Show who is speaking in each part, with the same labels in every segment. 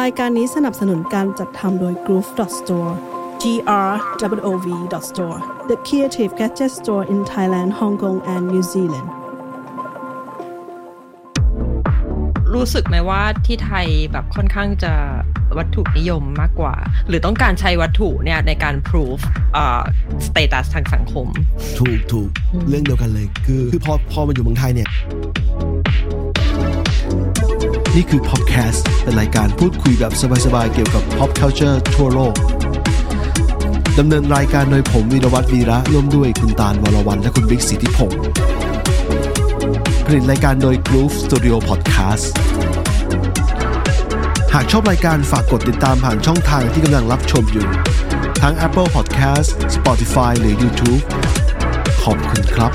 Speaker 1: รายการนี้สนับสนุนการจัดทำโดย Groove Store G R W O V Store the creative gadget store in Thailand Hong Kong and New Zealand
Speaker 2: รู้สึกไหมว่าที่ไทยแบบค่อนข้างจะวัตถุนิยมมากกว่า หรือต้องการใช้วัตถุเนี่ยในการ proof เอ่อ status ทางสังคม
Speaker 3: ถูกถูกเรื่องเดียวกันเลย คือคือพอพอมาอยู่เมืองไทยเนี่ย นี่คือ Popcast เป็นรายการพูดคุยแบบสบายๆ เกี่ยวกับ pop culture ทั่วโลก ดำเนินรายการโดยผมวีรวัตรวีระร่วมด้วยคุณตาลวรวันและคุณบิ๊กสิทธิพงศ์ผลิตรายการโดย Groove Studio Podcast หากชอบรายการฝากกดติดตามผ่านช่องทางที่กำลังรับชมอยู่ ทั้ง Apple Podcast Spotify หรือ YouTube ขอบคุณครับ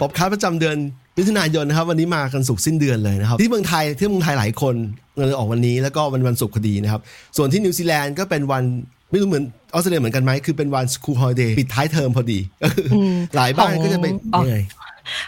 Speaker 3: ปอบค้าประจำเดือนมิถุนายนนะครับวันนี้มากันศุกร์สิ้นเดือนเลยนะครับ ที่เมืองไทยที่เมืองไทยหลายคนเงินออกวันนี้แล้วก็วันวันศุกร์พอดีนะครับ ส่วนที่นิวซีแลนด์ก็เป็นวันไม่รู้เหมือนออสเตรเลียเหมือนกันไหมคือเป็นวัน school holiday ปิดท้ายเทอมพอดี หลายบ้านก็จะเป็น
Speaker 2: อ๋อ
Speaker 3: ยังไง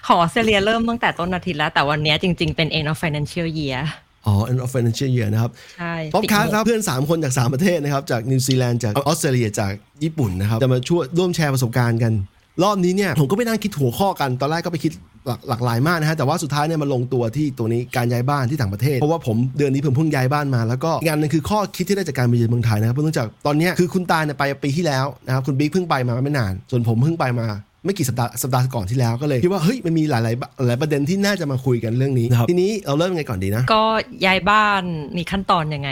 Speaker 2: ของออสเตรเลียเริ่มตั้งแต่ต้นอาทิตย์แล้ว แต่วันเนี้ยจริง ๆ เป็น end of financial year
Speaker 3: อ๋อ end of financial year นะครับ
Speaker 2: ใช่
Speaker 3: ป๊อปคาส
Speaker 2: ปิด
Speaker 3: ครับเพื่อน 3 คนจาก 3 ประเทศนะครับ จากนิวซีแลนด์จากออสเตรเลียจากญี่ปุ่นนะครับ จะมาช่วยร่วมแชร์ประสบการณ์กัน รอบนี้เนี่ยผมก็ไปนั่งคิดหัวข้อกัน ตอนแรกก็ไปคิดหลากหลากหลายมากนะฮะ แต่ว่าสุดท้ายเนี่ยมาลงตัวที่ตัวนี้การย้ายบ้านที่ต่างประเทศ เพราะว่าผมเดือนนี้ผมเพิ่งย้ายบ้านมา แล้วก็อีกงานหนึงคือข้อคิดที่ได้จากการมาเยือนเมืองไทยนะครับ เพราะเนื่องจากตอนเนี้ยคือคุณตาเนี่ยไปปีที่แล้วนะครับ คุณบิ๊กเพิ่งไปมาไม่นาน ส่วนผมเพิ่งไปมาไม่กี่สัปดาห์สัปดาห์ก่อนที่แล้วก็เลยคิดว่าเฮ้ยมันมีหลายๆหลายประเด็นที่น่าจะมาคุยกันเรื่องนี้นะครับทีนี้เราเริ่มยังไงก่อนดีนะ
Speaker 2: ก็ย้ายบ้านมีขั้นตอนยังไง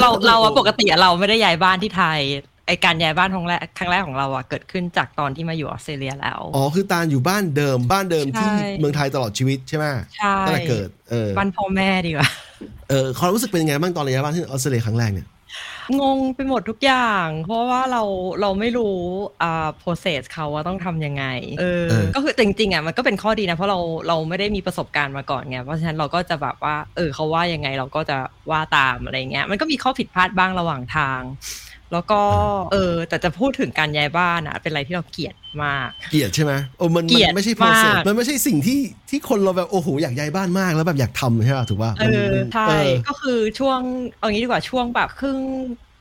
Speaker 2: เราเราอะปกติอะเราไม่ได้ย้ายบ้านที่ไทย ไอการย้ายบ้านครั้งแรกครั้งแรกของเราอะเกิดขึ้นจากตอนที่มาอยู่ออสเตรเลียแล้ว
Speaker 3: อ๋อ คือตาลอยู่บ้านเดิมบ้านเดิมที่
Speaker 2: ใช่
Speaker 3: เมืองไทยตลอดชีวิตใช่ไหม
Speaker 2: ใช่
Speaker 3: ตั้งแต่เกิดเออ
Speaker 2: บ้านพ่อแม่ดีกว่า
Speaker 3: เออความรู้สึกเป็นยังไงบ้างตอนระยะบ้านที่ออสเตรเลียครั้งแรกเนี่ย
Speaker 2: งงไปหมดทุกอย่าง เพราะว่าเราเราไม่รู้อ่า process เขาว่าต้องทำยังไงเออ
Speaker 3: เออ
Speaker 2: ก็คือจริงๆอะมันก็เป็นข้อดีนะ เพราะเราเราไม่ได้มีประสบการณ์มาก่อนไงเพราะฉะนั้นเราก็จะแบบว่า เออเขาว่ายังไงเราก็จะว่าตามอะไรเงี้ยมันก็มีข้อผิดพลาดบ้างระหว่างทาง แล้วก็เออ แต่จะพูดถึงการย้ายบ้านอะเป็นอะไรที่เราเกลียดมาก
Speaker 3: เกลียดใช่ไหมโอ้มัน
Speaker 2: เกลียด
Speaker 3: มันไม่ใช่ process
Speaker 2: มาก
Speaker 3: มันไม่ใช่สิ่งที่ที่คนเราแบบโอ้โหอยากย้ายบ้านมากแล้วแบบอยากทำใช่ป่ะถูกป่ะ
Speaker 2: เอ
Speaker 3: มัน
Speaker 2: อ
Speaker 3: มัน
Speaker 2: ใช่
Speaker 3: เออ
Speaker 2: ก็คือช่วงเอางี้ดีกว่าช่วงแบบครึ่ง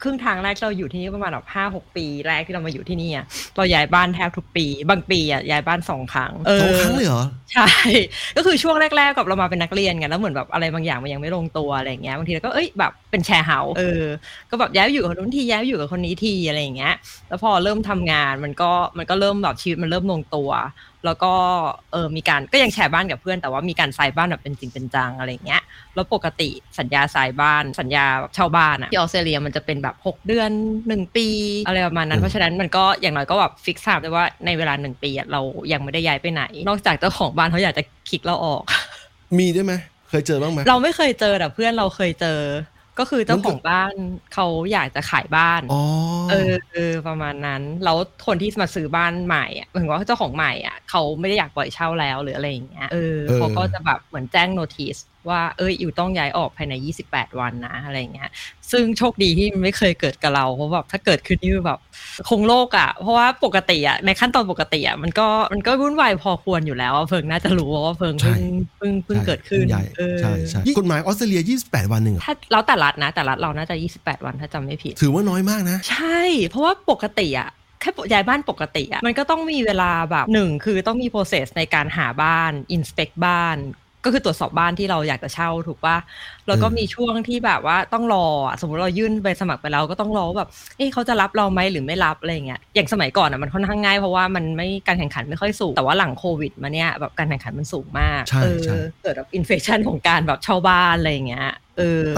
Speaker 2: ครึ่งทางแรกเราอยู่ที่นี่ประมาณแบบห้าหกปีแรกที่เรามาอยู่ที่นี่อะเราย้ายบ้านแทบทุกปี บางปีอะย้ายบ้านสองครั้งเออ
Speaker 3: สองครั้งเลยเหรอ
Speaker 2: ใช่ ก็คือช่วงแรกๆกับเรามาเป็นนักเรียนกันแล้วเหมือนแบบอะไรบางอย่างมันยังไม่ลงตัวอะไรอย่างเงี้ยบางทีเราก็เอ้ยแบบเป็น share house เออ ก็แบบย้ายไปอยู่กับคนนู้นทีย้ายไปอยู่กับคนนี้ทีอะไรอย่างเงี้ย แล้วพอเริ่มทำงานมันก็มันก็เริ่มแบบชีวิตมันเริ่มลงตัวแล้วก็เออมีการก็ยังแชร์บ้านกับเพื่อนแต่ว่ามีการทรายบ้านแบบเป็นจริงเป็นจังอะไรอย่างเงี้ยแล้วปกติสัญญาทรายบ้าน สัญญาเช่าบ้านอะที่ออสเตรเลียมันจะเป็นแบบ 6 เดือน 1 ปีอะไรประมาณนั้น
Speaker 3: อืม
Speaker 2: เพราะฉะนั้นมันก็อย่างน้อยก็แบบฟิกซ์ได้ว่าในเวลา 1 ปีอะเรายังไม่ได้ย้ายไปไหน นอกจากเจ้าของบ้านเขาอยากจะคิกเราออก
Speaker 3: มีด้วยไหมเคยเจอบ้างไหม
Speaker 2: เราไม่เคยเจอแต่เพื่อนเราเคยเจอ ก็คือเจ้าของบ้านเขาอยากจะขายบ้าน
Speaker 3: อ๋อ
Speaker 2: เออเออประมาณนั้นแล้วคนที่มาซื้อบ้านใหม่อะหมายถึงว่าเจ้าของใหม่อะเขาไม่ได้อยากปล่อยเช่าแล้วหรืออะไรอย่างเงี้ยเออ
Speaker 3: เออ
Speaker 2: เขาก็จะแบบเหมือนแจ้งโนติส ว่าเอ้ยอยู่ต้องย้ายออกภายใน 28 วันนะอะไรอย่างเงี้ย ซึ่งโชคดีที่มันไม่เคยเกิดกับเราเพราะแบบถ้าเกิดขึ้นนี่แบบคงโลกอะ เพราะว่าปกติอะในขั้นตอนปกติอะมันก็มันก็วุ่นวายพอควรอยู่แล้วอะเพิงน่าจะรู้ว่าเพิงเพิ่งเพิ่งเพิ่งเกิดขึ้น
Speaker 3: ใช่
Speaker 2: เออ
Speaker 3: ใช่ใช่กฎหมายออสเตรเลีย 28 วันหนึ่งอะ
Speaker 2: ถ้าแล้วแต่รัฐนะแต่รัฐเราน่าจะ 28 วันถ้าจำไม่ผิด
Speaker 3: ถือว่าน้อยมากนะ
Speaker 2: ใช่ เพราะว่าปกติอะแค่ย้ายบ้านปกติอะมันก็ต้องมีเวลาแบบหนึ่งคือต้องมี process ในการหาบ้าน inspect บ้าน ก็คือตรวจสอบบ้านที่เราอยากจะเช่าถูกปะแล้วก็
Speaker 3: เออ
Speaker 2: มีช่วงที่แบบว่าต้องรออะสมมติเรายื่นไปสมัครไปแล้วก็ต้องรอว่าแบบเอ๊ะเขาจะรับเราไหมหรือไม่รับอะไรอย่างเงี้ยอย่างสมัยก่อนอะมันค่อนข้างง่ายเพราะว่ามันไม่การแข่งขันไม่ค่อยสูง แต่ว่าหลังโควิดมาเนี่ยแบบการแข่งขันมันสูงมาก
Speaker 3: ใช่
Speaker 2: เออ
Speaker 3: ใช่
Speaker 2: เกิดแบบ inflation ของการแบบเช่าบ้านอะไรอย่างเงี้ยเออ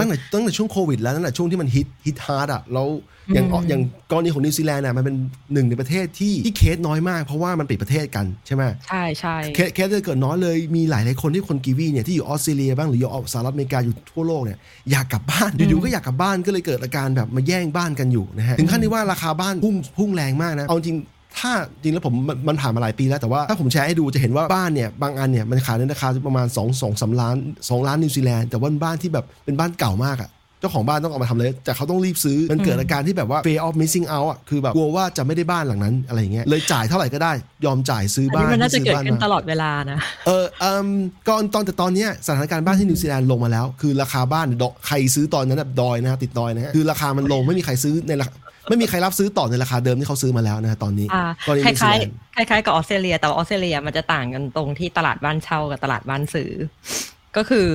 Speaker 3: ตั้งแต่ตั้งแต่ช่วงโควิดแล้วตั้งแต่ช่วงที่มัน hit hit hard อะแล้วอย่าง
Speaker 2: อืม
Speaker 3: อย่างกรณีของนิวซีแลนด์อะมันเป็นหนึ่งในประเทศที่ที่เคสน้อยมากเพราะว่ามันปิดประเทศกันใช่ไหม
Speaker 2: ใช่ใช่
Speaker 3: เคสเคสจะเกิดน้อยเลยมีหลายหลายๆคนที่คนกีวีเนี่ยที่อยู่ออสเตรเลียบ้างหรืออยู่สหรัฐอเมริกาอยู่ทั่วโลกเนี่ยอยากกลับบ้านอยู่ๆก็อยากกลับบ้านก็เลยเกิดอาการแบบมาแย่งบ้านกันอยู่นะฮะถึงขั้นที่ว่าราคาบ้านพุ่งพุ่งแรงมากนะเอาจริง ถ้าจริงแล้วผมมันมันผ่านมาหลายปีแล้วแต่ว่าถ้าผมแชร์ให้ดูจะเห็นว่าบ้านเนี่ยบางอันเนี่ยมันขายในราคาประมาณ2 2 3ล้าน 2 ล้านนิวซีแลนด์แต่ว่าบ้านที่แบบเป็นบ้านเก่ามากอะเจ้าของบ้านต้องออกมาทำเลย แต่เขาต้องรีบซื้อ มันเกิดอาการที่แบบว่า fear of missing out อะ คือแบบกลัวว่าจะไม่ได้บ้านหลังนั้นอะไรอย่างเงี้ย เลยจ่ายเท่าไหร่ก็ได้ ยอมจ่ายซื้อ
Speaker 2: อัน
Speaker 3: บ้า
Speaker 2: นี้
Speaker 3: น
Speaker 2: มันน่าจะ
Speaker 3: ซื้อ
Speaker 2: เกิด
Speaker 3: บ้าน
Speaker 2: ขึ้นต
Speaker 3: มา
Speaker 2: ลอดเวลานะ
Speaker 3: เออเอมก่อนตอนแต่ตอนเนี้ยสถานการณ์บ้านที่นิวซีแลนด์ลงมาแล้ว คือราคาบ้านดอกใครซื้อตอนนั้นแบบดอยนะฮะติดดอยนะฮะคือราคามันลงไม่มีใครซื้อในราคา ไม่มีใครรับซื้อต่อในราคาเดิมที่เขาซื้อมาแล้วนะฮะตอนนี้
Speaker 2: อ่า
Speaker 3: ตอนนี้
Speaker 2: ค
Speaker 3: นิวซี
Speaker 2: ล้าย
Speaker 3: แลนด์
Speaker 2: ๆคล้ายๆกับออสเตรเลีย แต่ว่าออสเตรเลียมันจะต่างกันตรงที่ตลาดบ้านเช่ากับตลาดบ้านซื้อ ก็คือ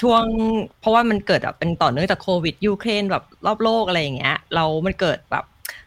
Speaker 2: ช่วงเพราะว่ามันเกิดแบบเป็นต่อเนื่องจากโควิดยูเครนแบบรอบโลกอะไรอย่างเงี้ยเรามันเกิดแบบ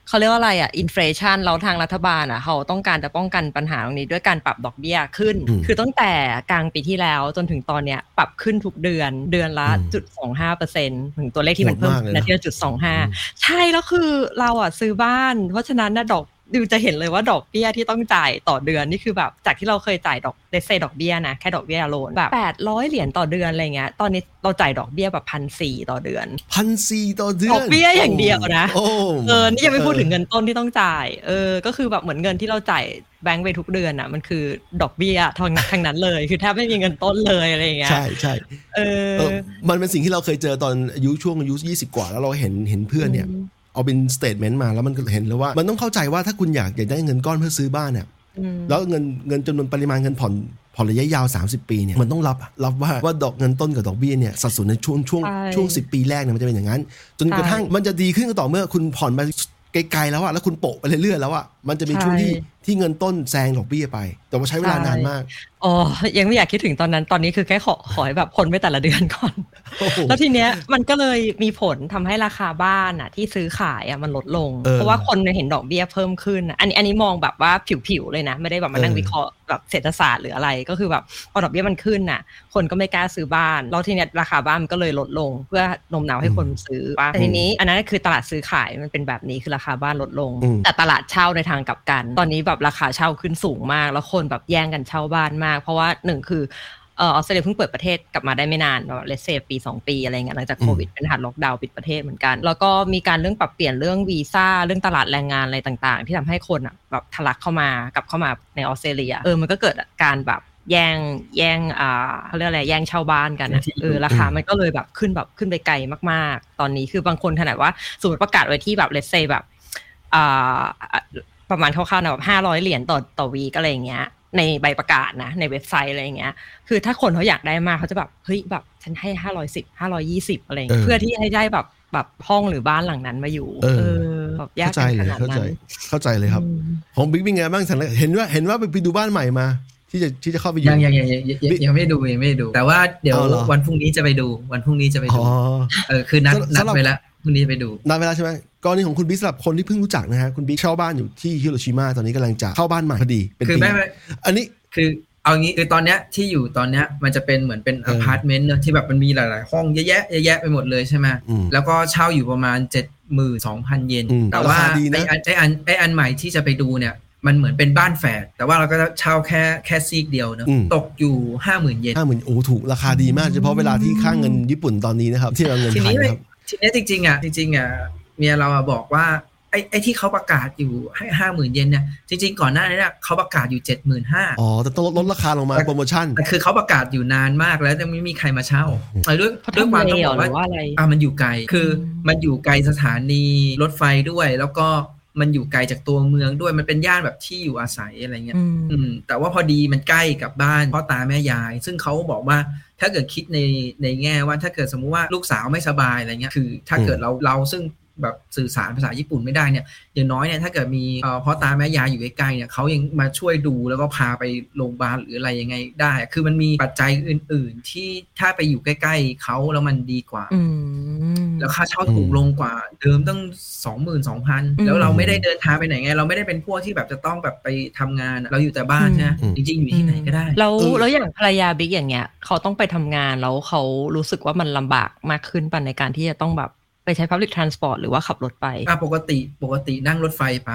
Speaker 2: เขาเรียกว่าอะไรอะอินฟลชันเราทางรัฐบาลอะเขาต้องการจะป้องกันปัญหาตรงนี้ด้วยการปรับดอกเบี้ยขึ้น
Speaker 3: อืม
Speaker 2: คือตั้งแต่กลางปีที่แล้วจนถึงตอนเนี้ยปรับขึ้นทุกเดือนเดือนละ
Speaker 3: อืม
Speaker 2: จุดสองห้าเปอร์เซ็นถึงตัวเลขที่มันเพิ่ม
Speaker 3: โหดมากเลยนะ
Speaker 2: นาทีละจุดสองห้าใช่แล้วคือเราอะซื้อบ้าน เพราะฉะนั้นนะดอก ดูจะเห็นเลยว่าดอกเบี้ยที่ต้องจ่ายต่อเดือนนี่คือแบบจากที่เราเคยจ่ายดอกเลเซดอกเบี้ยนะแค่ดอกเบี้ยโลนแบบแปดร้อยเหรียญต่อเดือนอะไรเงี้ยตอนนี้เราจ่ายดอกเบี้ยแบบพันสี่ต่อเดือน
Speaker 3: พันสี่ต่อเดือน
Speaker 2: ดอกเบี้ยอย่างเดียวนะ
Speaker 3: โอ้
Speaker 2: เออนี่ยังไม่พูดถึงเงินต้นที่ต้องจ่ายเออก็คือแบบเหมือนเงินที่เราจ่ายแบงก์ไปทุกเดือนอะมันคือดอกเบี้ยทางทางนั้นเลย คือแทบไม่มีเงินต้นเลยอะไรอย่างเงี้ย
Speaker 3: ใช่ใช่
Speaker 2: เออ
Speaker 3: เออมันเป็นสิ่งที่เราเคยเจอตอนอายุช่วงอายุ20กว่าแล้วเราเห็นเห็นเพื่อนเนี่ย เอาเป็น statement มาแล้วมันก็เห็นเลยว่า มันต้องเข้าใจว่าถ้าคุณอยากอยากได้เงินก้อนเพื่อซื้อบ้านเนี่ย
Speaker 2: อืม
Speaker 3: แล้วเงินเงินจำนวนปริมาณเงินผ่อนผ่อนระยะยาว 30 ปีเนี่ยมันต้องรับรับว่าว่าดอกเงินต้นกับดอกเบี้ยเนี่ยสัดส่วนในช่วงช่วง
Speaker 2: ใช่
Speaker 3: ช่วง 10 ปีแรกเนี่ยมันจะเป็นอย่างนั้น จนกระทั่งมันจะดีขึ้นก็ต่อเมื่อคุณผ่อนไปไกลๆแล้วอะแล้วคุณโปะไปเรื่อยๆแล้วอะมันจะมีช่วงที่ที่เงินต้นแซงดอกเบี้ยไป แต่ว่าใช้เวลานานมาก
Speaker 2: อ๋อยังไม่อยากคิดถึงตอนนั้นตอนนี้คือแค่ขอขอให้แบบพ้นไปแต่ละเดือนก่อน
Speaker 3: โอ้โห
Speaker 2: แล้วทีเนี้ยมันก็เลยมีผลทำให้ราคาบ้านอะ ที่ซื้อขายอะมันลดลง
Speaker 3: เออ
Speaker 2: เพราะว่าคนเห็นดอกเบี้ยเพิ่มขึ้นอะอันนี้อันนี้มองแบบว่าผิวๆเลยนะ ไม่ได้แบบมานั่ง
Speaker 3: เออ
Speaker 2: วิเคราะห์แบบเศรษฐศาสตร์หรืออะไรก็คือแบบพอดอกเบี้ยมันขึ้นน่ะ คนก็ไม่กล้าซื้อบ้าน แล้วทีเนี้ยราคาบ้านมันก็เลยลดลง เพื่อโน้มน้าวให้คนซื้อป่ะแต่ทีนี้ อันนั้นคือตลาดซื้อขายมันเป็นแบบนี้คือราคาบ้านลดลง
Speaker 3: อืม
Speaker 2: แต่ตลาดเช่าในทางกลับกันตอนนี้แบบราคาเช่าขึ้นสูงมาก แล้วคนแบบแย่งกันเช่าบ้านมาก เพราะว่าหนึ่งคือเออออสเตรเลียเพิ่งเปิดประเทศกลับมาได้ไม่นานแบบเลเซปี 2 ปีอะไรเงี้ยหลังจากโควิดเป็นหัดล็อกดาวน์ปิดประเทศเหมือนกัน แล้วก็มีการเรื่องปรับเปลี่ยนเรื่องวีซ่าเรื่องตลาดแรงงานอะไรต่างๆ ที่ทำให้คนอะแบบทะลักเข้ามากลับเข้ามาในออสเตรเลียเออมันก็เกิดการแบบแย่งแย่งอ่าเขาเรียกอะไรแย่งเช่าบ้านกันอะเออราคามันก็เลยแบบขึ้นแบบขึ้นไปไกลมาก ๆ ตอนนี้คือบางคนขนาดว่าสมมติประกาศไว้ที่แบบเลเซแบบอ่า ประมาณคร่าวๆนะแบบห้าร้อยเหรียญต่อต่อวีกอะไรอย่างเงี้ย ในใบประกาศนะ ในเว็บไซต์อะไรอย่างเงี้ย คือถ้าคนเขาอยากได้มากเขาจะแบบเฮ้ยแบบฉันให้ห้าร้อยสิบห้าร้อยี่สิบอะไรอย่างเงี้ย
Speaker 3: เออ
Speaker 2: เพื่อที่ให้ได้แบบแบบห้องหรือบ้านหลังนั้นมาอยู่
Speaker 3: เออ
Speaker 2: แบบยาก
Speaker 3: เข้าใจ
Speaker 2: กัน
Speaker 3: เล
Speaker 2: ข
Speaker 3: ย
Speaker 2: นาด
Speaker 3: เข้าใจ
Speaker 2: นั้น
Speaker 3: เข้าใจเลยครับ
Speaker 2: อืม
Speaker 3: ของบิ๊กเป็นไงบ้างสันเห็นว่าเห็นว่าไปดูบ้านใหม่มาที่จะที่จะเข้าไปอยู่
Speaker 4: ยังยังยังยังยังยังไม่ดูยังไม่ดู แต่ว่าเดี๋ยว
Speaker 3: เอาเหรอ
Speaker 4: วันพรุ่งนี้จะไปดู วันพรุ่งนี้จะไป
Speaker 3: อ๋
Speaker 4: ดู
Speaker 3: อ
Speaker 4: เออคือนัด
Speaker 3: สำ
Speaker 4: นัด
Speaker 3: สำหรับ
Speaker 4: ไปแล้วพรุ่งนี้ไปดู
Speaker 3: นานเวลาใช่ไหม กรณีของคุณบิ๊กสำหรับคนที่เพิ่งรู้จักนะฮะคุณบิ๊กเช่าบ้านอยู่ที่ฮิโรชิมาตอนนี้กำลังจะเข้าบ้านใหม่พอดีเป็น
Speaker 4: คือ
Speaker 3: ปี
Speaker 4: ไม่ไม่
Speaker 3: อันนี้
Speaker 4: คือเอางี้คือตอนเนี้ยที่อยู่ตอนเนี้ยมันจะเป็นเหมือนเป็น
Speaker 3: เอ
Speaker 4: อ
Speaker 3: อ
Speaker 4: พาร์ตเมนต์เนอะที่แบบมันมีหลาย ๆ ห้องเยอะแยะเยอะแยะไปหมดเลยใช่ไหม
Speaker 3: อืม
Speaker 4: แล้วก็เช่าอยู่ประมาณเจ็ดหมื่นสองพันเยน
Speaker 3: อืม
Speaker 4: แต่ว่า
Speaker 3: ราคาดีนะ
Speaker 4: ไอ้อันไอ้อันไอ้อันใหม่ที่จะไปดูเนี่ยมันเหมือนเป็นบ้านแฝดแต่ว่าเราก็จะเช่าแค่แค่ซีกเดียวเนอะ
Speaker 3: อืม
Speaker 4: ตกอยู่ห้าหมื่นเยน
Speaker 3: ห้าหมื่นโอ้ถูกราคาดีมากเฉพาะเวลาที่ค่าเงินญี่ปุ่นตอนนี้นะครับที่เราเงิน
Speaker 4: ที
Speaker 3: ไทย
Speaker 4: นี้
Speaker 3: นะครับ
Speaker 4: ทีนี้จริงๆอะจริงๆอะ เมียเราอะบอกว่าไอ้ไอ้ที่เขาประกาศอยู่ให้ห้าหมื่นเยนเนี่ยจริงๆก่อนหน้านี้เนี่ยเขาประกาศอยู่เจ็ดหมื่นห้า
Speaker 3: อ๋อแต่ต้องลดลดราคาลงมาโปรโมชั่น
Speaker 4: แต่คือเขาประกาศอยู่นานมากแล้วแต่ไม่มีใครมาเช่าเออด้วย
Speaker 2: เพราะ
Speaker 4: ด้วยความ
Speaker 2: ทำเล
Speaker 4: ต้อง
Speaker 2: เหร
Speaker 4: บ
Speaker 2: อ
Speaker 4: อกว่า
Speaker 2: หรือว่าอะไร
Speaker 4: อะมันอยู่ไกลคืออ
Speaker 2: ม
Speaker 4: มันอยู่ไกลสถานีรถไฟด้วย แล้วก็มันอยู่ไกลจากตัวเมืองด้วยมันเป็นย่านแบบที่อยู่อาศัยอะไรเงี้ย
Speaker 2: อืม
Speaker 4: อืมแต่ว่าพอดีมันใกล้กับบ้านพ่อตาแม่ยาย ซึ่งเขาบอกว่าถ้าเกิดคิดในในแง่ว่าถ้าเกิดสมมุติว่าลูกสาวไม่สบายอะไรเงี้ยคือ ถ้าเกิดเราเราซึ่ง แบบสื่อสารภาษาญี่ปุ่นไม่ได้เนี่ยอย่างน้อยเนี่ยถ้าเกิดมีเอ่อพ่อตาแม่ยายอยู่ใกล้ๆเนี่ยเขายังมาช่วยดูแล้วก็พาไปโรงพยาบาลหรืออะไรยังไงได้ คือมันมีปัจจัยอื่น ๆ ที่ถ้าไปอยู่ใกล้ ๆเขาแล้วมันดีกว่า
Speaker 2: อืม
Speaker 4: แล้วค่าเช่าถูกลงกว่าเดิมตั้งสองหมื่นสองพัน
Speaker 2: อืม
Speaker 4: แล้วเราไม่ได้เดินทางไปไหนไง เราไม่ได้เป็นพวกที่แบบจะต้องแบบไปทำงานอะเราอยู่แต่บ้านใช่ไหม
Speaker 3: อืม
Speaker 4: จริง ๆ อยู่ที่ไหนก็ได้
Speaker 2: แล้ว
Speaker 3: เออ
Speaker 2: แล้วอย่างภรรยาบิ๊กอย่างเงี้ยเขาต้องไปทำงานแล้วเขารู้สึกว่ามันลำบากมากขึ้นป่ะในการที่จะต้องแบบ ไปใช้ Public Transport หรือว่าขับรถไป
Speaker 4: อะปกติปกตินั่งรถไฟไป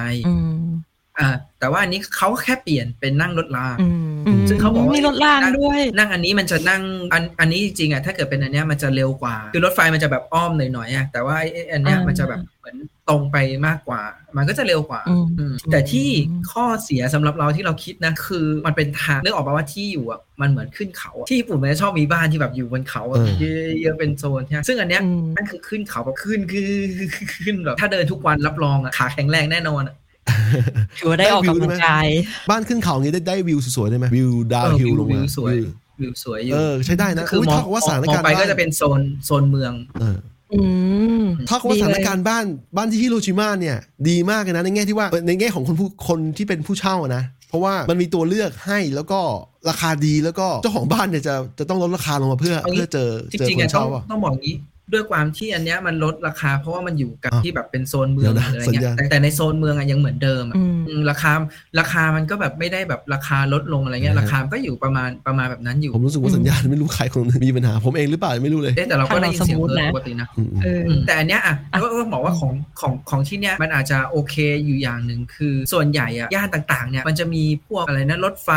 Speaker 2: อืม
Speaker 4: อ่าแต่ว่าอันนี้เขาแค่เปลี่ยนเป็นนั่งรถราง
Speaker 2: อืมอืม
Speaker 4: ซึ่งเขาบอกว่า
Speaker 2: มีรถรางด้วย
Speaker 4: นั่งอันนี้มันจะนั่งอันอันนี้จริงๆอะถ้าเกิดเป็นอันเนี้ยมันจะเร็วกว่า คือรถไฟมันจะแบบอ้อมหน่อยๆอะแต่ว่าไอ้อันเนี้ย
Speaker 2: อ่ามั
Speaker 4: มันจะแบบเหมือนตรงไปมากกว่า มันก็จะเร็วกว่า
Speaker 2: อืม
Speaker 4: อืมแต่ที่ข้อเสียสำหรับเราที่เราคิดนะ คือมันเป็นทางนึกออกมาว่าที่อยู่อะมันเหมือนขึ้นเขาอะที่ญี่ปุ่นมันจะชอบมีบ้านที่แบบอยู่บนเขาอะ
Speaker 3: เออ
Speaker 4: เยอะๆเป็นโซนใช่ไหมซึ่งอันเนี้ย
Speaker 2: อืม
Speaker 4: มันคือขึ้นเขาแบบขึ้นขึ้นขึ้นแบบถ้าเดินทุกวันรับรองอะขาแข็งแรงแน่นอนอะ
Speaker 2: ถือว่าได้ออกกำลังกาย
Speaker 3: บ้านขึ้นเขาอย่างนี้ได้ได้วิวสวยๆได้ไหมวิวดาว
Speaker 4: เออ
Speaker 3: ฮิล
Speaker 4: วิว
Speaker 3: ลงมา
Speaker 4: วิวสวย
Speaker 3: วิว
Speaker 4: วิวสวยอยู่
Speaker 3: เออใช้ได้นะ
Speaker 4: คือ
Speaker 3: อุ๊ย
Speaker 4: มอง
Speaker 3: เท่ากับว่าสถาน
Speaker 4: มอง
Speaker 3: การณ์
Speaker 4: ไปก็
Speaker 3: บ้าน
Speaker 4: จะเป็นโซนโซนเมือง
Speaker 3: เออ
Speaker 2: อืม
Speaker 3: เท่ากับว่า
Speaker 2: ดี
Speaker 3: ส
Speaker 2: เลย
Speaker 3: ถานการณ์บ้านบ้านที่ฮิโรชิมาเนี่ย ดีมากเลยนะ ในแง่ที่ว่าในแง่ของคนผู้คนที่เป็นผู้เช่าอะนะ เพราะว่ามันมีตัวเลือกให้แล้วก็ราคาดีแล้วก็เจ้าของบ้านเนี่ยจะจะต้องลดราคาลงมาเพื่อ
Speaker 4: เอางี้
Speaker 3: เพื่อเจอ
Speaker 4: จ
Speaker 3: เจอ
Speaker 4: ริง
Speaker 3: ค
Speaker 4: ๆ
Speaker 3: น
Speaker 4: อะต้อง
Speaker 3: เช่าอะ
Speaker 4: ต้องบอกงี้ ด้วยความที่อันเนี้ยมันลดราคา เพราะว่ามันอยู่กับ
Speaker 3: อ้าว
Speaker 4: ที่แบบเป็นโซนเมือง
Speaker 3: เดี๋ยวนะ
Speaker 4: หรืออะไรเงี้
Speaker 3: สัญ
Speaker 4: ย
Speaker 3: ญาณ
Speaker 4: แต่แต่ในโซนเมืองอะยังเหมือนเดิมอะ
Speaker 2: อืม
Speaker 4: อืมราคาราคามันก็แบบไม่ได้แบบราคาลดลงอะไรเงี้ยราคามันก็อยู่ประมาณประมาณแบบนั้นอยู่
Speaker 3: ผมรู้สึกว่าสัญญาณไม่รู้ใครคนหนึงมีปัญหา ผมเองหรือเปล่าไม่รู้เลย
Speaker 4: เอ๊ะแต่เราก็ได้ยินเสียง
Speaker 2: ทางเราสมูท
Speaker 4: เออ
Speaker 2: นะ
Speaker 4: ปกตินะ
Speaker 3: อืม
Speaker 2: เออ
Speaker 4: อืมแต่อันเนี้ยอะก็ต้องบอกว่าของของของที่เนี้ยมันอาจจะโอเคอยู่อย่างหนึ่งคือส่วนใหญ่อะย่านต่างๆเนี่ยมันจะมีพวกอะไรนะรถไฟ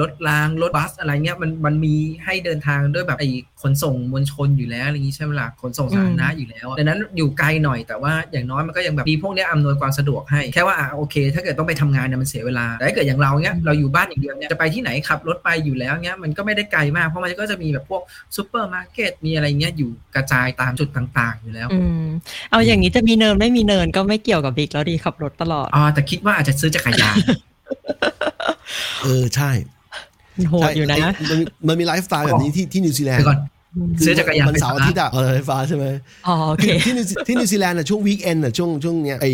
Speaker 4: รถรางรถบัสอะไรเงี้ยมันมันมีให้เดินทางด้วยแบบไอ้ขนส่งมวลชนอยู่แล้วอะไรอย่างงี้ใช่ไหมล่ะขนส่งสาธารณะอยู่แล้วอะดังนั้นอยู่ไกลหน่อยแต่ว่าอย่างน้อยมันก็ยังแบบมีพวกเนี้ยอำนวยความสะดวกให้แค่ว่าอะโอเค ถ้าเกิดต้องไปทำงานเนี่ยมันเสียเวลาแต่ถ้าเกิดอย่างเราเนี้ยเราอยู่บ้านอย่างเดียวเนี่ยจะไปที่ไหนขับรถไปอยู่แล้วเนี้ยมันก็ไม่ได้ไกลมากเพราะมันก็จะมีแบบพวกซูเปอร์มาร์เก็ตมีอะไรเงี้ยอยู่กระจายตามจุดต่าง ๆ อยู่แล้ว
Speaker 2: อืมเอาอย่างนี้จะมีเนินไม่มีเนินก็ไม่เกี่ยวกับบิ๊กแล้วดีขับรถตลอด
Speaker 4: อ๋อแต่คิดว่าอาจจะซื้อจักรยาน
Speaker 3: เออใช่
Speaker 2: โหดอยู่นะ
Speaker 3: ใช่มันมีมันมีไลฟ์สไตล์แบบนี้ที่ที่นิวซีแลนด์
Speaker 4: เดี๋ยวก่อนซื้อจักรยาน
Speaker 3: มันเสาร์อาทิตย์อะเออไฟฟ้าใช่ไหม
Speaker 2: อ๋อโอเค
Speaker 3: ที่นิวที่นิวซีแลนด์อะช่วง weekend อะช่วงช่วงเนี้ยไอ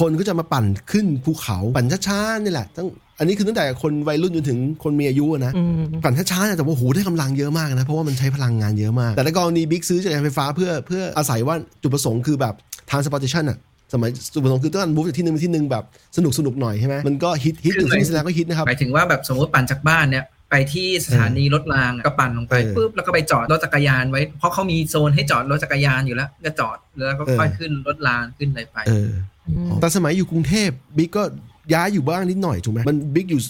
Speaker 3: คนก็จะมาปั่นขึ้นภูเขาปั่นช้าๆนี่แหละตั้งอันนี้คือตั้งแต่คนวัยรุ่นจนถึงคนมีอายุอะนะ
Speaker 2: อืม
Speaker 3: ปั่นช้าๆเนี่ยแต่ว่าโหได้กำลังเยอะมากนะ เพราะว่ามันใช้พลังงานเยอะมาก แต่ในกรณีบิ๊กซื้อจักรยานไฟฟ้าเพื่อเพื่ออาศัยว่าจุดประสงค์คือแบบ transportation อะสมัยจุดประสงค์คือต้องการ move จากที่หนึ่งไปที่หนึ่งแบบสนุกสนุกๆหน่อยใช่ไหมมันก็ฮิตฮิตอยู่ที่นิวซีแลนด์ก็ฮิตนะครับ
Speaker 4: หมายถึงว่าแบบสมมติปั่นจากบ้านเนี่ย ไปที่สถานีรถรางก็ปั่นลงไป
Speaker 3: เออ
Speaker 4: ปุ๊บแล้วก็ไปจอดรถจักรยานไว้ เพราะเขามีโซนให้จอดรถจักรยานอยู่แล้ว ก็จอดแล้วก็
Speaker 3: เออ
Speaker 4: ค่อยขึ้นรถรางขึ้นอะไรไป
Speaker 3: เออแต่สมัยอยู่กรุงเทพบิ๊กก็ ย้ายอยู่บ้างนิดหน่อยถูกไหมมันบิ๊กอยู่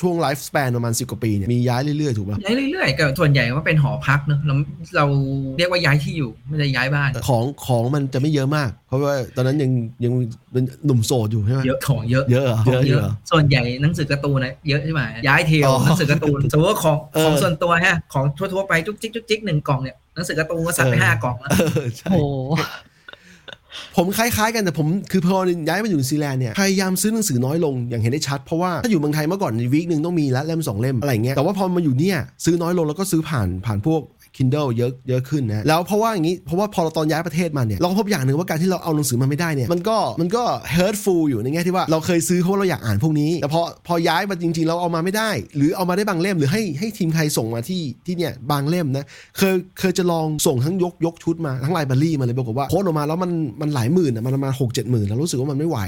Speaker 3: ช่วงไลฟ์ส p ปนประมาณสิบกว่าปีเนี่ยมีย้ายเรื่อยๆถูกป่ะ
Speaker 4: ย้ายเรื่อยๆก็ส่วนใหญ่ก็เป็นหอพักเนอะเราเราเรียกว่าย้ายที่อยู่ไม่ได้ย้ายบ้าน
Speaker 3: ของของมันจะไม่เยอะมาก เพราะว่าตอนนั้นยังยังเป็นหนุ่มโสดอยู่ใช่ไหม
Speaker 4: เยอะของเยอะ
Speaker 3: เยอะเหรอ
Speaker 4: ของ
Speaker 3: เยอะ
Speaker 4: เยอะ
Speaker 3: เหร
Speaker 4: อส่วนใหญ่หนังสือการ์ตูนนะเยอะใช่ไหมย้ายเทล
Speaker 3: อ๋อ
Speaker 4: หนังสือการ์ตูนสมมติว่าของ
Speaker 3: เออ
Speaker 4: ของส่วนตัวฮะของทั่วๆไปจุกจิกจุกจิกหนึ่งกล่องเนี่ยหนังสือการ์ตูนก็สั่งไป
Speaker 3: เออ
Speaker 4: ห้ากล่องแล้ว
Speaker 3: เออใช่
Speaker 2: โอ้
Speaker 3: ผมคล้ายๆกันแต่ผมคือพอย้ายมาอยู่นิวซีแลนด์เนี่ยพยายามซื้อหนังสือน้อยลงอย่างเห็นได้ชัด เพราะว่าถ้าอยู่เมืองไทยเมื่อก่อนใน week หนึ่งต้องมีละเล่มสองเล่มอะไรเงี้ยแต่ว่าพอมาอยู่เนี่ยซื้อน้อยลงแล้วก็ซื้อผ่านผ่านพวก Kindle เยอะเยอะขึ้นนะแล้วเพราะว่าอย่างนี้เพราะว่าพอเราตอนย้ายประเทศมาเนี่ยเราก็พบอย่างหนึ่งว่าการที่เราเอาหนังสือมาไม่ได้เนี่ยมันก็มันก็ hurtful อยู่ในแง่ที่ว่าเราเคยซื้อเพราะว่าเราอยากอ่านพวกนี้แต่พอพอย้ายมาจริง ๆ เราเอามาไม่ได้ หรือเอามาได้บางเล่มหรือให้ให้ทีมใครส่งมาที่ที่เนี่ยบางเล่มนะเคยเคยจะลองส่งทั้งยกยกชุดมาทั้งไลบรารีมาเลยบอกฏว่าโพสต์ออกมาแล้วมันมันหลายหมื่นอะมันประมาณหกเจ็ดหมื่นแล้วรู้สึกว่ามันไม่ไหว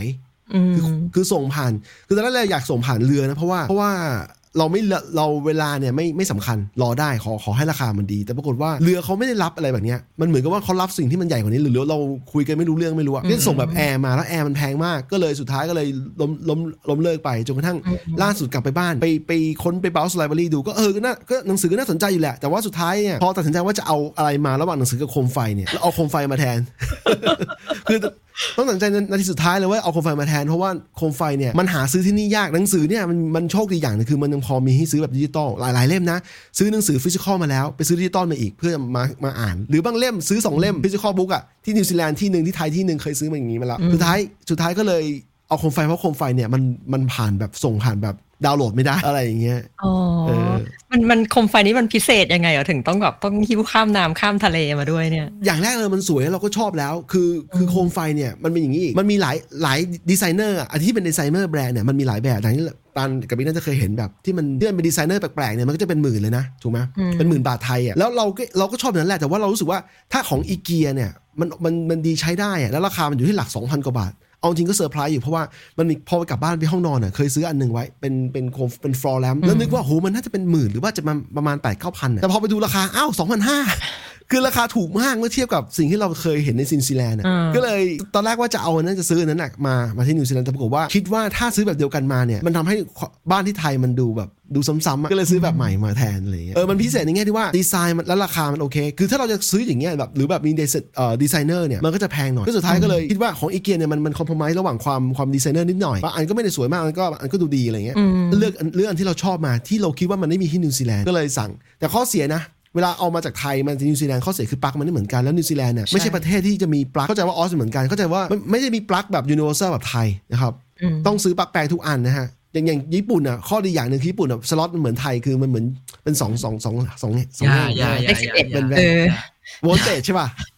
Speaker 2: อืม
Speaker 3: คือคือส่งผ่าน คือตอนแรกเราอยากส่งผ่านเรือนะเพราะว่าเพราะว่า เราไม่เราเราเวลาเนี่ยไม่ไม่สำคัญรอได้ขอขอให้ราคามันดี แต่ปรากฏว่าเรือเขาไม่ได้รับอะไรแบบเนี้ยมันเหมือนกับว่าเขารับสิ่งที่มันใหญ่กว่านี้หรือเราคุยกันไม่รู้เรื่องไม่รู้อะก็ส่งแบบแอร์มาแล้วแอร์มันแพงมากก็เลยสุดท้ายก็เลยล้มล้มล้มเลิกไปจนกระทั่งล่าสุดกลับไปบ้าน ไปไปค้นไป browse library ดูก็เออก็น่าก็หนังสือก็น่าสนใจอยู่แหละ แต่ว่าสุดท้ายเนี่ยพอตัดสินใจว่าจะเอาอะไรมาระหว่างหนังสือกับโคมไฟเนี่ยแล้วเอาโคมไฟมาแทนคือ ต้องตัดสินใจนาทีสุดท้ายเลยว่าเอาโคมไฟมาแทน เพราะว่าโคมไฟเนี่ยมันหาซื้อที่นี่ยากหนังสือเนี่ยมันมันโชคดีอย่างหนึ่งคือมันยังพอมีให้ซื้อแบบดิจิตอลหลาย ๆ เล่มนะ ซื้อหนังสือ physical มาแล้วไปซื้อดิจิตอลมาอีกเพื่อมามาอ่าน หรือบางเล่มซื้อสองเล่ม physical book อะที่นิวซีแลนด์ที่หนึ่งที่ไทยที่หนึ่งเคยซื้อมาอย่างนี้มาแล้วสุดท้ายสุดท้ายก็เลยเอาโคมไฟเพราะโคมไฟเนี่ยมันมันผ่านแบบส่งผ่านแบบ ดาวน์โหลดไม่ได้อะไรอย่างเงี้ย
Speaker 2: อ๋อ
Speaker 3: เออ
Speaker 2: มันมันโคมไฟนี้มันพิเศษยังไงเหรอถึงต้องแบบต้องหิ้วข้ามน้ำข้ามทะเลมาด้วยเนี่ย
Speaker 3: อย่างแรกเลยมันสวยแล้วเราก็ชอบแล้ว คือคือโคมไฟเนี่ยมันเป็นอย่างนี้อีกมันมีหลายหลายดีไซเนอร์อะอันที่เป็น designer brand เนี่ยมันมีหลายแบบอย่างที่ปานกับบิ๊กน่าจะเคยเห็นแบบที่มันที่มันเป็นดีไซเนอร์แปลกๆเนี่ยมันก็จะเป็นหมื่นเลยนะถูกไหม
Speaker 2: อืม
Speaker 3: เป็นหมื่นบาทไทยอะแล้วเราก็เราก็ชอบอย่างนั้นแหละแต่ว่าเรารู้สึกว่าถ้าของอีเกียเนี่ยมันมันมันดีใช้ได้อะแล้วราคามันอยู่ที่หลัก2,000กว่าบาท เอาจริงก็เซอร์ไพรส์อยู่เพราะว่ามันมีพอไปกลับบ้านไปห้องนอนอะเคยซื้ออันหนึ่งไว้เป็นเป็นโคมเป็น floor lamp แล้วนึกว่าโหมันน่าจะเป็นหมื่นหรือว่าจะมาประมาณแปดเก้าพันแต่พอไปดูราคาอ้าวสองพันห้า คือราคาถูกมากเมื่อเทียบกับสิ่งที่เราเคยเห็นในนิวซีแลนด์อะ
Speaker 2: อ่า
Speaker 3: ก็เลยตอนแรกว่าจะเอาอันนั้นจะซื้ออันนั้นน่ะมามาที่นิวซีแลนด์แต่ปรากฏว่าคิดว่าถ้าซื้อแบบเดียวกันมาเนี่ยมันทำให้บ้านที่ไทยมันดูแบบดูซ้ำๆอะก็เลยซื้อแบบใหม่มาแทนอะไรอย่างเงี้ยเออมันพิเศษในแง่ที่ว่าดีไซน์มันและราคามันโอเค คือถ้าเราจะซื้ออย่างเงี้ยแบบหรือแบบมี desi- เอ่อดีไซเนอร์เนี่ยมันก็จะแพงหน่อยก็สุดท้ายก็เลยคิดว่าของอีเกียเนี่ยมันมัน compromise ระหว่างความความดีไซเนอร์นิดหน่อยบางอันก็ไม่ได้สวยมากอันก็อันก็ดูดีอะไรเงี้ย
Speaker 2: อืม
Speaker 3: เลือกอันเลือกอันที่เราชอบมาที่เราคิดว่ามันไม่มีที่นิวซีแลนด์ก็เลยสั่ง แต่ข้อเสียนะ เวลาเอามาจากไทยมาจากนิวซีแลนด์ข้อเสียคือปลั๊กมันไม่เหมือนกันแล้วนิวซีแลนด์เนี่ยไม่ใช่ประเทศที่จะมีปลั๊กเข้าใจว่าออสเหมือนกันเข้าใจว่าไม่ไม่ได้มีปลั๊กแบบ universal แบบไทยนะครับ
Speaker 2: อืม
Speaker 3: ต้องซื้อปลั๊กแปลงทุกอันนะฮะอย่างอย่างญี่ปุ่นอะข้อดีอย่างหนึ่งคือญี่ปุ่นอะสล็อตมันเหมือนไทยคือมันเหมือนเป็นสองสองสองสองสอง
Speaker 4: อย่า
Speaker 3: แง่
Speaker 4: อย่าอย่า
Speaker 2: เลขสิบเอ็ด
Speaker 4: อย่า
Speaker 2: เออ
Speaker 3: voltage ใช่ป่ะ
Speaker 4: โอ้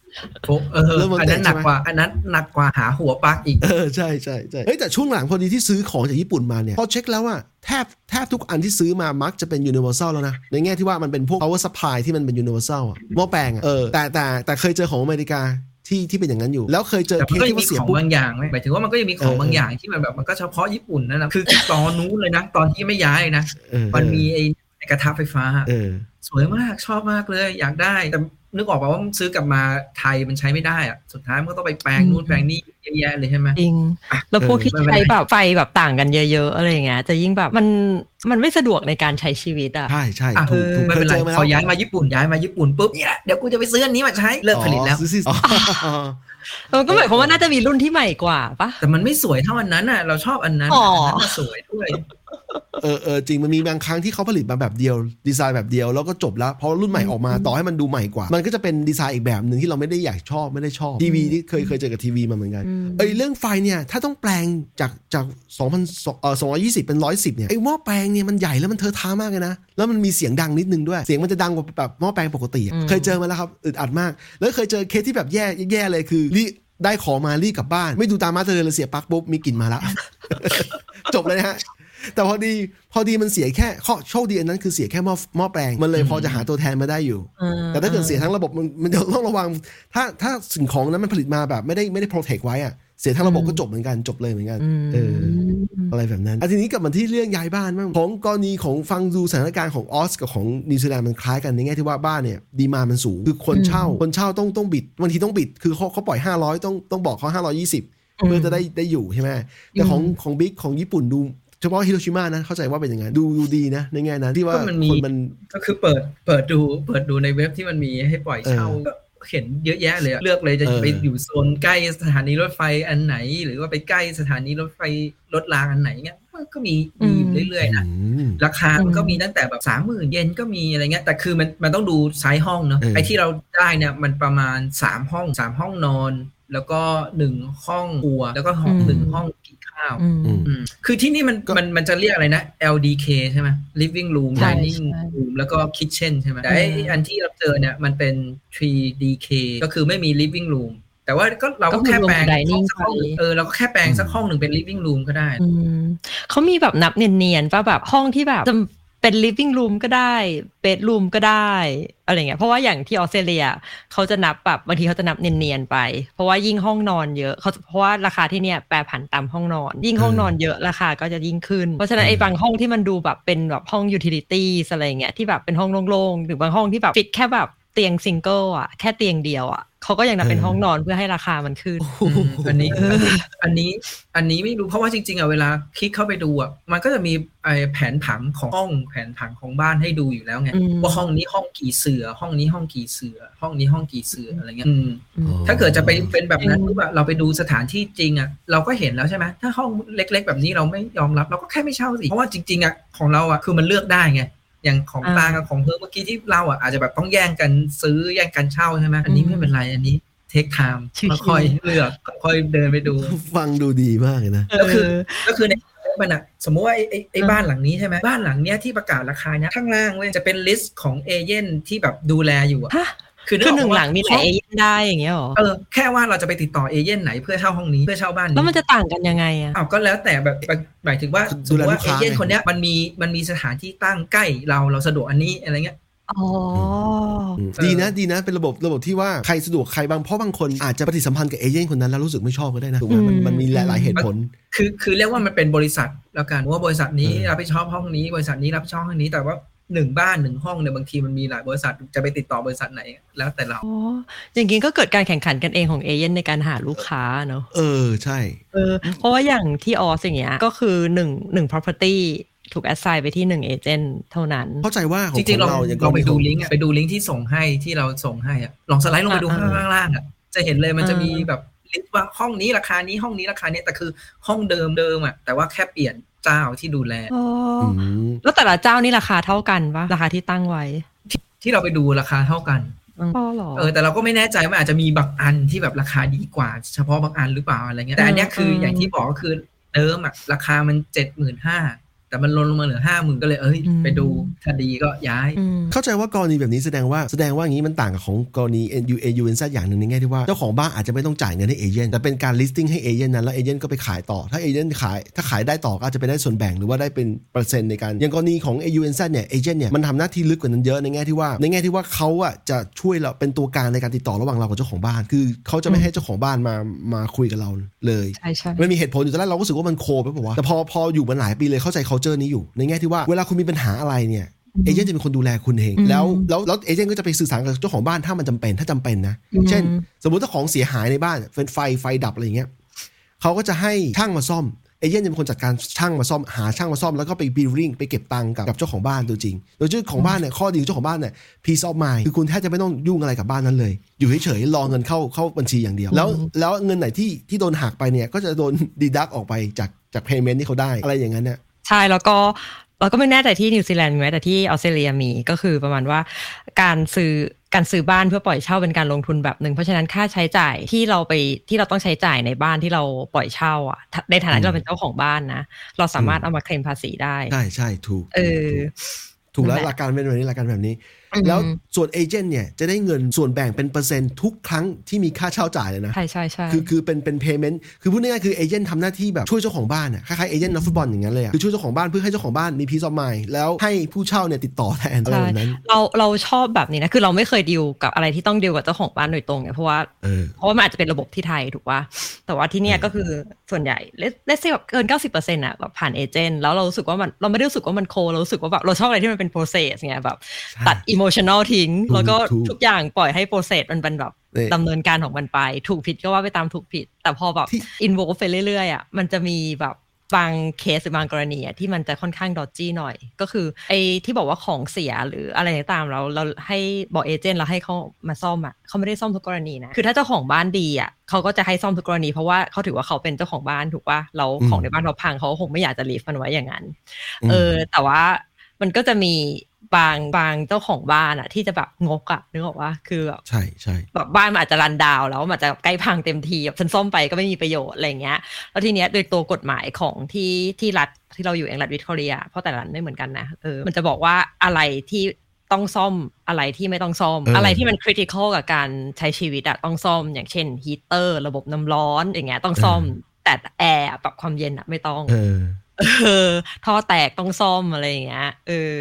Speaker 4: เออ
Speaker 3: เริ่มมัน
Speaker 4: อันนั้น
Speaker 3: เตะ
Speaker 4: หนัก
Speaker 3: ใช่ไหม
Speaker 4: กว่าอันนั้นหนักกว่าหาหัวปลั๊กอีก
Speaker 3: เออใช่ใช่ใช่เฮ้ยแต่ช่วงหลังพอดีที่ซื้อของจากญี่ปุ่นมาเนี่ย พอเช็คแล้วว่าแทบแทบทุกอันที่ซื้อมามักจะเป็น universal แล้วนะ ในแง่ที่ว่ามันเป็นพวก power supply ที่มันเป็น universal อะหม้อแปลงอะเออแต่แต่แต่เคยเจอของอเมริกาที่ที่เป็นอย่างนั้นอยู่ แล้วเคยเจอ
Speaker 4: แต่
Speaker 3: เค
Speaker 4: มัน
Speaker 3: ส
Speaker 4: ก็ยัง
Speaker 3: ที่
Speaker 4: มี
Speaker 3: ว่าเสีย
Speaker 4: ของ
Speaker 3: ปุ๊บบา
Speaker 4: งอย่างไหมหมายถึงว่ามันก็ยังมีของ
Speaker 3: เออ
Speaker 4: บางอย่างที่มันแบบมันก็เฉพาะญี่ปุ่นนั่นแหละคือตอนนู้นเลยนะ ตอนที่ไม่ย้ายนะ
Speaker 3: เออ
Speaker 4: มันมีไอ้ไอ้กระทะไฟฟ้า
Speaker 3: เออ
Speaker 4: สวยมากชอบมากเลยอยากได้แต่ นึกออกป่าว่ามันซื้อกลับมาไทยมันใช้ไม่ได้อะสุดท้ายมันก็ต้องไปแปลงนู่นแปลงนี่เยอะแยะเลยใช่ไหม
Speaker 2: จริง แล้วพวกที่
Speaker 4: ไม่เป็นไร
Speaker 2: ใช้แบบไฟแบบต่างกันเยอะๆอะไรอย่างเงี้ยจะยิ่งแบบมันมันไม่สะดวกในการใช้ชีวิตอะ
Speaker 3: ใช่ใช่
Speaker 4: อะ
Speaker 3: ถูกถูก
Speaker 4: ไม่
Speaker 3: เค
Speaker 4: เป็
Speaker 3: ย
Speaker 4: นไร
Speaker 3: เจอมา
Speaker 4: พอ
Speaker 3: แล้ว
Speaker 4: ย้ายมาญี่ปุ่นย้ายมาญี่ปุ่นปุ๊บเนี่ยเดี๋ยวกูจะไปซื้ออันนี้มาใช้เลิกผลิตแล้ว
Speaker 3: อ๋อซื้อสิอ๋อ
Speaker 2: มันก็หมายความว่าน่าจะมีรุ่นที่ใหม่กว่าปะ
Speaker 4: แต่มันไม่สวยเท่าอันนั้นอะเราชอบอันนั้น
Speaker 2: อ๋ออั
Speaker 4: นนั้นน่ะสวยด้วย
Speaker 3: เออเออจริงมันมีบางครั้งที่เขาผลิตมาแบบเดียว ดีไซน์แบบเดียวแล้วก็จบแล้วเพราะรุ่นใหม่ออกมาต่อให้มันดูใหม่กว่า มันก็จะเป็นดีไซน์อีกแบบหนึ่งที่เราไม่ได้อยากชอบไม่ได้ชอบทีวีที่เคยเคยเจอกับทีวีมาเหมือนกัน
Speaker 2: อืม
Speaker 3: เอ้ยเรื่องไฟเนี่ยถ้าต้องแปลงจากจาก2,000เอ่อ220 เป็น 110 เนี่ยไอ้หม้อแปลงเนี่ยมันใหญ่แล้วมันเทอะทะมากเลยนะ แล้วมันมีเสียงดังนิดนึงด้วย เสียงมันจะดังกว่าแบบหม้อแปลงปกติอะ
Speaker 2: อืม
Speaker 3: เคยเจอมาแล้วครับอึดอัดมาก แล้วเคยเจอเคสที่แบบแย่แย่เลยคือรีได้ของมารีบกลับบ้าน ไม่ดูตาม้าตาเรือเลยเสียบปลั๊กปุ๊บมีกลิ่นมาละจบเลยนะฮะ แต่พอดีพอดีมันเสียแค่ข้อโชคดีอันนั้นคือเสียแค่หม้อหม้อแปลงมันเลยพอจะหาตัวแทนมาได้อยู่ แต่ถ้าเกิดเสียทั้งระบบมันมันต้องระวัง ถ้าถ้าสิ่งของนั้นมันผลิตมาแบบไม่ได้ไม่ได้ protect ไว้อะเสียทั้งระบบก็จบเหมือนกันจบเลยเหมือนกันเอออะไรแบบนั้นอะทีนี้กลับมาที่เรื่องย้ายบ้านบ้างของกรณีของฟังดูสถานการณ์ของออสกับของนิวซีแลนด์มันคล้ายกันในแง่ที่ว่าบ้านเนี่ย demand มันสูงคือคนเช่าคนเช่าต้องต้อง bid บางทีต้อง bid คือเขาเขาปล่อย 500 ต้องต้องบอกเขา520 เพื่อจะได้ได้อยู่ใช่ไหมแต่ของของบิ๊กของญี่ปุ่นดู เฉพาะฮิโรชิมานะเข้าใจว่าเป็นอย่างนั้นดูดูดีนะ ในแง่นั้นที่ว่า
Speaker 4: ก็มันมี
Speaker 3: คนมัน
Speaker 4: ก็คือเปิดเปิดดูเปิดดูในเว็บที่มันมีให้ปล่อยเช่า
Speaker 3: เออ
Speaker 4: ก็เห็นเยอะแยะเลยอะเลือกเลยจะ
Speaker 3: เออ
Speaker 4: ไปอยู่โซนใกล้สถานีรถไฟอันไหน หรือว่าไปใกล้สถานีรถไฟรถรางอันไหนเงี้ยมันก็มีมีอยู่เรื่อยๆนะ
Speaker 3: อืม
Speaker 4: ราคามันก็มีตั้งแต่แบบสามหมื่นเยนก็มีอะไรเงี้ยแต่คือมันมันต้องดูไซส์ห้องเนาะ
Speaker 3: เออ
Speaker 4: ไอ้ที่เราได้เนี่ยมันประมาณสามห้องสามห้องนอน แล้วก็หนึ่งห้องครัวแล้วก็ห้อง
Speaker 2: อืม
Speaker 4: หนึ่งห้องกิน ข้าว
Speaker 2: อืม
Speaker 3: อืม
Speaker 4: อืมคือที่นี่มัน
Speaker 3: ก็
Speaker 4: มันมันจะเรียกอะไรนะ LDK ใช่ไหม living room
Speaker 2: ใช่
Speaker 4: dining
Speaker 2: ใช่
Speaker 4: room แล้วก็ kitchen ใช่ไหมแต่ไอ้
Speaker 2: อืม
Speaker 4: อันที่เราเจอเนี่ยมันเป็น 3DK ก็คือไม่มี living room แต่ว่าก็เราก็แค่แปลง
Speaker 2: ก็คือรวม dining
Speaker 4: สักห้อง
Speaker 2: ไป
Speaker 4: เออเราก็แค่แปลงสักห้องหนึ่งเป็น living room ก็ได้
Speaker 2: อืมเขามีแบบนับเนียนๆป่ะแบบห้องที่แบบจะ เป็น living room ก็ได้ bedroom ก็ได้อะไรเงี้ยเพราะว่าอย่างที่ออสเตรเลียเขาจะนับแบบบางทีเขาจะนับเนียนๆไป เพราะว่ายิ่งห้องนอนเยอะเขาเพราะว่าราคาที่เนี่ยแปรผันตามห้องนอน ยิ่งห้องนอนเยอะราคาก็จะยิ่งขึ้น เพราะฉะนั้นไอ้บางห้องที่มันดูแบบเป็นแบบห้อง utilities อะไรเงี้ยที่แบบเป็นห้องโล่งๆหรือบางห้องที่แบบฟิกแค่แบบเตียงซิงเกิลอะแค่เตียงเดียวอะ เขาก็ยังนับเป็นห้องนอนเพื่อให้ราคามันขึ้น
Speaker 4: อืมอันนี้อันนี้อันนี้ อันนี้ไม่รู้เพราะว่าจริง ๆอะเวลาคลิกเข้าไปดูอะมันก็จะมีไอ้แผนผังของห้องแผนผังของบ้านให้ดูอยู่แล้วไง
Speaker 2: อืม
Speaker 4: ว่าห้องนี้ห้องกี่เสือ ห้องนี้ห้องกี่เสือ ห้องนี้ห้องกี่เสืออะไรเงี้ยอืม
Speaker 2: อืม
Speaker 4: ถ้าเกิดจะไปเป็นแบบนั้น
Speaker 2: อืม
Speaker 4: ปุ๊บอะเราไปดูสถานที่จริงอะเราก็เห็นแล้วใช่ไหมถ้าห้องเล็ก ๆ แบบนี้เราไม่ยอมรับเราก็แค่ไม่เช่าสิเพราะว่าจริงๆอะของเราอะคือมันเลือกได้ไง อย่างของ
Speaker 2: อ่า
Speaker 4: ตากับของเพิ่มเมื่อกี้ที่เราอะอาจจะแบบต้องแย่งกันซื้อแย่งกันเช่าใช่ไหมอันนี้
Speaker 2: อืม
Speaker 4: ไม่เป็นไรอันนี้เทคไทม์
Speaker 2: ชิวๆ
Speaker 4: ค่อยๆเลือกค่อยๆเดินไปดู
Speaker 3: ฟังดูดีมากเลยนะ
Speaker 4: ก็คือก็คือในมันอะสมมุติว่าไอ้ไอ้ไอ้บ้านหลังนี้ใช่ไหมบ้านหลังเนี้ยที่ประกาศราคาเนี้ยข้างล่างเว้ยจะเป็นลิสต์ของเอเย่นที่แบบดูแลอยู่อะ
Speaker 2: ฮะ
Speaker 4: คือนึก
Speaker 2: คือ
Speaker 4: ออก
Speaker 2: หนึ่ง
Speaker 4: ปะ
Speaker 2: หลังมีหลายเอเย่นได้อย่างเงี้ยหรอ
Speaker 4: เออแค่ว่าเราจะไปติดต่อเอเย่นไหนเพื่อเช่าห้องนี้เพื่อเช่าบ้านนี้
Speaker 2: แล้วมันจะต่างกันยังไงอะ
Speaker 4: อ้าวก็แล้วแต่แบบหมายถึงว่า
Speaker 3: คือ
Speaker 4: ส
Speaker 3: ดู
Speaker 4: มม
Speaker 3: แล
Speaker 4: ติว่า
Speaker 3: ลูก
Speaker 4: เอ
Speaker 3: ค้า
Speaker 4: เย่น
Speaker 3: ไง
Speaker 4: คนเนี้ยมันมีมันมีสถานที่ตั้งใกล้เราเราสะดวกอันนี้อะไรเงี้ย
Speaker 2: อ๋อ
Speaker 3: อืม
Speaker 4: เออ
Speaker 3: ดีนะดีนะเป็นระบบระบบที่ว่าใครสะดวกใครบางเพราะบางคนอาจจะปฏิสัมพันธ์กับเอเย่นคนนั้นแล้วรู้สึกไม่ชอบก็ได้นะถูกไหมมัน
Speaker 2: อืม
Speaker 3: มันมีหลายๆเหตุผล
Speaker 4: คือคือเรียกว่ามันเป็นบริษัทแล้วกันว่าบริษัทนี้
Speaker 3: เออ
Speaker 4: รับผิดชอบห้องนี้บริษัทนี้รับผิดชอบห้องนี้แต่ว่า หนึ่งบ้านหนึ่งห้องเนี่ยบางทีมันมีหลายบริษัทจะไปติดต่อบริษัทไหน แล้วแต่เรา
Speaker 2: อ๋ออย่างนี้ก็เกิดการแข่งขันกันเองของเอเย่นในการหาลูกค้าเนอะ
Speaker 3: เออใช่
Speaker 2: เออเพราะว่าอย่างที่ออสอย่างเงี้ยก็คือหนึ่งหนึ่ง property ถูก assign ไปที่หนึ่งเอเจนต์เท่านั้น
Speaker 3: เข้าใจว่าขอ
Speaker 4: จ
Speaker 3: ง
Speaker 4: ริงๆ
Speaker 3: ข
Speaker 4: ล
Speaker 3: อ
Speaker 4: อง
Speaker 3: งเราอย่าง
Speaker 4: ลองไปดู
Speaker 3: ข
Speaker 4: ลิงก์อะไปดูลิงก์ที่ส่งให้ที่เราส่งให้อะลองสไลด์ลงไปดู
Speaker 2: อ่า
Speaker 4: ข้างล่างๆอะจะเห็นเลยมันจะ
Speaker 2: อ่ามี
Speaker 4: มีแบบ list ว่าห้องนี้ราคานี้ห้องนี้ราคาเนี้ยแต่คือห้องเดิมเดิมอะแต่ว่าแค่เปลี่ยน เจ้าที่ดูแล
Speaker 2: อ๋อ
Speaker 3: อื
Speaker 2: อ
Speaker 3: ม
Speaker 2: แล้วแต่ละเจ้านี่ราคาเท่ากันปะราคาที่ตั้งไว้
Speaker 4: ที่เราไปดูราคาเท่ากัน
Speaker 2: อ๋อเหรอ
Speaker 4: เออแต่เราก็ไม่แน่ใจว่าอาจจะมีบางอันที่แบบราคาดีกว่า เฉพาะบางอันหรือเปล่าอะไรเงี้ยแต่อันเนี้ยคือ
Speaker 2: เอออ
Speaker 4: อย่างที่บอกก็คือเดิมอะราคามันเจ็ดหมื่นห้า แต่มันลดลงมาเหลือห้าหมื่นก็เลยเอ้ยไปดูคดีก็ย้าย
Speaker 2: อืม
Speaker 3: เข้าใจว่ากรณีแบบนี้แสดงว่าแสดงว่าอย่างนี้มันต่างกับของกรณี U A U N Z อย่างหนึ่งในแง่ที่ว่าเจ้าของบ้านอาจจะไม่ต้องจ่ายเงินให้เอเจนต์แต่เป็นการ listing ให้เอเจนต์นั้นแล้วเอเจนต์ก็ไปขายต่อถ้าเอเจนต์ขายถ้าขายได้ต่อก็อาจจะไปได้ส่วนแบ่งหรือว่าได้เป็นเปอร์เซ็นต์ในการอย่างกรณีของ A U N Z เนี่ยเอเจนต์เนี่ยมันทำหน้าที่ลึกกว่านั้นเยอะในแง่ที่ว่า ในแง่ที่ว่าเขาอะจะช่วยเราเป็นตัวกลางในการติดต่อระหว่างเรากับเจ้าของบ้าน คือเขาจะไม่ให้เจ้าของบ้านมามาคุยกับเราเลย
Speaker 2: ใช่ใช่
Speaker 3: มันมีเหตุผลอยู่ตอนแรกเราก็รู้สึกว่ามันโคไปป่าวะแต่พอพออยู่มาหลายปีเลยเข้าใจ culture นี้อยู่ ในแง่ที่ว่าเวลาคุณมีปัญหาอะไรเนี่ยเอเจนต์จะเป็นคนดูแลคุณเอง
Speaker 2: อืม
Speaker 3: แล้วแล้วแล้วเอเจนต์ก็จะไปสื่อสารกับเจ้าของบ้านถ้ามันจำเป็นถ้าจำเป็นนะ
Speaker 2: อืม
Speaker 3: เช่น สมมติถ้าของเสียหายในบ้านเป็นไฟไฟดับอะไรอย่างเงี้ยเขาก็จะให้ช่างมาซ่อมเอเจนต์จะเป็นคนจัดการช่างมาซ่อมหาช่างมาซ่อมแล้วก็ไปบิลลิ่งไปเก็บตังค์กับกับเจ้าของบ้านตัวจริงโดยเจ้าของบ้านเนี่ยข้อดีของเจ้าของบ้านเนี่ย peace of mind คือคุณแทบจะไม่ต้องยุ่งอะไรกับบ้านนั้นเลย อยู่เฉยๆรอเงินเข้าเข้าบัญชีอย่างเดียว แล้วแล้วเงินไหนที่ที่โดนหักไปเนี่ยก็จะโดนดีดักออกไปจากจาก payment ที่เขาได้อะไรอย่างนั้นเนี่ย
Speaker 2: ใช่แล้วก็เราก็ไม่แน่ใจที่นิวซีแลนด์มีไหมแต่ที่ออสเตรเลียมีก็คือประมาณว่าการซื้อการซื้อบ้านเพื่อปล่อยเช่าเป็นการลงทุนแบบหนึ่งเพราะฉะนั้นค่าใช้จ่ายที่เราไปที่เราต้องใช้จ่ายในบ้านที่เราปล่อยเช่าอะถ้าในฐานะที่เราเป็นเจ้าของบ้านนะ เราสามารถเอามาเคลมภาษีได้
Speaker 3: ใช่ใช่ถูก
Speaker 2: เออ
Speaker 3: ถูกถูกแล้ว
Speaker 2: นั่นแหละ
Speaker 3: หลักการเป็นแบบนี้หลักการแบบนี้
Speaker 2: อืม
Speaker 3: แล้วส่วนเอเจนต์เนี่ยจะได้เงินส่วนแบ่งเป็นเปอร์เซ็นต์ทุกครั้งที่มีค่าเช่าจ่ายเลยนะ
Speaker 2: ใช่ใช่ใช่
Speaker 3: คือคือเป็นเป็น payment คือพูดง่ายๆคือเอเจนต์ทำหน้าที่แบบช่วยเจ้าของบ้านอะคล้ายๆเอเจนต์นักฟุตบอลอย่างนั้นเลยอะคือช่วยเจ้าของบ้านเพื่อให้เจ้าของบ้านมี peace of mind แล้วให้ผู้เช่าเนี่ยติดต่อแทนอะไร
Speaker 2: ใช่
Speaker 3: แบบนั้น
Speaker 2: เราเราชอบแบบนี้นะคือเราไม่เคยดีลกับอะไรที่ต้องดีลกับเจ้าของบ้านโดยตรงเนี่ยเพราะว่า
Speaker 3: เออ
Speaker 2: เพราะว่ามันอาจจะเป็นระบบที่ไทยถูกป่ะแต่ว่าที่เนี่ยก็คือส่วนใหญ่ let's say แบบเกิน90%อะแบบผ่านเอเจนต์แล้วเรารู้สึกว่ามันเราไม่ได้รู้สึกว่ามันโอเคเรารู้สึกว่าแบบเราชอบอะไรที่มันเป็น process ไงแบบ
Speaker 3: ใช่
Speaker 2: ตัด emotional ทิ้ง
Speaker 3: ถูก
Speaker 2: แล้วก็
Speaker 3: ถูก
Speaker 2: ทุกอย่างปล่อยให้ process มันเป็นแบบ
Speaker 3: เนี่ย
Speaker 2: ดำเนินการของมันไป ถูกผิดก็ว่าไปตามถูกผิด แต่พอแบบ
Speaker 3: ที่
Speaker 2: involve ไปเรื่อยๆอะมันจะมีแบบบางเคสหรือบางกรณีอะที่มันจะค่อนข้างดอ d จี้หน่อย ก็คือไอ้ที่บอกว่าของเสียหรืออะไรก็ตามเราเราให้บอกเอเจนต์เราให้เขามาซ่อมอะเขาไม่ได้ซ่อมทุกกรณีนะคือถ้าเจ้าของบ้านดีอะเขาก็จะให้ซ่อมทุกกรณี เพราะว่าเขาถือว่าเขาเป็นเจ้าของบ้านถูกป่ะเรา
Speaker 3: อืม
Speaker 2: ของในบ้านเราพังเขาคงไม่อยากจะรีฟมันไว้อย่างนั้น
Speaker 3: อืม
Speaker 2: เออแต่ว่า มันก็จะมีบางบางเจ้าของบ้านอะที่จะแบบงกอะนึกออกว่าคือแบบ
Speaker 3: ใช่ใช่
Speaker 2: แบบบ้านมันอาจจะรันดาวน์แล้วมันอาจจะใกล้พังเต็มทีแบบฉันซ่อมไปก็ไม่มีประโยชน์อะไรเงี้ย แล้วทีเนี้ยโดยตัวกฎหมายของที่ที่รัฐที่เราอยู่เองรัฐวิทอเรีย เพราะแต่ละรัฐไม่เหมือนกันนะเออมันจะบอกว่าอะไรที่ต้องซ่อมอะไรที่ไม่ต้องซ่อม
Speaker 3: เอออ
Speaker 2: อะไรที่มันคริติคอลกับการใช้ชีวิตอะต้องซ่อม อย่างเช่นฮีเตอร์ ระบบน้ำร้อนอย่างเงี้ยต้องซ่อมแต่แอร์ปรับความเย็นอะไม่ต้อง
Speaker 3: เออ
Speaker 2: ท่อแตกต้องซ่อมอะไรอย่างเงี้ยเออ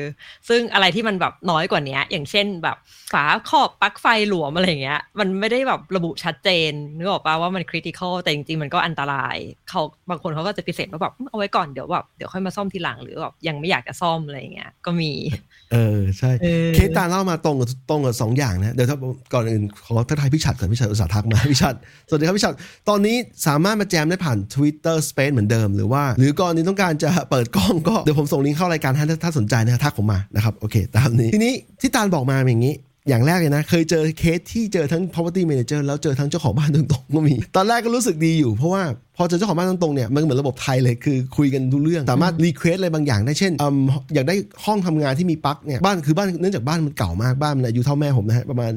Speaker 2: ซึ่งอะไรที่มันแบบน้อยกว่าเนี้ยอย่างเช่นแบบฝาครอบปลั๊กไฟหลวมอะไรอย่างเงี้ย มันไม่ได้แบบระบุชัดเจนนึกออกปะว่ามันคริติคอลแต่จริงๆ มันก็อันตรายเขาบางคนเขาก็จะพิเศษว่าแบบเอาไว้ก่อนเดี๋ยวแบบเดี๋ยวค่อยมาซ่อมทีหลังหรือแบบยังไม่อยากจะซ่อมอะไรอย่างเงี้ยก็มี
Speaker 3: เออใช่
Speaker 2: เออ
Speaker 3: เคสตาเล่ามาตรงกับตรงกับสองอย่างนะเดี๋ยวถ้าก่อนอื่นขอทักทายพี่ชัดก่อนพี่ชัดอุตส่าห์ทักมาพี่ชัดสวัสดีครับพี่ชัดตอนนี้สามารถมาแจมได้ผ่าน Twitter Space เหมือนเดิม หรือว่า หรือก่อนนี้ต้องการจะเปิดกล้องก็เดี๋ยวผมส่งลิงก์เข้ารายการให้ถ้าถ้าสนใจนะทักผมมานะครับโอเค ตามนี้ทีนี้ที่ตาลบอกมาเป็นอย่างนี้ อย่างแรกเลยนะ เคยเจอเคสที่เจอทั้ง property manager แล้วเจอทั้งเจ้าของบ้านตรงๆก็มี ตอนแรกก็รู้สึกดีอยู่เพราะว่าพอเจอเจ้าของบ้านตรงๆเนี่ยมันเหมือนระบบไทยเลยคือคุยกันรู้เรื่อง สามารถ request อะไรบางอย่างได้เช่นอยากได้ห้องทำงานที่มีปลั๊กเนี่ยบ้านคือบ้านเนื่องจากบ้านมันเก่ามากบ้านมันอายุเท่าแม่ผมนะฮะประมาณ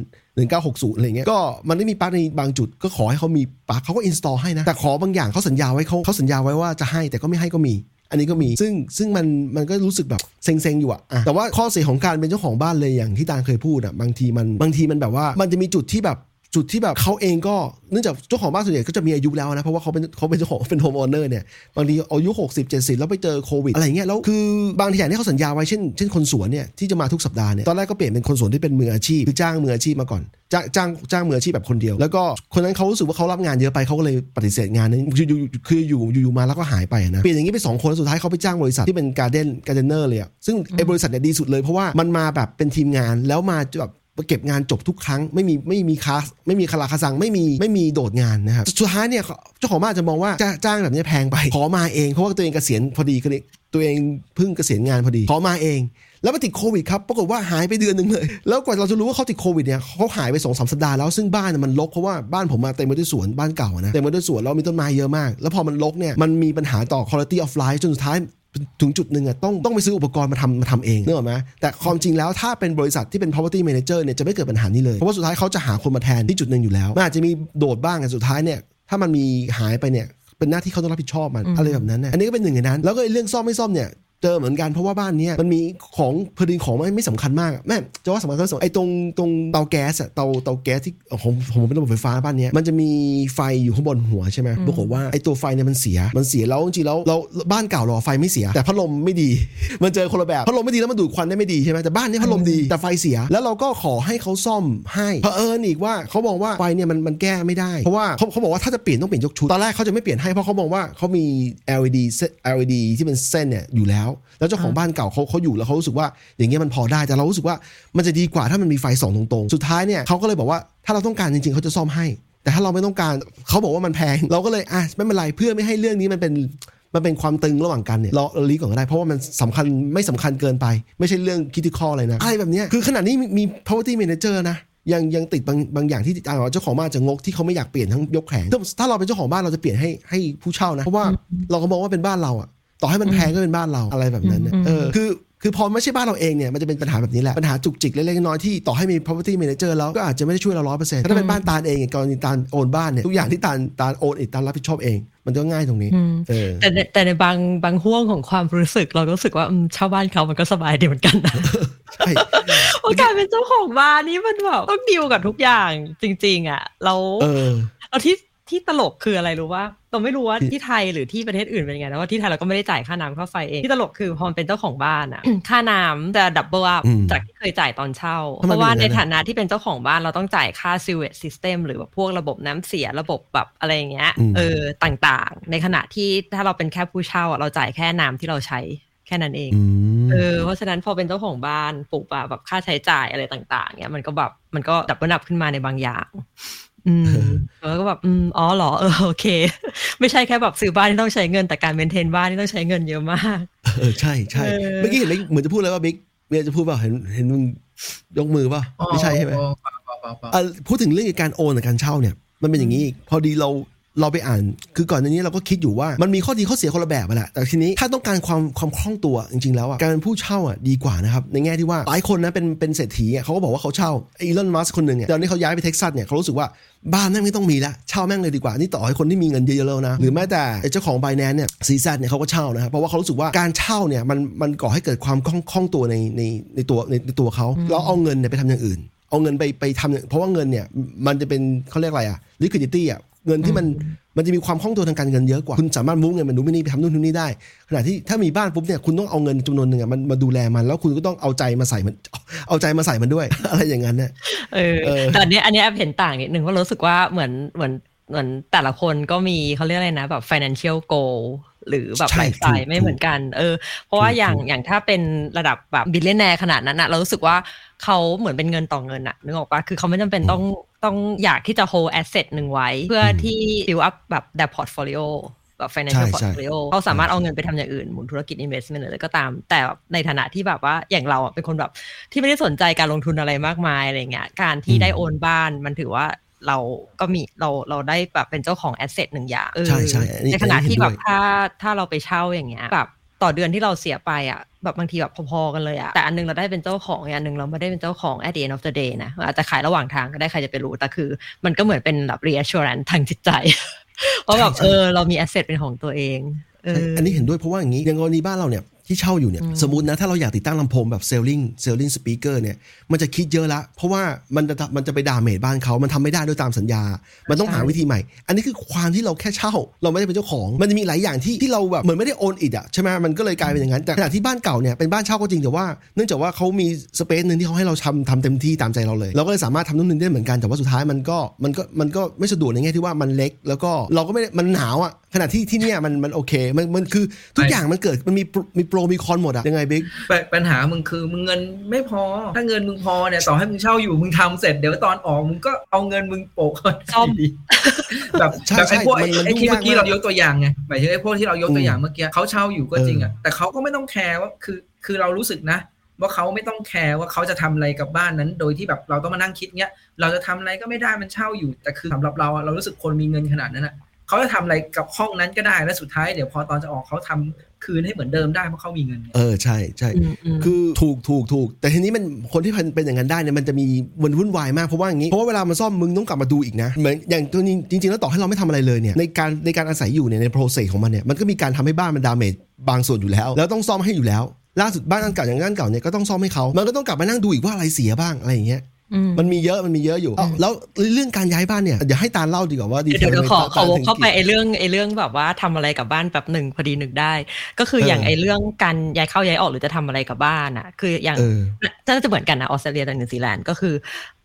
Speaker 3: 1960อะไรเงี้ยก็มันไม่มีปลั๊กในบางจุดก็ขอให้เขามีปลั๊กเขาก็ install ให้นะแต่ขอบางอย่างเขาสัญญาไว้เขาเขาสัญญาไว้ว่าจะให้แต่ก็ไม่ให้ก็มี อันนี้ก็มีซึ่งซึ่งมันมันก็รู้สึกแบบเซ็งๆอยู่อะอะแต่ว่าข้อเสียของการเป็นเจ้าของบ้านเลยอย่างที่ตาลเคยพูดอะบางทีมันบางทีมันแบบว่ามันจะมีจุดที่แบบ จุดที่แบบเขาเองก็เนื่องจากเจ้าของบ้านส่วนใหญ่ก็จะมีอายุแล้วนะเพราะว่าเขาเป็นเขาเป็นเจ้าของเป็น home owner เนี่ยบางทีอายุ 60 70 แล้วไปเจอโควิดอะไรเงี้ยแล้วคือบางทีอย่างที่เขาสัญญาไว้เช่นเช่นคนสวนเนี่ยที่จะมาทุกสัปดาห์เนี่ยตอนแรกก็เปลี่ยนเป็นคนสวนที่เป็นมืออาชีพคือจ้างมืออาชีพมาก่อน จ้างจ้างจ้างมืออาชีพแบบคนเดียว แล้วก็คนนั้นเขารู้สึกว่าเขารับงานเยอะไปเขาก็เลยปฏิเสธงานนั้นคืออยู่คืออยู่อยู่มาแล้วก็หายไปนะเปลี่ยนอย่างนี้ไปสองคนสุดท้ายเขาไปจ้างบริษัทที่เป็นการ์เด้นการ์เดนเนอร์เลยอะซึ่งไอ้บริษัทเนี่ยดีสุดเลยเพราะว่ามันมาแบบเป็นทีมงานแล้วมาแบบ เก็บงานจบทุกครั้งไม่มีไม่มีคาสไม่มีคาราคาซังไม่มีไม่มีโดดงานนะครับสุดท้ายเนี่ยเจ้าของบ้านจะมองว่าจ้างแบบนี้แพงไป ขอมาเองเพราะว่าตัวเองเกษียณพอดีก็เลยตัวเองเพิ่งเกษียณงานพอดี ขอมาเอง แล้วมาติดโควิดครับปรากฏว่าหายไปเดือนหนึ่งเลย แล้วกว่าเราจะรู้ว่าเขาติดโควิดเนี่ยเขาหายไปสองสามสัปดาห์แล้วซึ่งบ้านมันรกเพราะว่าบ้านผมมาเต็มไปด้วยสวนบ้านเก่านะเต็มไปด้วยสวนแล้วมีต้นไม้เยอะมาก แล้วพอมันรกเนี่ยมันมีปัญหาต่อ quality of life จนสุดท้าย ถึงจุดหนึ่งอะต้องต้องไปซื้ออุปกรณ์มาทำมาทำเองเนอะไหมแต่ความจริงแล้วถ้าเป็นบริษัทที่เป็น property manager เนี่ยจะไม่เกิดปัญหานี้เลย เพราะว่าสุดท้ายเขาจะหาคนมาแทนที่จุดหนึ่งอยู่แล้วมันอาจจะมีโดดบ้างแต่สุดท้ายเนี่ยถ้ามันมีหายไปเนี่ยเป็นหน้าที่เขาต้องรับผิดชอบมันอะไรแบบนั้นนะอันนี้ก็เป็นหนึ่งในนั้น แล้วก็เรื่องซ่อมไม่ซ่อมเนี่ย เจอเหมือนกันเพราะว่าบ้านนี้มันมีของพอดีของไม่ไม่สำคัญมากแม่จะว่าสำคัญก็สำคัญไอ้ตรงตรงเตาแก๊สอะเตาเตาแก๊สที่ของผมเป็นระบบไฟฟ้าบ้านนี้มันจะมีไฟอยู่ข้างบนหัวใช่ไหมปรากฏว่าไอ้ตัวไฟเนี่ยมันเสียมันเสียแล้วจริงๆแล้วเราบ้านเก่าเราไฟไม่เสีย แต่พัดลมไม่ดี มันเจอคนละแบบพัดลมไม่ดีแล้วมันดูดควันได้ไม่ดีใช่ไหมแต่บ้านนี้พัดลมดีแต่ไฟเสียแล้วเราก็ขอให้เขาซ่อมให้เผอิญอีกว่าเขาบอกว่าไฟเนี่ยมันมันแก้ไม่ได้ เพราะว่าเขาเขาบอกว่าถ้าจะเปลี่ยนต้องเปลี่ยนยกชุดตอนแรกเขาจะไม่เปลี่ยนให้เพราะเขามองว่าเขามี LED LED ที่เป็นเส้นเนี่ยอยู่แล้วแล้วเจ้าของบ้านเก่าเขาเขาอยู่แล้วเขารู้สึกว่าอย่างเงี้ยมันพอได้แต่เรารู้สึกว่ามันจะดีกว่าถ้ามันมีไฟส่องตรงๆ สุดท้ายเนี่ยเขาก็เลยบอกว่าถ้าเราต้องการจริงๆเขาจะซ่อมให้ แต่ถ้าเราไม่ต้องการเขาบอกว่ามันแพง เราก็เลยอะไม่เป็นไรเพื่อไม่ให้เรื่องนี้มันเป็นมันเป็นความตึงระหว่างกันเนี่ยเราเราลีก่อนก็ได้ เพราะว่ามันสำคัญไม่สำคัญเกินไป ไม่ใช่เรื่องคิดที่ข้อเลยนะอะไรแบบนี้คือขนาดนี้มี property manager นะยังยังติดบางบางอย่างที่เจ้าของบ้านจะงกที่เขาไม่อยากเปลี่ยนทั้งยกแผงถ้าเราเป็นเจ้าของบ้านเราจะเปลี่ยนให้ให้ผู้เช่านะ เพราะว่าเราก็มองว่าเป็นบ้านเราอะ ต่อให้มันแพงก็เป็นบ้านเราอะไรแบบนั้นเออคือคือพอไม่ใช่บ้านเราเองเนี่ยมันจะเป็นปัญหาแบบนี้แหละ ปัญหาจุกจิกเล็กๆน้อยๆที่ต่อให้มี property manager แล้วก็อาจจะไม่ได้ช่วยเราร้อยเปอร์เซ็นต์ถ้าเป็นบ้านตาลเองกรณีตาลโอนบ้านเนี่ยทุกอย่างที่ตาลตาลโอนเองตาลรับผิดชอบเอง มันก็ง่ายตรงนี้
Speaker 2: แต่แต่ในบางบางห่วงของความรู้สึกเราก็รู้สึกว่าเช่าบ้านเขามันก็สบายดีเหมือนกันนะใช่โอกาสเป็นเจ้าของบ้านนี่มันแบบต้องดีลกับทุกอย่างจริง ๆ อะเราเราที่ ที่ตลกคืออะไรรู้ว่าเราไม่รู้ว่าที่ไทยหรือที่ประเทศอื่นเป็นไงนะว่าที่ไทยเราก็ไม่ได้จ่ายค่าน้ำค่าไฟเองที่ตลกคือพอเป็นเจ้าของบ้านอะค่าน้ำจะ double up จากที่เคยจ่ายตอนเช่า เพราะว่าในฐานะที่เป็นเจ้าของบ้านเราต้องจ่ายค่า sewage system หรือแบบพวกระบบน้ำเสียระบบแบบอะไรอย่างเงี้ยเออต่างๆ ในขณะที่ถ้าเราเป็นแค่ผู้เช่าเราจ่ายแค่น้ำที่เราใช้แค่นั้นเอง เออ เพราะฉะนั้นพอเป็นเจ้าของบ้านปุ๊บแบบค่าใช้จ่ายอะไรต่าง ๆ เนี้ยมันก็แบบมันก็ double up ขึ้นมาในบางอย่าง อืมแล้วก็แบบอืมอ๋อเหรอเออโอเค ไม่ใช่แค่แบบซื้อบ้านที่ต้องใช้เงินแต่การเมนเทนบ้านที่ต้องใช้เงินเยอะมาก
Speaker 3: เออใช่ใช่เมื่อกี้เห็นเหมือนจะพูดเลยว่าบิ๊กเมียจะพูดว่าเห็นเห็นมึงยกมือป่ะไม่ใช่ใช่ไหมพูดถึงเรื่องการโอนกับการเช่าเนี่ย มันเป็นอย่างนี้พอดีเรา เราไปอ่าน คือก่อนหน้านี้เราก็คิดอยู่ว่ามันมีข้อดีข้อเสียคนละแบบแหละแต่ทีนี้ถ้าต้องการความความคล่องตัวจริงๆแล้วอะการเป็นผู้เช่าอะดีกว่านะครับในแง่ที่ว่าหลายคนนะเป็นเป็นเศรษฐีอะเขาก็บอกว่าเขาเช่าอีลอนมัสคนหนึ่งอะตอนนี้เขาย้ายไปเท็กซัสเนี่ยเขารู้สึกว่าบ้านแม่งไม่ต้องมีละเช่าแม่งเลยดีกว่านี่ต่อให้คนที่มีเงินเยอะๆแล้วนะหรือแม้แต่เจ้าของไบแนนเนี่ยซีแซเนี่ยเขาก็เช่านะครับเพราะว่าเขารู้สึกว่าการเช่าเนี่ยมันมันก่อให้เกิดความคล่องคล่องตัวในในในตัวในในตัวเขาแล้วเอาเงินเนี่ยไปทำอย่างอื่น เอาเงินไปไปทำเพราะว่าเงินเนี่ยมันจะเป็นเขาเรียกอะไรอะ liquidity อะ เงินที่มันมันจะมีความคล่องตัวทางการเงินเยอะกว่า คุณสามารถมุ่งเงินมันดูไม่นี่ไปทำนู่นทำนี่ได้ ขณะที่ถ้ามีบ้านปุ๊บเนี่ยคุณต้องเอาเงินจำนวนหนึ่งอะมันมาดูแลมัน แล้วคุณก็ต้องเอาใจมาใส่มันเอาใจมาใส่มันด้วย อะไรอย่างนั้นเนี่ย
Speaker 2: เออแต่อันนี้อันนี้แอบเห็นต่างนิดหนึ่งว่ารู้สึกว่าเหมือนเหมือนเหมือนแต่ละคนก็มีเขาเรียกอะไรนะแบบ financial goal หรือแบบไลฟ์สไตล์ไม่เหมือนกัน เออ เพราะว่าอย่างอย่างถ้าเป็นระดับแบบ billionaire ขนาดนั้นอะเรารู้สึกว่าเขาเหมือนเป็นเงินต่อเงินอะนึกออกปะคือเขาไม่จำเป็นต้องต้องอยากที่จะ hold asset หนึ่งไว้ เพื่อที่ build up แบบ their portfolio แบบ financial portfolio เขาสามารถเอาเงินไปทำอย่างอื่น หมุนธุรกิจ investment อะไรก็ตาม แต่ในฐานะที่แบบว่าอย่างเราเป็นคนแบบที่ไม่ได้สนใจการลงทุนอะไรมากมายอะไรเงี้ย การที่ได้ own บ้านมันถือว่า เราก็มีเราเราได้แบบเป็นเจ้าของ asset หนึ่งอย่าง
Speaker 3: ใช่ใช่
Speaker 2: ในขณะที่แบบถ้าถ้าเราไปเช่าอย่างเงี้ยแบบต่อเดือนที่เราเสียไปอะแบบบางทีแบบพอๆกันเลยอะแต่อันนึงเราได้เป็นเจ้าของอันนึงเราไม่ได้เป็นเจ้าของ at the end of the day นะอาจจะขายระหว่างทางก็ได้ใครจะไปรู้ แต่คือ มันก็เหมือนเป็นแบบ reassurance ทางจิตใจเพราะแบบเออเรามี asset เป็นของตัวเอง
Speaker 3: อันนี้เห็นด้วยเพราะว่าอย่างนี้อย่างกรณีบ้านเราเนี่ย ที่เช่าอยู่เนี่ย
Speaker 2: อืม
Speaker 3: สมมตินะถ้าเราอยากติดตั้งลำโพงแบบ ceiling ceiling speaker เนี่ยมันจะคิดเยอะละ เพราะว่ามันจะมันจะไป damage บ้านเขามันทำไม่ได้ด้วยตามสัญญา มันต้องหาวิธีใหม่ อันนี้คือความที่เราแค่เช่า เราไม่ได้เป็นเจ้าของ มันจะมีหลายอย่างที่ที่เราแบบเหมือนไม่ได้ own it อะใช่ไหมมันก็เลยกลายเป็นอย่างนั้นแต่ขณะที่บ้านเก่าเนี่ยเป็นบ้านเช่าก็จริงแต่ว่าเนื่องจากว่าเขามี space หนึ่งที่เขาให้เราทำทำเต็มที่ตามใจเราเลย เราก็เลยสามารถทำนู่นนี่ได้เหมือนกันแต่ว่าสุดท้ายมันก็มันก็มันก็ไม่สะดวกในแง่ที่ว่ามันเล็ก แล้วก็เราก็ไม่ได้มันหนาวอะ ขณะที่ที่เนี่ยมันมันโอเค มันมันคือทุกอย่างมันเกิดมันมี pro มี pro มี con หมดอะยังไงบิ๊ก
Speaker 4: ปปัญหามึงคือมึงเงินไม่พอ ถ้าเงินมึงพอเนี่ยต่อให้มึงเช่าอยู่มึงทำเสร็จเดี๋ยวตอนออกมึงก็เอาเงินมึงโปะก่อน
Speaker 2: ซ่อม
Speaker 4: ดีแบบ
Speaker 3: ใช่
Speaker 4: แบบไอ้พวก
Speaker 3: ใช่มันมัน
Speaker 4: ไอ้ที่
Speaker 3: ยุ่งยาก
Speaker 4: เมื่อกี้
Speaker 3: มาก
Speaker 4: เรายกตัวอย่างไงหมายถึงไอ้พวกที่เรายกตัวอย่าง
Speaker 3: อืม
Speaker 4: เมื่อกี้เขาเช่าอยู่ก็จริงอะ
Speaker 3: เออ
Speaker 4: แต่เขาก็ไม่ต้องแคร์ว่าคือคือเรารู้สึกนะว่าเขาไม่ต้องแคร์ว่าเขาจะทำอะไรกับบ้านนั้น โดยที่แบบเราต้องมานั่งคิดเงี้ย เราจะทำอะไรก็ไม่ได้มันเช่าอยู่ แต่คือสำหรับเราอะเรารู้สึกคนมีเงินขนาดนั้นอะ เขาจะทำอะไรกับห้องนั้นก็ได้แล้วสุดท้ายเดี๋ยวพอตอนจะออกเขาทำคืนให้เหมือนเดิมได้เพราะเขามีเงินไง
Speaker 3: เออใช่ใช่
Speaker 2: อืมอืม
Speaker 3: คือถูกถูกถูกแต่ทีนี้มันคนที่เป็นเป็นอย่างนั้นได้เนี่ยมันจะมีมันวุ่นวายมากเพราะว่าอย่างนี้เพราะว่าเวลามันซ่อมมึงต้องกลับมาดูอีกนะเหมือนอย่างตัวนี้จริง ๆ แล้วต่อให้เราไม่ทำอะไรเลยเนี่ยในการในการอาศัยอยู่เนี่ยใน process ของมันเนี่ยมันก็มีการทำให้บ้านมัน damage บางส่วนอยู่แล้ว แล้วต้องซ่อมให้อยู่แล้วล่าสุดบ้านอันเก่าอย่างบ้านเก่าเนี่ยก็ต้องซ่อมให้เขามันก็ต้องกลับมานั่งดูอีกว่าอะไรเสียบ้างอะไรอย่างเงี้ย
Speaker 2: อื ม
Speaker 3: มันมีเยอะมันมีเยอะอยู่อ้าวแล้วเรื่องการย้ายบ้านเนี่ยอยากให้ตาลเล่าดีกว่าว่าดี
Speaker 2: เดี๋ยวเดี๋ยวขอขอวกเข้าไป
Speaker 3: ถึง
Speaker 2: ไอ้เรื่องไอ้เรื่องแบบว่าทำอะไรกับบ้านแบบหนึ่งพอดีหนึ่งได้ ก็คืออย่าง
Speaker 3: เออ
Speaker 2: ไอ้เรื่องการย้ายเข้าย้ายออกหรือจะทำอะไรกับบ้านอะ คืออย่าง
Speaker 3: เออ
Speaker 2: น่าจะเหมือนกันนะออสเตรเลียกับนิวซีแลนด์ก็คือ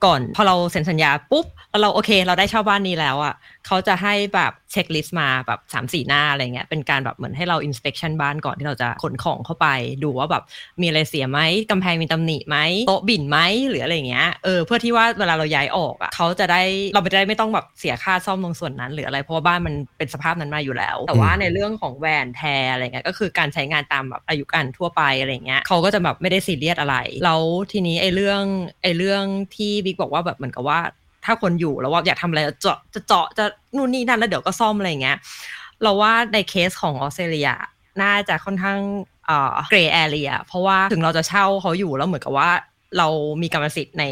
Speaker 2: ก่อนพอเราเซ็นสัญญาปุ๊บแล้วเราโอเค เราได้เช่าบ้านนี้แล้วอะเขาจะให้แบบ checklist มาแบบสามสี่หน้าอะไรเงี้ยเป็นการแบบเหมือนให้เราอินสเป t ชันบ้านก่อนที่เราจะขนของเข้าไปดูว่าแบบมีอะไรเสียไหมกำแพงมีตำหนิไหมโต๊ะบิ่นไหมหรืออะไรเงี้ยเออเพื่อที่ว่าเวลาเราย้ายออกอะเขาจะได้เราไม่ได้ไม่ต้องแบบเสียค่าซ่อมตรงส่วนนั้น หรืออะไรเพราะว่าบ้านมันเป็นสภาพนั้นมาอยู่แล้ว แต่ว่าในเรื่องของแวนแทร์อะไรเงี้ยก็คือการใช้งานตามแบบอายุการทั่วไปอะไรเงี้ยเขาก็จะแบบไม่ได้ซีเรียสอะไรแล้วทีนี้ไอ้เรื่องไอ้เรื่องที่บิ๊กบอกว่าแบบเหมือนกับว่า ถ้าคนอยู่แล้วว่าอยากทำอะไรเจาะจะเจาะจะนู่นนี่นั่นแล้วเดี๋ยวก็ซ่อมอะไรเงี้ยเราว่าในเคสของออสเตรเลียน่าจะค่อนข้างเอ่อ grey area เพราะว่าถึงเราจะเช่าเขาอยู่แล้วเหมือนกับว่า เรามีกรรมสิทธิ์ใน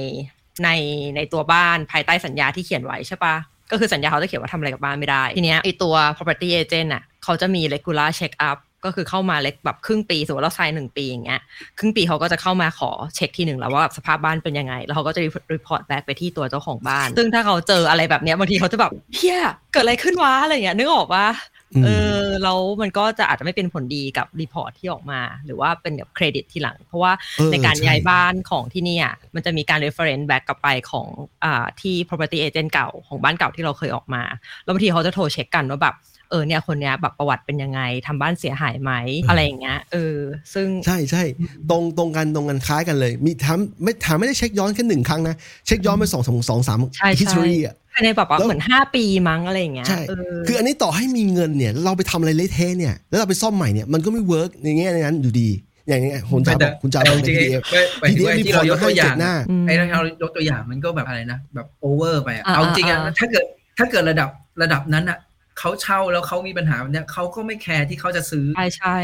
Speaker 2: ในในตัวบ้านภายใต้สัญญาที่เขียนไว้ใช่ปะก็คือสัญญาเขาจะเขียนว่าทำอะไรกับบ้านไม่ได้ ทีเนี้ยไอตัว property agent อะเขาจะมี regular check up ก็คือเข้ามาเล็กแบบครึ่งปีสมมติเราเช่าหนึ่งปีอย่างเงี้ยครึ่งปีเขาก็จะเข้ามาขอเช็คทีหนึ่งแล้วว่าแบบสภาพบ้านเป็นยังไง แล้วเขาก็จะ report back ไปที่ตัวเจ้าของบ้าน ซึ่งถ้าเขาเจออะไรแบบเนี้ยบางทีเขาจะแบบเฮ้ยเกิดอะไรขึ้นวะอะไรเงี้ยนึกออกปะ
Speaker 3: อืม
Speaker 2: เออแล้วมันก็จะอาจจะไม่เป็นผลดีกับ report ที่ออกมา หรือว่าเป็นแบบเครดิตทีหลัง เพราะว่า
Speaker 3: เออ
Speaker 2: ในการ
Speaker 3: ใช่
Speaker 2: ย้ายบ้านของที่เนี่ยมันจะมีการ reference back กลับไปของอ่าที่ property agent เก่าของบ้านเก่าที่เราเคยออกมา แล้วบางทีเขาจะโทรเช็คกันว่าแบบ เออเนี่ยคนเนี้ยแบบประวัติเป็นยังไงทำบ้านเสียหายไหมอะไรอย่างเงี้ยเออ ซึ่ง
Speaker 3: ใช่ใช่ตรงตรงกันตรงกันคล้ายกันเลย มีถามไม่ถามไม่ได้เช็คย้อนแค่หนึ่งครั้งนะ เช็คย้อนไปสองสองสองสาม
Speaker 2: ใช่ใช่
Speaker 3: history อะ
Speaker 2: ภายในแบบว่า
Speaker 3: แล้ว
Speaker 2: เหมือนห้าปีมั้งอะไรอย่างเงี้ย
Speaker 3: ใช่
Speaker 2: เออ
Speaker 3: คืออันนี้ต่อให้มีเงินเนี่ย เราไปทำอะไรเละเทะเนี่ยแล้วเราไปซ่อมใหม่เนี่ยมันก็ไม่ work ในแง่นั้นอยู่ดีอย่างนี้คุณจ๋าบอกคุณจ๋าบอก
Speaker 4: จริง
Speaker 3: PDF
Speaker 4: ๆไม่ไม่ถึงว่าที่เรายกตัวอย่าง
Speaker 3: หน้า
Speaker 2: อืม
Speaker 4: ไอ้ที่เรายกตัวอย่างมันก็แบบอะไรนะแบบโอเวอร์ไปอะ
Speaker 2: อ่า
Speaker 4: เอาจริงอะ
Speaker 2: อ่า
Speaker 4: ถ้าเกิดถ้าเกิดระดับระดับนั้นอะ เขาเช่าแล้วเขามีปัญหาแบบเนี้ยเขาก็ไม่แคร์ที่เขาจะซื้อ
Speaker 2: ใช่ใช่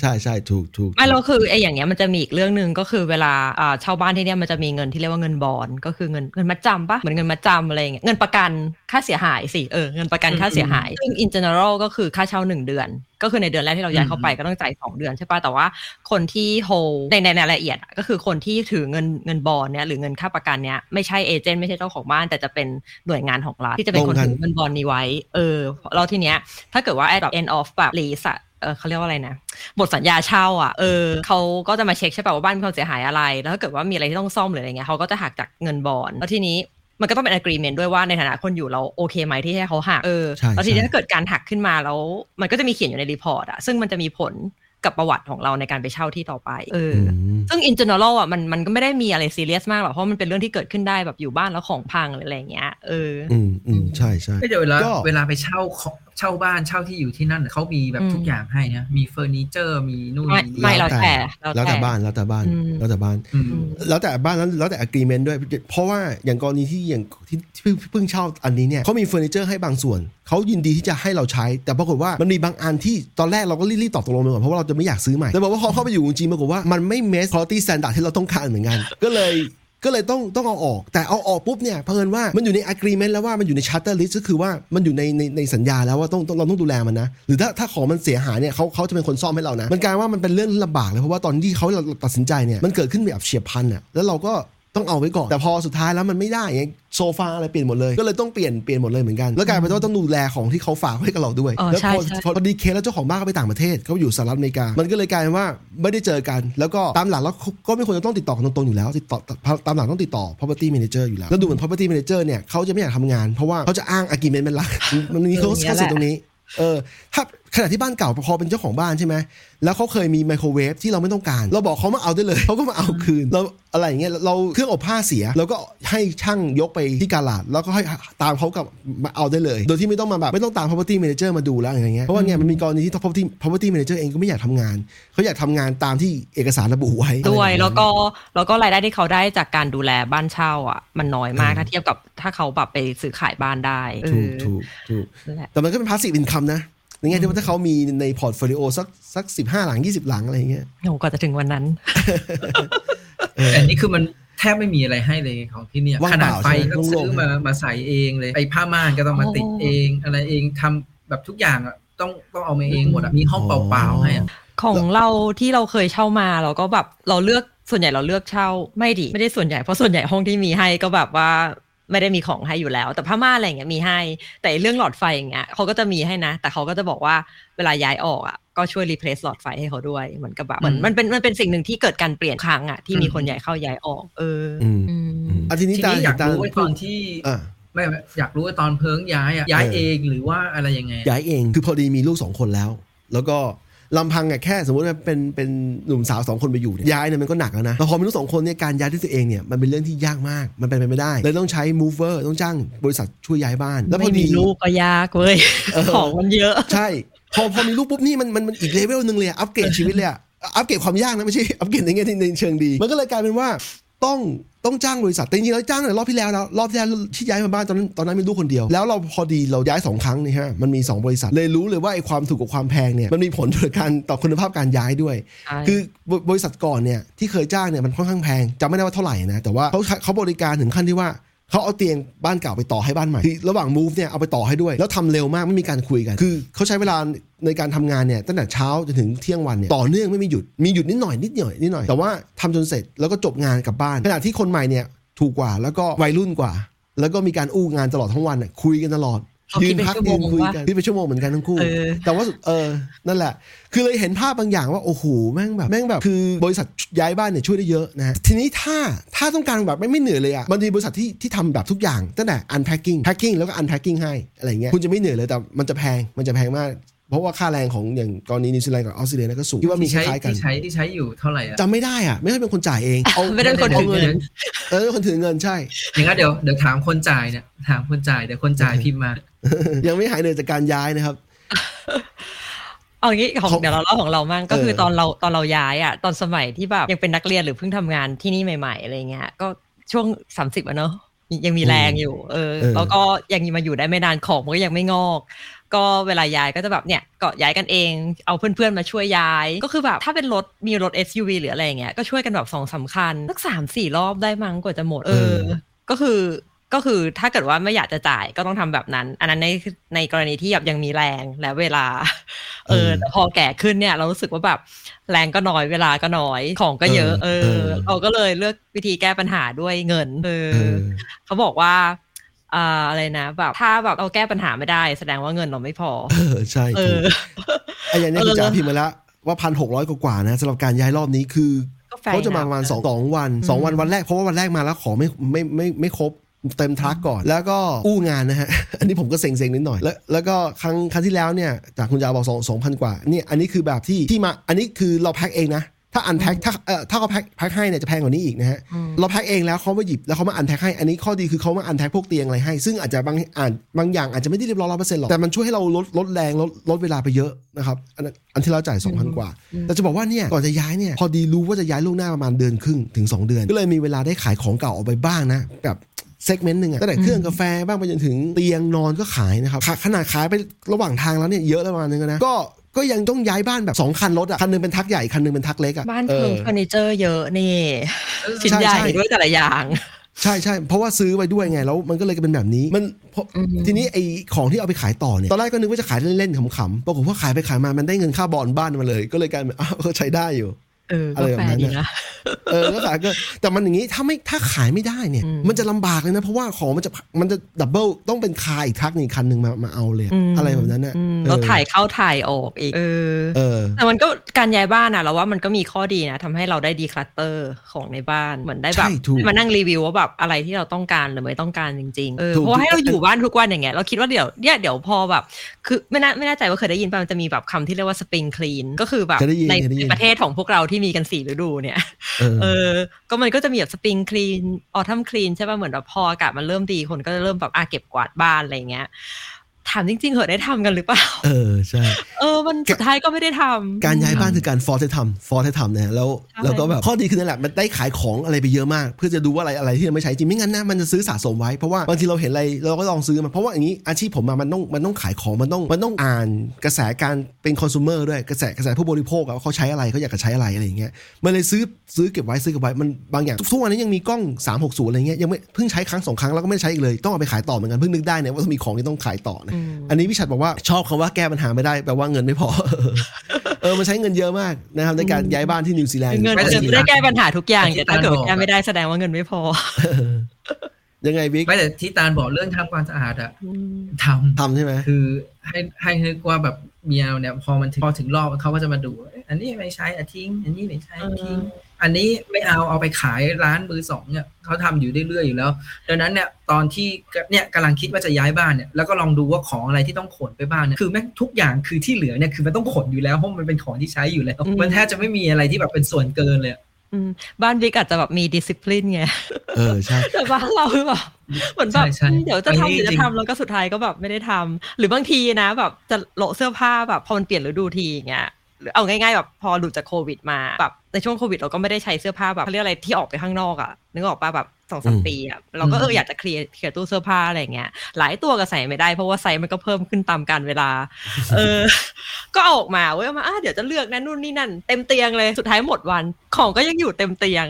Speaker 3: ใช่ใช่ถูกถูก
Speaker 2: ไม่แล้วคือไอ้อย่างเงี้ยมันจะมีอีกเรื่องหนึ่งก็คือเวลาอ่าเช่าบ้านที่เนี่ยมันจะมีเงินที่เรียกว่าเงินบอนก็คือเงินเงินมัดจำปะเหมือนเงินมัดจำอะไรอย่างเงี้ยเงินประกันค่าเสียหายสิเออเงินประกันค่าเสียหายซึ่ง in general ก็คือค่าเช่าหนึ่งเดือน ก็คือในเดือนแรกที่เราย้ายเข้าไปก็ต้องจ่ายสองเดือนใช่ปะแต่ว่าคนที่โฮในในในรายละเอียดอะก็คือคนที่ถือเงินเงินบอนเนี่ยหรือเงินค่าประกันเนี่ยไม่ใช่เอเจนต์ไม่ใช่เจ้าของบ้านแต่จะเป็นหน่วยงานของรัฐที่จะเป็นคนถือเงินบอนนี้ไว้เออแล้วทีเนี้ยถ้าเกิดว่า at end of แบบ lease อะเออเขาเรียกว่าอะไรนะหมดสัญญาเช่าอะเออเขาก็จะมาเช็คใช่ป่ะว่าบ้านมีความเสียหายอะไร แล้วถ้าเกิดว่ามีอะไรที่ต้องซ่อมหรืออะไรเงี้ยเขาก็จะหักจากเงิน bond แล้วทีนี้ มันก็ต้องเป็น agreement ด้วยว่าในฐานะคนอยู่เราโอเคไหมที่ให้เขาหักเออ
Speaker 3: ใช่
Speaker 2: แล้วทีนี้
Speaker 3: ใช่
Speaker 2: ถ้าเกิดการหักขึ้นมาแล้ว มันก็จะมีเขียนอยู่ใน report อะซึ่งมันจะมีผลกับประวัติของเราในการไปเช่าที่ต่อไป เออ
Speaker 3: อื
Speaker 2: อ
Speaker 3: ม
Speaker 2: ซึ่ง in general อะมันมันก็ไม่ได้มีอะไรซีเรียสมากหรอก เพราะมันเป็นเรื่องที่เกิดขึ้นได้แบบอยู่บ้านแล้วของพังหรืออะไรอย่างเงี้ย เออ
Speaker 3: อืมอืมใช่ใช่
Speaker 4: ไม่เดี๋ยวเวลา
Speaker 3: ก็
Speaker 4: เวลาไปเช่าของเช่าบ้านเช่าที่อยู่ที่นั่นเขามีแบบ
Speaker 2: อืม
Speaker 4: ทุกอย่างให้นะมีเฟอร์นิเจอร์มีนู่น
Speaker 2: ไม่
Speaker 4: มีนี่
Speaker 2: ไม่เราแต่
Speaker 3: แล้วแต่บ้านแล้วแต่บ้าน
Speaker 2: อืม
Speaker 3: แล้วแต่บ้าน
Speaker 4: อืม
Speaker 3: แล้วแต่บ้านแล้วแล้วแต่ agreement ด้วย เพราะว่าอย่างกรณีที่อย่างที่ที่เพิ่งเพิ่งเช่าอันนี้เนี่ยเขามีเฟอร์นิเจอร์ให้บางส่วนเขายินดีที่จะให้เราใช้ แต่ปรากฏว่ามันมีบางอันที่ตอนแรกเราก็รีบๆตอบตกลงไปก่อนเพราะว่าเราจะไม่อยากซื้อใหม่แต่บอกว่าพอเข้าไปอยู่จริงๆปรากฏว่ามันไม่เมสคุณภาพ standard ที่เราต้องการเหมือนกัน ก็เลย ก็เลยต้องต้องเอาออก แต่เอาออกปุ๊บเนี่ยเพิ่นว่ามันอยู่ใน agreement แล้วว่ามันอยู่ใน charter list ก็คือว่ามันอยู่ในในในสัญญาแล้วว่าต้องต้องเราต้องดูแลมันนะ หรือถ้าถ้าของมันเสียหายเนี่ยเขาเขาจะเป็นคนซ่อมให้เรานะมันกลายว่ามันเป็นเรื่องลำบากเลยเพราะว่าตอนที่เขาตัดสินใจเนี่ยมันเกิดขึ้นแบบเฉียบพลันอะแล้วเราก็ ต้องเอาไว้ก่อน แต่พอสุดท้ายแล้วมันไม่ได้ไงโซฟาอะไรเปลี่ยนหมดเลย ก็เลยต้องเปลี่ยนเปลี่ยนหมดเลยเหมือนกัน แล้วกลายเป็นว่าต้องดูแลของที่เขาฝากไว้กับเราด้วย
Speaker 2: อ๋อ
Speaker 3: แล้ว
Speaker 2: ใช่
Speaker 3: พอ
Speaker 2: ใช่
Speaker 3: พอพอดีเคสแล้วเจ้าของบ้านเขาไปต่างประเทศเขาอยู่สหรัฐอเมริกา มันก็เลยกลายเป็นว่าไม่ได้เจอกัน แล้วก็ตามหลักแล้วก็ไม่ควรจะต้องติดต่อกันตรงๆอยู่แล้ว ติดต่อตามหลักต้องติดต่อ property manager อยู่แล้ว แล้วดูเหมือน property manager เนี่ยเขาจะไม่อยากทำงาน เพราะว่าเขาจะอ้าง agreement เป็นหลักมันมีเขาเขาเสียตรงนี้ เออถ้า ขณะที่บ้านเก่าพอเป็นเจ้าของบ้านใช่ไหมแล้วเขาเคยมีไมโครเวฟที่เราไม่ต้องการ เราบอกเขามาเอาได้เลยเขาก็มาเอาคืนเราอะไรอย่างเงี้ยเราเครื่องอบผ้าเสียเราก็ให้ช่างยกไปที่กาลาดแล้วก็ให้ตามเขากลับมาเอาได้เลย โดยที่ไม่ต้องมาแบบไม่ต้องตาม property manager มาดูแล้วอย่างเงี้ยเพราะว่าเนี่ยมันมีกรณีที่ property property manager เองก็ไม่อยากทำงานเขาอยากทำงานตามที่เอกสารระบุไว้
Speaker 2: ด้วย
Speaker 3: อะไรอย่างเงี้ย
Speaker 2: แล้วก็แล้วก็รายได้ที่เขาได้จากการดูแลบ้านเช่าอะมันน้อยมาก
Speaker 3: เออ
Speaker 2: ถ้าเทียบกับถ้าเขาแบบไปซื้อขายบ้านได้เอ
Speaker 3: ถูก
Speaker 2: อ
Speaker 3: ถูกถูก
Speaker 2: นั่นแหละ
Speaker 3: แต่มันก็เป็น passive income นะ ในแง่ที่ว่าถ้าเขามีใน portfolio สักสักสิบห้าหลังยี่สิบหลังอะไรอย่างเงี้ย
Speaker 2: โหกว่าจะถึงวันนั้น
Speaker 4: แต่นี่คือมันแทบไม่มีอะไรให้เลยของที่เนี่ย
Speaker 3: ว่าง
Speaker 4: ขนาด
Speaker 3: เปล่า
Speaker 4: ไฟ
Speaker 3: ใช่ไหม
Speaker 4: ก็ซื้อ
Speaker 3: โล่งๆ
Speaker 4: มามาใส่เองเลยไอ้ผ้าม่านก็ต้องมาติด
Speaker 2: อ๋อ
Speaker 4: เอง อะไรเองทำแบบทุกอย่างอะต้องต้องเอามาเองหมดอะมีห้องเปล่าๆให้อะ
Speaker 2: ของเราที่เราเคยเช่ามาเราก็แบบเราเลือกส่วนใหญ่เราเลือกเช่าไม่ดีไม่ได้ส่วนใหญ่เพราะส่วนใหญ่ห้องที่มีให้ก็แบบว่า ไม่ได้มีของให้อยู่แล้ว แต่ผ้าม่านอะไรอย่างเงี้ยมีให้ แต่เรื่องหลอดไฟอย่างเงี้ยเขาก็จะมีให้นะ แต่เขาก็จะบอกว่าเวลาย้ายออกอะก็ช่วย replace หลอดไฟให้เขาด้วยเหมือนกับแบบเหมือนมันเป็นมันเป็นสิ่งหนึ่งที่เกิดการเปลี่ยนครั้งอะที่มีคนย้ายเข้าย้ายออก เอออ
Speaker 3: ม
Speaker 2: อืม
Speaker 3: อันทีนี้
Speaker 4: ที
Speaker 3: ตา
Speaker 4: นี้อยาก
Speaker 3: ตา
Speaker 4: รู้ว่าตอนที่
Speaker 3: อ่า
Speaker 4: ไม่ไม่อยากรู้ว่าตอนเพิงย้ายอะย้าย
Speaker 3: เออ
Speaker 4: เองหรือว่าอะไรยังไง
Speaker 3: ย้ายเองคือพอดีมีลูกสองคนแล้ว แล้วก็ ลำพังอะแค่สมมติว่าเป็นเป็นหนุ่มสาวสองคนไปอยู่เนี่ยย้ายเนี่ยมันก็หนักแล้วนะแต่พอมีลูกสองคนเนี่ยการย้ายด้วยตัวเองเนี่ยมันเป็นเรื่องที่ยากมากมันเป็นไปไม่ได้เลยต้องใช้ mover ต้องจ้างบริษัทช่วยย้ายบ้าน แล้วพอ
Speaker 2: ไม่
Speaker 3: ดี
Speaker 2: มีลูกก็ยากเว้ย
Speaker 3: เออ
Speaker 2: ของมันเยอะ
Speaker 3: ใช่ พอพอมีลูกปุ๊บนี่มันมันมันอีกเลเวลหนึ่งเลยอะอัปเกรดชีวิตเลยอะอัปเกรดความยากนะไม่ใช่อัปเกรดในแง่ที่ในเชิงดี มันก็เลยกลายเป็นว่าต้อง ต้องจ้างบริษัทแต่จริงๆแล้วจ้างในรอบที่แล้วแล้วรอบที่แล้วที่ย้ายมาบ้านตอนนั้นตอนนั้นมีลูกคนเดียว แล้วเราพอดีเราย้ายสองครั้งนี่ฮะมันมีสองบริษัทเลยรู้เลยว่าไอ้ความถูกกับความแพงเนี่ยมันมีผลต่อการต่อคุณภาพการย้ายด้วย
Speaker 2: ใช่
Speaker 3: คือบริบริษัทก่อนเนี่ยที่เคยจ้างเนี่ยมันค่อนข้างแพงจำไม่ได้ว่าเท่าไหร่นะแต่ว่าเขาเขาบริการถึงขั้นที่ว่า เขาเอาเตียงบ้านเก่าไปต่อให้บ้านใหม่คือระหว่าง move เนี่ยเอาไปต่อให้ด้วย แล้วทำเร็วมากไม่มีการคุยกัน คือเขาใช้เวลาในการทำงานเนี่ยตั้งแต่เช้าจนถึงเที่ยงวันเนี่ยต่อเนื่องไม่มีหยุดมีหยุดนิดหน่อยนิดหน่อยนิดหน่อยแต่ว่าทำจนเสร็จแล้วก็จบงานกลับบ้านขณะที่คนใหม่เนี่ยถูกกว่าแล้วก็วัยรุ่นกว่า แล้วก็มีการอู้งานตลอดทั้งวันน่ะคุยกันตลอด
Speaker 2: เขาคิดเป็นชั่วโมง
Speaker 3: คุย
Speaker 2: ว่า
Speaker 3: กันคิดเป็นชั่วโมงเหมือนกันทั้งคู่
Speaker 2: เออ
Speaker 3: แต่ว่าสุดเออนั่นแหละ คือเลยเห็นภาพบางอย่างว่า โอ้โหแม่งแบบแม่งแบบคือบริษัทย้ายบ้านเนี่ยช่วยได้เยอะนะฮะทีนี้ถ้าถ้าต้องการแบบไม่ไม่เหนื่อยเลยอะบางทีบริษัทที่ที่ทำแบบทุกอย่างตั้งแต่ unpacking packing แล้วก็ unpacking ให้อะไรเงี้ยคุณจะไม่เหนื่อยเลยแต่มันจะแพงมันจะแพงมาก เพราะว่าค่าแรงของอย่างกรณีนิวซีแลนด์กับออสเตรเลียเนยก็สูงที่ว่ามี
Speaker 4: ที่
Speaker 3: ค
Speaker 4: ใช้
Speaker 3: ล้ายๆกัน
Speaker 4: ที่ใช้ที่ใช้อยู่เท่าไหร่อะ
Speaker 3: จำไม่ได้อะไม่ได้เป็นคนจ่ายเองเอา
Speaker 2: ไม่ได้เป็นคน
Speaker 3: เอา
Speaker 2: ถือ
Speaker 3: เงิ
Speaker 2: เงิ
Speaker 3: น
Speaker 2: น
Speaker 3: เออคนถือเงินใช่
Speaker 4: อย่างนั้นเดี๋ยวเดี๋ยวถามคนจ่ายเนี่ยถามคนจ่ายเดี๋ยวคนจ่ายพิมพ์มา
Speaker 3: ยังไม่หายเหนื่อยจากการย้ายนะครับ
Speaker 2: เอางี้ของ
Speaker 3: ของ
Speaker 2: เดี๋ยวเราเล่าของเรามั่งก็คือ
Speaker 3: เออ
Speaker 2: ตอนเราตอนเราย้ายอะตอนสมัยที่แบบยังเป็นนักเรียนหรือเพิ่งทำงานที่นี่ใหม่ๆอะไรเงี้ยก็ช่วงสามสิบอะเนาะยังมีแรงอยู่ เออ
Speaker 3: เออ
Speaker 2: แล้วก็ยังมาอยู่ได้ไม่นานของมันก็ยังไม่งอก ก็เวลาย้ายก็จะแบบเนี่ยก็ย้ายกันเอง เอาเพื่อนๆมาช่วยย้าย ก็คือแบบถ้าเป็นรถมีรถ SUV หรืออะไรอย่างเงี้ยก็ช่วยกันแบบสองสามคัญสักสามสี่รอบได้มั้งกว่าจะหมดเออ ก็คือก็คือถ้าเกิดว่าไม่อยากจะจ่ายก็ต้องทำแบบนั้น อันนั้นในในกรณีที่แบบยังมีแรงและเวลา เออแต่พอแก่ขึ้นเนี่ยเรารู้สึกว่าแบบแรงก็น้อยเวลาก็น้อยของก็เยอะ เอ
Speaker 3: เอ
Speaker 2: อ
Speaker 3: อ
Speaker 2: เราก็เลยเลือกวิธีแก้ปัญหาด้วยเงิน เออ
Speaker 3: เออ
Speaker 2: เขาบอกว่า อ่าอะไรนะแบบถ้าแบบเราแก้ปัญหาไม่ได้ แสดงว่าเงินเราไม่พอ
Speaker 3: เออใช่
Speaker 2: เอ
Speaker 3: ถูก
Speaker 2: อ
Speaker 3: ไอ้อย่างเนี้ย
Speaker 2: เออ
Speaker 3: คือจ่าพิมพ์มาแล้วว่าพันหกร้อยกว่าๆนะสำหรับการย้ายรอบนี้คือ
Speaker 2: ก็แฟร์
Speaker 3: เขาจะมาประมาณ
Speaker 2: นะ
Speaker 3: สองสองวันสองวันวันแรกเพราะว่าวันแรกมาแล้วของไม่ไม่ไม่ไม่ครบเต็ม truck ก่อน แล้วก็อู้งานนะฮะ อันนี้ผมก็เซ็งๆนิดหน่อย แล้วแล้วก็ครั้งครั้งที่แล้วเนี่ย จากคุณยาวบอกสองสองพันกว่า เนี่ยอันนี้คือแบบที่ที่มา อันนี้คือเราแพ็คเองนะ ถ้า unpack ถ้าเอ่อถ้าเขาแพ็คแพ็คให้เนี่ยจะแพงกว่านี้อีกนะฮะ
Speaker 2: อืม
Speaker 3: เราแพ็คเองแล้วเขามาหยิบแล้วเขามา unpack ให้อันนี้ข้อดีคือเขามา unpack พวกเตียงอะไรให้ ซึ่งอาจจะบางอ่านบางอย่างอาจจะไม่ได้เรียบร้อยร้อยเปอร์เซ็นต์หรอกแต่มันช่วยให้เราลดลดแรงลดลดเวลาไปเยอะนะครับอันนั้นอันที่เราจ่าย2,000กว่า แต่จะบอกว่าเนี่ยก่อนจะย้ายเนี่ยพอดีรู้ว่าจะย้ายล่วงหน้าประมาณเดือนครึ่งถึง 2 เดือน ก็เลยมีเวลาได้ขายของเก่าออกไปบ้างนะแบบเซกเมนต์หนึ่งอะตั้งแต่เครื่องกาแฟบ้างไปจนถึงเตียงนอนก็ขายนะครับขขนาดขายไประหว่างทางแล้วเนี่ยเยอะแล้วประมาณนึงนะก็ ก็ยังต้องย้ายบ้านแบบสองคันรถอะคันหนึงเป็นทักใหญ่คันหนึงเป็นทักเล็กอะ
Speaker 2: บ้าน
Speaker 3: เอ
Speaker 2: เพิง
Speaker 3: อ
Speaker 2: เฟอร์นิเจอร์เยอะนี่
Speaker 4: เออ
Speaker 2: ชิ้น
Speaker 3: ใช่
Speaker 2: ใหญ่
Speaker 3: ใช่
Speaker 2: ด้วยแต่ละอย่าง
Speaker 3: ใช่ใช่เพราะว่าซื้อไว้ด้วยไงแล้วมันก็เลยเป็นแบบนี้มันเพราะ
Speaker 2: อืม
Speaker 3: ทีนี้ไอ้ของที่เอาไปขายต่อเนี่ยตอนแรกก็นึกว่าจะขายเล่นๆขำๆปรากฏว่าขายไปขายมามันได้เงินค่าบอลบ้านมาเลย ก็เลยกลายเป็นอ้าวก็ใช้ได้อยู่
Speaker 2: เออ
Speaker 3: อะไร
Speaker 2: ก็
Speaker 3: แบบนั้น
Speaker 2: ร์ดี
Speaker 3: น่ะ
Speaker 2: นะ
Speaker 3: เออก็ขายก็แต่มันอย่างนี้ถ้าไม่ถ้าขายไม่ได้เนี่ย
Speaker 2: อืม
Speaker 3: มันจะลำบากเลยนะ เพราะว่าของมันจะมันจะ double ต้องเป็น car อีก truck หนึ่งคันหนึ่งมามาเอาเลย อะอะไรแบบนั้นน่ะ
Speaker 2: อืม
Speaker 3: เออ
Speaker 2: แล้วถ่ายเข้าถ่ายออกอีกเออ
Speaker 3: เออ
Speaker 2: แต่มันก็การย้ายบ้านอะเราว่ามันก็มีข้อดีนะทำให้เราได้ declutter ของในบ้านเหมือนได้แบบ
Speaker 3: ใช่ถูก
Speaker 2: มานั่งรีวิวว่าแบบอะไรที่เราต้องการหรือไม่ต้องการจริงๆเออ
Speaker 3: ถูก
Speaker 2: เพราะว่าให้เราอยู่บ้านทุกวันอย่างเงี้ยเราคิดว่าเดี๋ยวเนี่ยเดี๋ยวพอแบบ คือไม่น่าไม่แน่ใจว่าเคยได้ยินป่ะมันจะมีแบบคำที่เรียกว่าสปริงคลีนก็คือแบบ
Speaker 3: เคยได้ยิน
Speaker 2: ใน
Speaker 3: เคยได้ยิน
Speaker 2: ในประเทศของพวกเราที่มีกันสี่ฤดูเนี่ย
Speaker 3: เออ
Speaker 2: เออ ก็มันก็จะมีแบบสปริงคลีนออทัมคลีนใช่ป่ะ เหมือนแบบพออากาศมันเริ่มดีคนก็จะเริ่มแบบอาเก็บกวาดบ้านอะไรอย่างเงี้ย ถามจริง ๆเหอะได้ทำกันหรือเปล่า
Speaker 3: เออใช่
Speaker 2: เออมันสุดท้ายก็ไม่ได้ทำ
Speaker 3: การย้ายบ้านคือการฟอร์สให้ทำฟอร์สให้ทำนะแล้ว
Speaker 2: ใช่
Speaker 3: แล้วก็แบบข้อดีคือนั่นแหละมันได้ขายของอะไรไปเยอะมาก เพื่อจะดูว่าอะไรอะไรที่เราไม่ใช้จริงไม่งั้นนะมันจะซื้อสะสมไว้เพราะว่าบางทีเราเห็นอะไรเราก็ลองซื้อมาเพราะว่าอย่างนี้อาชีพผมอะมันต้องมันต้องขายของมันต้องมันต้องอ่านกระแสการเป็นคอน sumer ด้วยกระแสกระแสผู้บริโภคอะว่าเขาใช้อะไรเขาอยากจะใช้อะไรอะไรอย่างเงี้ยมันเลยซื้อซื้อเก็บไว้ซื้อเก็บไว้มันบางอย่างทุกวันนี้ยังมีกล้อง 360อะไรเงี้ยยังไม่เพิ่งใช้ครั้งสองครั้งแล้วก็ไม่ได้ใช้อีกเลยต้องเอาไปขายต่อเหมือนกันเพิ่งนึกได้เนี่ยว่าต้องมีของที่ต้องขายต่อนะ
Speaker 2: อืม
Speaker 3: อันนี้พี่ชัดบอกว่าชอบคำว่าแก้ปัญหาไม่ได้แปลว่าเงินไม่พอ เออมันใช้เงินเยอะมากนะครับในการย้ายบ้านที่นิวซีแลนด์
Speaker 2: เงิน
Speaker 4: ไม่
Speaker 2: เงิน
Speaker 4: แต่
Speaker 2: ไม่ได้แก้ปัญหาทุกอย่าง
Speaker 4: แต่ที่
Speaker 2: แต่ถ้าเกิด
Speaker 4: ตาลบอก
Speaker 2: แก้ไม่ได้แสดงว่าเงินไม่พอ
Speaker 3: ยังไงบิ๊ก
Speaker 4: ไม่แต่ที่ตาลบอกเรื่องทำความสะอาดอะทำ
Speaker 3: ทำใช่ไหม
Speaker 4: คือให้ให้นึกว่าแบบเมียเนี่ยพอมันถึงพอถึงรอบเขาก็จะมาดูเอ้ยอันนี้ไม่ใช้อะทิ้ง อันนี้ไม่ใช้อะทิ้ง อันนี้ไม่เอาเอาไปขายร้านมือสองเนี่ยเขาทำอยู่เรื่อยๆอยู่แล้ว ดังนั้นเนี่ยตอนที่เนี่ยกำลังคิดว่าจะย้ายบ้านเนี่ยแล้วก็ลองดูว่าของอะไรที่ต้องขนไปบ้านเนี่ยคือแม่งทุกอย่างคือที่เหลือเนี่ยคือมันต้องขนอยู่แล้วเพราะมันเป็นของที่ใช้อยู่แล้ว
Speaker 2: อืม
Speaker 4: มันแทบจะไม่มีอะไรที่แบบเป็นส่วนเกินเลยอะ
Speaker 2: อืมบ้านบิ๊กอาจจะแบบมีดิสซิ p ลินไง
Speaker 3: เออใช่
Speaker 2: แต่บ้านเราคือแบบเหมือนแบบ
Speaker 4: ใช่ใช่
Speaker 2: เดี๋ยวจะ
Speaker 4: อัน
Speaker 2: ทำ
Speaker 4: นี้
Speaker 2: เดี๋ยว
Speaker 4: จริ
Speaker 2: จะ
Speaker 4: ง
Speaker 2: ทำแล้วก็สุดท้ายก็แบบไม่ได้ทำหรือบางทีนะ แบบจะโละเสื้อผ้าแบบพอมันเปลี่ยนฤดูทีอย่างเงี้ย หรือเอาง่ายๆแบบพอหลุดจากโควิดมาแบบในช่วงโควิดเราก็ไม่ได้ใช้เสื้อผ้าแบบเขาเรียกอะไรที่ออกไปข้างนอกอะนึกออกป่ะแบบสองสาม
Speaker 3: อืม
Speaker 2: ปีอะเราก็เอออยากจะเคลียร์เคลียร์ตู้เสื้อผ้าอะไรอย่างเงี้ยหลายตัวก็ใส่ไม่ได้เพราะว่าไซส์มันก็เพิ่มขึ้นตามกาลเวลา เออ ก็เอาออกมาเว้ยเอามาอะเดี๋ยวจะเลือกนะนู่นนี่นั่น เต็มเตียงเลยสุดท้ายหมดวัน ของก็ยังอยู่เต็มเตียง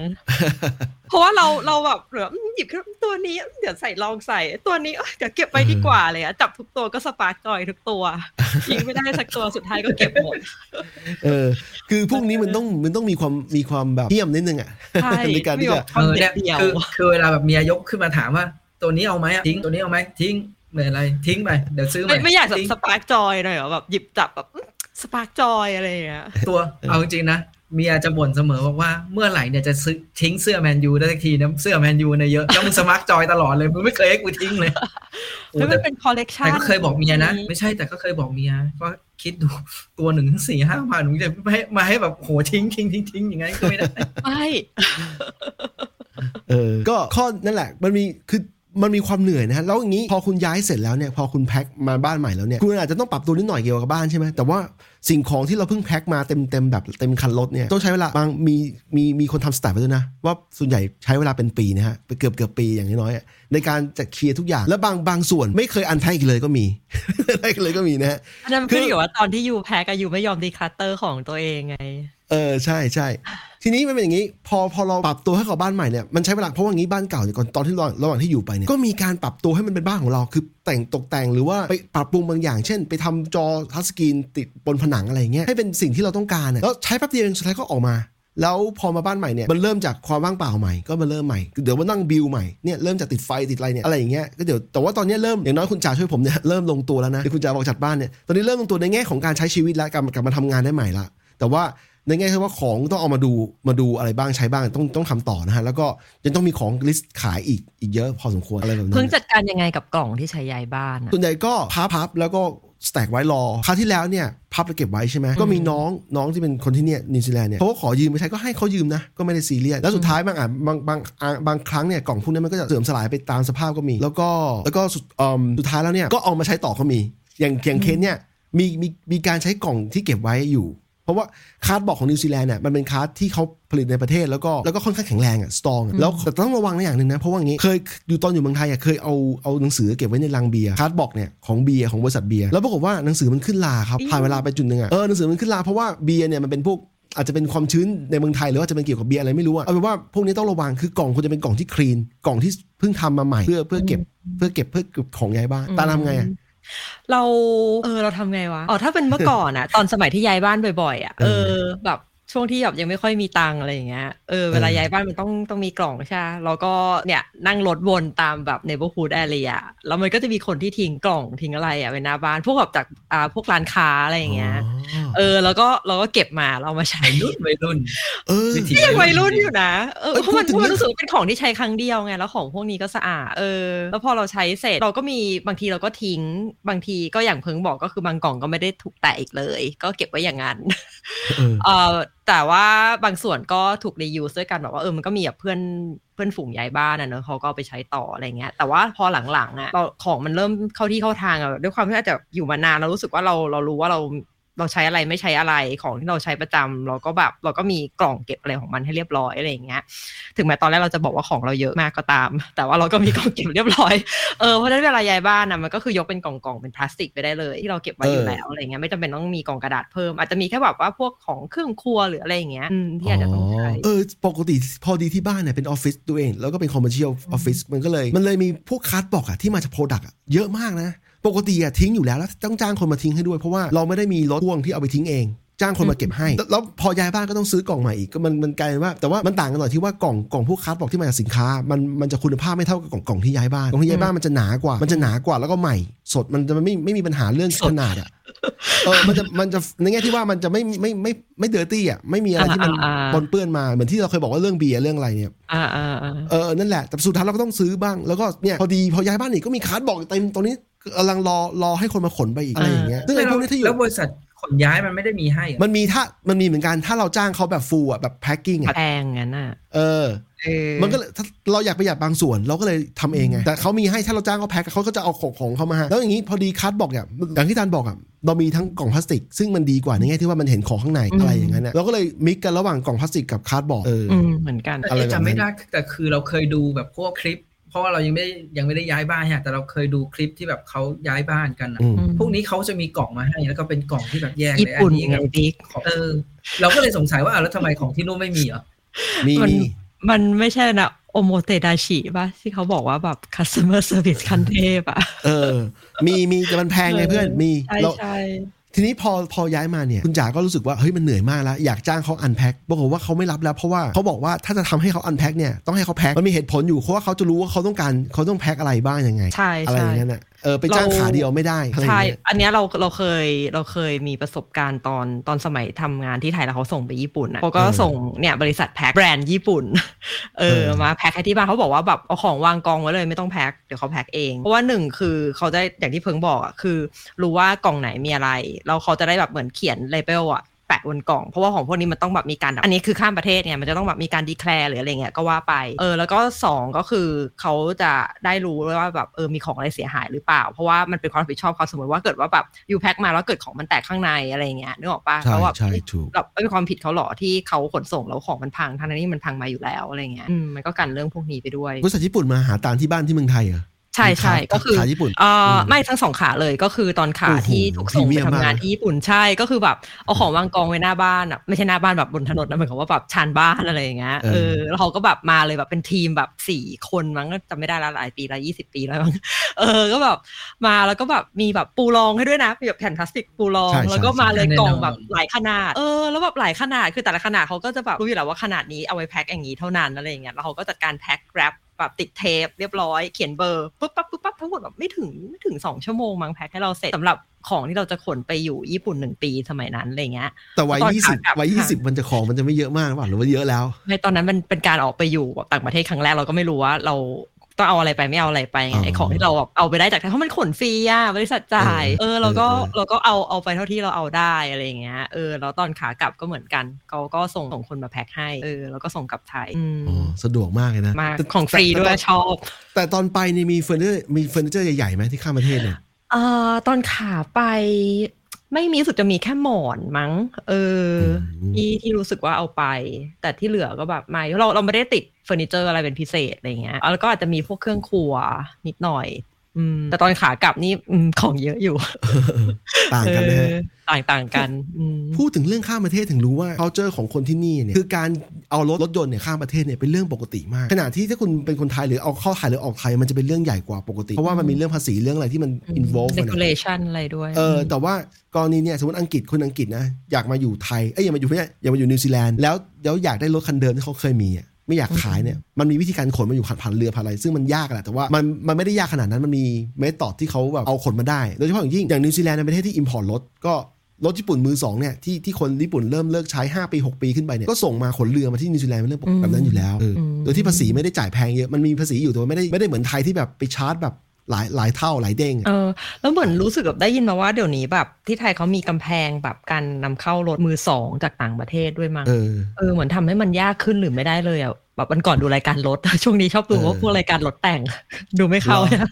Speaker 2: เพราะว่าเราเราแบบเหลืออืมหยิบขึ้นตัวนี้ เดี๋ยวใส่ลองใส่ ตัวนี้เอ้ยเดี๋ยวเก็บไว้ดีกว่าเลยอะจับทุกตัวก็สปาร์กจอยทุกตัวยิงไม่ได้สักตัวสุดท้ายก็เก็บหมด
Speaker 3: เออ คือพวกนี้มันต้องมันต้องมีความมีความแบบเหี้ยมนิดนึงอะ
Speaker 2: ใช่
Speaker 3: ในการที่จะ
Speaker 2: ความ
Speaker 4: เออ
Speaker 2: เด็
Speaker 4: เนี่
Speaker 2: ดเดี่ยวเนี่ย
Speaker 4: คือคือเวลาแบบเมียยกขึ้นมาถามว่า ตัวนี้เอาไหมอะทิ้งตัวนี้เอาไหมทิ้งไม่อะไร ทิ้งไปเดี๋ยวซื้อให
Speaker 2: ม่ไม่อยากแบบ
Speaker 4: ทิ้ง
Speaker 2: spark joy หน่อยเหรอแบบหยิบจับแบบspark joy อะไรอย่างเงี้ย
Speaker 4: ตัวเอาจริงๆนะ เมียจะบ่นเสมอบอกว่าเมื่อไหร่เนี่ยจะซื้อทิ้งเสื้อแมนยูได้สักทีนะเสื้อแมนยูเนี่ยเยอะแล้วมึง spark joy ตลอดเลยมึงไม่เคยให้กูทิ้งเลยโอ้
Speaker 2: แล้วมั
Speaker 4: แต่มั
Speaker 2: นเป็นคอลเลกชัน
Speaker 4: แต่ก็เคยบอกเมียนะ ไม่ใช่แต่ก็เคยบอกเมียก็คิดดูตัวหนึ่งถึงสี่ห้าพันมึงจะมาให้มาให้แบบโหทิ้งทิ้งทิ้งทิ้งอย่างงั้นก็ไม่ได้
Speaker 2: ไม่
Speaker 3: เออก็ข้อนั่นแหละ มันมีคือ มันมีความเหนื่อยนะฮะแล้วอย่างนี้พอคุณย้ายเสร็จแล้วเนี่ยพอคุณแพ็คมาบ้านใหม่แล้วเนี่ยคุณอาจจะต้องปรับตัวนิดหน่อยเกี่ยวกับบ้านใช่ไหมแต่ว่าสิ่งของที่เราเพิ่งแพ็คมาเต็มเต็มแบบเต็มคันรถเนี่ยต้องใช้เวลาบางมีมีมีคนทำ stat ไว้ด้วยนะ ว่าส่วนใหญ่ใช้เวลาเป็นปีนะฮะเกือบเกือบปีอย่างน้อยๆอะในการจะเคลียร์ทุกอย่าง แล้วบางบางส่วนไม่เคย unpack อีกเลยก็มีได้เลยก็มีนะฮะ
Speaker 2: อันนั้นมันขึ้นอยู่ว่าตอนที่ you แพ็กอะ you ไม่ยอม declutter ของตัวเองไง
Speaker 3: เออใช่ใช่ทีนี้มันเป็นอย่างนี้ พอพอเราปรับตัวให้กับบ้านใหม่เนี่ยมันใช้เวลาเพราะว่างี้บ้านเก่าเนี่ยก่อนตอนที่ระหว่างระหว่างที่อยู่ไปเนี่ยก็มีการปรับตัวให้มันเป็นบ้านของเราคือแต่งตกแต่งหรือว่าไปปรับปรุงบางอย่าง เช่น ไปทำจอทัชสกรีนติดบนผนังอะไรอย่างเงี้ยให้เป็นสิ่งที่เราต้องการอะแล้วใช้แป๊บเดียวเองสุดท้ายก็ออกมา แล้วพอมาบ้านใหม่เนี่ยมันเริ่มจากความว่างเปล่าใหม่ก็มาเริ่มใหม่เดี๋ยวมานั่งบิลใหม่เนี่ยเริ่มจากติดไฟติดอะไรเนี่ยอะไรอย่างเงี้ยก็เดี๋ยวแต่ว่าตอนเนี้ยเริ่มอย่างน้อยคุณจ่าช่วยผมเนี่ยเริ่มลงตัวแล้วนะที่คุณจ่าบอกจัดบ้านเนี่ยตอนนี้เริ่มลงตัวในแง่ของการใช้ชีวิตแล้วกลับกลับมาทำงานได้ใหม่ละแต่ว่า ในแง่ที่ว่าของต้องเอามาดูมาดูอะไรบ้างใช้บ้างต้องต้องทำต่อนะฮะแล้วก็ยังต้องมีของลิสต์ขายอีกอีกเยอะพอสมควรอะไรแบบนั้
Speaker 2: เพิ่ง
Speaker 3: น
Speaker 2: จัดการยังไงกับกล่องที่ใช้ย้ายบ้านอะ
Speaker 3: ส่วนใหญ่ก็พับพับแล้วก็ stack ไว้รอคราวที่แล้วเนี่ยพับแล้วเก็บไว้ใช่ไหมก็มีน้องน้องที่เป็นคนที่เนี่ยนิวซีแลนด์เนี่ยเขาก็ขอยืมไปใช้ก็ให้เขายืมนะ ก็ไม่ได้ซีเรียสแล้วสุดท้ายบางอะบางบางอะบางครั้งเนี่ยกล่องพวกนี้มันก็จะเสื่อมสลายไปตามสภาพก็มี แล้วก็แล้วก็สุดอืมสุดท้ายแล้วเนี่ยก็เอามาใช้ต่อก็มี อย่างอย่างเคสเนี่ยมีมีมีการใช้กล่องที่เก็บไว้อยู่ เพราะว่า cardboard ของนิวซีแลนด์เนี่ยมันเป็น card ที่เขาผลิตในประเทศแล้วก็แล้วก็ค่อนข้างแข็งแรงอะ strong แล้วแต่ต้องระวังในอย่างหนึ่งนะ เพราะว่าอย่างนี้เคยอยู่ตอนอยู่เมืองไทยอะเคยเอาเอาหนังสือเก็บไว้ในลังเบียร์ cardboard เนี่ยของเบียร์ของบริษัทเบียร์แล้วปรากฏว่าหนังสือมันขึ้นราครับผ่านเวลาไปจุดหนึ่งอะเออหนังสือมันขึ้นราเพราะว่าเบียร์เนี่ยมันเป็นพวกอาจจะเป็นความชื้นในเมืองไทยหรือว่าจะเป็นเกี่ยวกับเบียร์อะไรไม่รู้อะเอาเป็นว่าพวกนี้ต้องระวังคือกล่องควรจะเป็นกล่องที่ clean กล่องที่เพิ่งทำมาใหม่เพื่อเพื่อเก็บเพื่อเก็บเพื่อเก็บของย้ายบ้านตาลทำไงอะ
Speaker 2: เราเออเราทำไงวะ อ๋อถ้าเป็นเมื่อก่อนอะตอนสมัยที่ย้ายบ้านบ่อยๆอะเออแบบ ช่วงที่แบบยังไม่ค่อยมีตังค์อะไรอย่างเงี้ย เออเวลาย้ายบ้านมันต้องต้องมีกล่องใช่ไหมแล้วก็เนี่ยนั่งรถวนตามแบบ neighborhood area แล้วมันก็จะมีคนที่ทิ้งกล่องทิ้งอะไรอะไว้หน้าบ้าน พวกแบบจากอ่าพวกร้านค้าอะไรอย่างเงี้ย เออ แล้วก็เราก็เก็บมาเราเอามาใช้
Speaker 4: วัยรุ่นวัยรุ่น
Speaker 3: เออ
Speaker 4: วิธี
Speaker 2: ยังวัยรุ่นอยู่นะ เออ
Speaker 3: เอ้ย
Speaker 2: เพราะมัน
Speaker 3: พูดถึง
Speaker 2: เพราะมันรู้สึกว่าเป็นของที่ใช้ครั้งเดียวไง แล้วของพวกนี้ก็สะอาด เออ แล้วพอเราใช้เสร็จเราก็มีบางทีเราก็ทิ้ง บางทีก็อย่างเพิงบอกก็คือบางกล่องก็ไม่ได้ถูกแตะอีกเลย ก็เก็บไว้อย่างนั้น
Speaker 3: เออ
Speaker 2: เออแต่ว่าบางส่วนก็ถูกรียูสด้วยกันแบบว่าเออมันก็มีแบบเพื่อนเพื่อนฝูงย้ายบ้านอะเนอะเขาก็ไปใช้ต่ออะไรเงี้ย แต่ว่าพอหลังๆอะเราของมันเริ่มเข้าที่เข้าทางอะด้วยความที่อาจจะอยู่มานานเรารู้สึกว่าเราเรารู้ว่าเรา เราใช้อะไรไม่ใช้อะไรของที่เราใช้ประจำเราก็แบบเราก็มีกล่องเก็บอะไรของมันให้เรียบร้อยอะไรอย่างเงี้ย ถึงแม้ตอนแรกเราจะบอกว่าของเราเยอะมากก็ตาม แต่ว่าเราก็มีกล่องเก็บเรียบร้อยเออเพราะฉะนั้นเวลาย้ายบ้านนะมันก็คือยกเป็นกล่องๆเป็นพลาสติกไปได้เลย ที่เราเก็บไว้อยู่แล้วอะไรเงี้ยไม่จำเป็นต้องมีกล่องกระดาษเพิ่ม อาจจะมีแค่แบบว่าพวกของเครื่องครัวหรืออะไรอย่างเงี้ยอืมที่อาจจะต้องใช้
Speaker 3: เออปกติพอดีที่บ้านเนี่ยเป็นออฟฟิศตัวเอง แล้วก็เป็น commercial office มันก็เลย มันเลยมีพวก cardboard อะที่มาจาก product อะเยอะมากนะ ปกติอะทิ้งอยู่แล้วแล้วต้องจ้างคนมาทิ้งให้ด้วย เพราะว่าเราไม่ได้มีรถพ่วงที่เอาไปทิ้งเอง จ้างคนมาเก็บให้ แล้วแล้วพอย้ายบ้านก็ต้องซื้อกล่องใหม่อีกก็มันมันกลายเป็นว่า แต่ว่ามันต่างกันหน่อยที่ว่ากล่องกล่องพวก cardboard ที่มาจากสินค้า มันมันจะคุณภาพไม่เท่ากับกล่องกล่องที่ย้ายบ้านกล่องที่ย้ายบ้านมันจะหนากว่ามันจะหนากว่าแล้วก็ใหม่ สดมันจะไม่ไม่มีปัญหาเรื่องขนาดอะเออมันจะมันจะในแง่ที่ว่ามันจะไม่ไม่ไม่ไม่ dirty อะไม่มีอะไรที่มัน
Speaker 2: อ่าอ่า
Speaker 3: ปนเปื้อนมาเหมือนที่เราเคยบอกว่าเรื่องเบียร์เรื่องอะไรเนี่ย
Speaker 2: อ่าอ่าอ่า
Speaker 3: เออนั่นแหละแต่สุดท้ายเราก็ต้องซื้อบ้างแล้วก็เนี่ยพอดีพอย้ายบ้านอีกก็มี cardboard เต็มตรงนี้ กำลังรอรอให้คนมาขนไปอีกอะไรอย่างเงี้ยซึ่งไอ้พวกนี้ถ้าอยู่
Speaker 4: แล้วบริษัทขนย้ายมันไม่ได้มีให้เหรอ
Speaker 3: มันมีถ้ามันมีเหมือนกันถ้าเราจ้างเขาแบบ full อะแบบ packing อะ
Speaker 2: แพงงั้นอะ
Speaker 3: เออ
Speaker 2: เออ
Speaker 3: มันก็เลยถ้าเราอยากประหยัดบางส่วนเราก็เลยทำเองไงแต่เขามีให้ถ้าเราจ้างเขาแพ็คเขาก็จะเอาของของเขามาให้แล้วอย่างนี้พอดี cardboard เนี่ยอย่างที่ทานบอกอะเรามีทั้งกล่องพลาสติก ซึ่งมันดีกว่าในแง่ที่ว่ามันเห็นของข้างในอะไรอย่างนั้นนะเราก็เลยมิกกันระหว่างกล่องพลาสติกกับคัดบอกเออ
Speaker 2: อืมเหมือนกัน
Speaker 4: แต่
Speaker 3: อะไรแบบนั้น
Speaker 4: จำไม่ได้แต่คือเราเคยดูแบบพวกคลิปเพ ราะว่าเรายังไม่ได้ยังไม่ได้ย้ายบ้านฮะแต่เราเคยดูคลิปที่แบบเขาย้ายบ้านกันอะ
Speaker 3: อืม
Speaker 4: พวกนี้เขาจะมีกล่องมาให้แล้วก็เป็นกล่องที่แบบแยก
Speaker 2: ญี่
Speaker 4: เลย
Speaker 2: ปุ่น
Speaker 4: อันนี้
Speaker 2: ไง
Speaker 4: กับ
Speaker 2: บิ๊ก
Speaker 4: ของเออ เราก็เลยสงสัยว่าอะแล้วทำไมของที่นู่นไม่มีเหรอ
Speaker 3: มี
Speaker 2: มัน
Speaker 3: มี
Speaker 2: มันไม่ใช่นะโอโมเตดาชิป่ะที่เขาบอกว่าแบบ customer service คันเทพอะ
Speaker 3: เออ มีมีแต่มันแพงไงเพื่อนมี
Speaker 2: ใช่
Speaker 3: เรา
Speaker 2: ใช่
Speaker 3: ทีนี้พอพอย้ายมาเนี่ยคุณจ๋าก็รู้สึกว่าเฮ้ยมันเหนื่อยมากแล้ว อยากจ้างเขาอันแพ็คปรากฏว่าเขาไม่รับแล้วเพราะว่าเขาบอกว่าถ้าจะทำให้เขาอันแพ็คเนี่ยต้องให้เขาแพ็คมันมีเหตุผลอยู่เพราะว่าเขาจะรู้ว่าเขาต้องการเขาต้องแพ็คอะไรบ้างยังไง
Speaker 2: ใช่
Speaker 3: อะไรอ
Speaker 2: ใช่
Speaker 3: ย่างนั้นอะ เออไปจ้าง
Speaker 2: เรา
Speaker 3: ขาเดียวไม่ได้อะไรอย่า
Speaker 2: ใช่
Speaker 3: งเงี้ย
Speaker 2: อันเนี้ยเราเราเคยเราเคยมีประสบการณ์ตอนตอนสมัยทำงานที่ไทยแล้วเขาส่งไปญี่ปุ่นอะเขาก็
Speaker 3: เออ
Speaker 2: ส่งเนี่ยบริษัทแพ็คแบรนด์ญี่ปุ่นเออ
Speaker 3: เออ
Speaker 2: มาแพ็คให้ที่บ้านเขาบอกว่าแบบเอาของวางกองไว้เลยไม่ต้องแพ็คเดี๋ยวเขาแพ็คเอง เพราะว่าหนึ่งคือเขาได้อย่างที่เพิงบอกอะคือ รู้ว่ากล่องไหนมีอะไรแล้วเขาจะได้แบบเหมือนเขียนเลเบลอะแปะบนกล่อง เพราะว่าของพวกนี้มันต้องแบบมีการ อันนี้คือข้ามประเทศเนี่ยมันจะต้องแบบมีการดีแคลร์หรืออะไรเงี้ยก็ว่าไป เออ แล้วก็สองก็คือเขาจะได้รู้ว่าแบบเออมีของอะไรเสียหายหรือเปล่า เพราะว่ามันเป็นความรับผิดชอบเขาสมมติว่าเกิดว่าแบบยูแพ็คมาแล้วเกิดของมันแตกข้างในอะไรเงี้ยนึกออกปะ
Speaker 3: ใช่
Speaker 2: เขาแบบ
Speaker 3: ใช่ถูก
Speaker 2: แบบเป็นความผิดเขาเหรอที่เขาขนส่งแล้วของมันพังทั้งที่มันพังมาอยู่แล้วอะไรเงี้ยอืมมันก็กันเรื่องพวกนี้ไปด้วย
Speaker 3: บริษัทญี่ปุ่นมาหาตามที่บ้านที่เมืองไทยเหรอ
Speaker 2: ใช่ใช่
Speaker 3: ขา
Speaker 2: ก็คือ
Speaker 3: ขาญี่ปุ่น
Speaker 2: เอ่ออ
Speaker 3: ม
Speaker 2: ไม่ทั้งสองขาเลยก็คือตอนขา
Speaker 3: โอ้โห
Speaker 2: ที่ถูกส่ง
Speaker 3: พรี
Speaker 2: ไป
Speaker 3: เมียม
Speaker 2: ทำงาน
Speaker 3: มาก
Speaker 2: ที่ญี่ปุ่นใช่ก็คือแบบเอาของวางกองไว้หน้าบ้านอะไม่ใช่หน้าบ้านแบบบนถนนนะเหมือนกับว่าแบบชานบ้านอะไรอย่างเงี้ยเออแล้วเขาก็แบบมาเลยแบบเป็นทีมแบบสี่คนมั้งก็จำไม่ได้ละหลายปีละยี่สิบปีแล้วมั้งเออก็แบบมาแล้วก็แบบมีแบบปูรองให้ด้วยนะมีแบบแผ่นพลาสติกปูรอง
Speaker 3: ใช่ใช่
Speaker 2: แล้วก็มาเลย
Speaker 4: ใช่
Speaker 2: กล่อง
Speaker 4: แน่นอน
Speaker 2: แบบหลายขนาด เออแล้วแบบหลายขนาดคือแต่ละขนาดเขาก็จะแบบรู้อยู่แล้วว่าขนาดนี้เอาไว้แพ็คอย่างนี้เท่านั้นอะไรอย่างเงี้ยแล้วเขาก็จัดการแพ็คแรป แบบติดเทปเรียบร้อยเขียนเบอร์ปุ๊บปั๊บปุ๊บปั๊บทั้งหมดแบบไม่ถึงไม่ถึงสองชั่วโมงมั้งแพ็คให้เราเสร็จสำหรับของที่เราจะขนไปอยู่ญี่ปุ่นหนึ่งปีสมัยนั้นอะไรเงี้ย
Speaker 3: แต่วัย
Speaker 2: ตอน
Speaker 3: ยี่สิบ
Speaker 2: ขากลับ
Speaker 3: วัยยี่สิบมันจะของมันจะไม่เยอะมากหรือเปล่าหรือว่าเยอะแล้ว
Speaker 2: ในตอนนั้นมันเป็นการออกไปอยู่แบบต่างประเทศครั้งแรกเราก็ไม่รู้ว่าเรา ต้องเอาอะไรไปไม่เอาอะไรไปไง
Speaker 3: อ๋อ
Speaker 2: ไอของที่เราแบบเอาไปได้จากไทยเพราะมันขนฟรีอะบริษัทจ่าย
Speaker 3: เออ
Speaker 2: เออเราก็
Speaker 3: เออเออ
Speaker 2: เราก็เอาเอาไปเท่าที่เราเอาได้อะไรอย่างเงี้ยเออแล้วตอนขากลับก็เหมือนกันเขาก็ส่งส่งคนมาแพ็คให้เออแล้วก็ส่งกลับไทยอืม
Speaker 3: อ๋อสะดวกมากเลยนะ
Speaker 2: มาก
Speaker 3: แต่
Speaker 2: ของฟรี
Speaker 3: แต่
Speaker 2: ด้วย
Speaker 3: แต่
Speaker 2: ชอบ
Speaker 3: แต่ตอนไปเนี่ยมีเฟอร์นิเจอร์มีเฟอร์นิเจอร์ใหญ่ๆไหมที่ข้ามประเทศเนี่ย
Speaker 2: เอ่อตอนขาไป ไม่มีรู้สึกจะมีแค่หมอนมั้ง เอออ
Speaker 3: ม
Speaker 2: ที่ที่รู้สึกว่าเอาไป แต่ที่เหลือก็แบบไม่เราเราไม่ได้ติดเฟอร์นิเจอร์อะไรเป็นพิเศษอะไรเงี้ยแล้วก็อาจจะมีพวกเครื่องครัวนิดหน่อยอืม แต่ตอนขากลับนี่อืมของเยอะอยู่
Speaker 3: ต่างกันนะฮะ
Speaker 2: เออต่างต่างกันอืม
Speaker 3: พูดถึงเรื่องข้ามประเทศถึงรู้ว่า culture ของคนที่นี่เนี่ยคือการเอารถรถยนต์เนี่ยข้ามประเทศเนี่ยเป็นเรื่องปกติมากขณะที่ถ้าคุณเป็นคนไทยหรือเอาเข้าไทยหรือออกไทยมันจะเป็นเรื่องใหญ่กว่าปกติ เพราะว่ามันมีเรื่องภาษีเรื่องอะไรที่มัน involve กันอะ
Speaker 2: regulation อะไรด้วย
Speaker 3: เออแต่ว่ากรณีเนี่ยสมมติอังกฤษคนอังกฤษนะอยากมาอยู่ไทยเอ้ยอยากมาอยู่เนี่ยอยากมาอยู่นิวซีแลนด์แล้วแล้วอยากได้รถคันเดิมที่เขาเคยมีอะ ไม่อยากขายเนี่ยมันมีวิธีการขนมาอยู่ผ่านเรือผ่านอะไร ซึ่งมันยากแหละแต่ว่ามันมันไม่ได้ยากขนาดนั้นมันมี method ที่เขาแบบเอาขนมาได้โดยเฉพาะอย่างยิ่งอย่างนิวซีแลนด์เป็นประเทศที่ import รถก็รถญี่ปุ่นมือสองเนี่ยที่ที่คนญี่ปุ่นเริ่มเลิกใช้ 5 ปี 6 ปีขึ้นไปเนี่ยก็ส่งมาขนเรือมาที่นิวซีแลนด์เป็นเรื่องปกติแบบนั้นอยู่แล้วเอออ
Speaker 2: ม
Speaker 3: โดยที่ภาษีไม่ได้จ่ายแพงเยอะมันมีภาษีอยู่แต่ว่าไม่ได้ไม่ได้เหมือนไทยที่แบบไปชาร์จแบบ หลายหลายเท่าหลายเด้งอะ
Speaker 2: เออแล้วเหมือนรู้สึกแบบได้ยินมาว่าเดี๋ยวนี้แบบที่ไทยเขามีกำแพงแบบการนำเข้ารถมือสองจากต่างประเทศด้วยมั้ง
Speaker 3: เออ
Speaker 2: เออเหมือนทำให้มันยากขึ้นหรือไม่ได้เลยอะแบบวันก่อนดูรายการรถ ช่วงนี้ชอบดู
Speaker 3: เออ
Speaker 2: ว่าพวกรายการรถแต่ง ดูไม่เข้า
Speaker 3: เหรอ
Speaker 2: นะ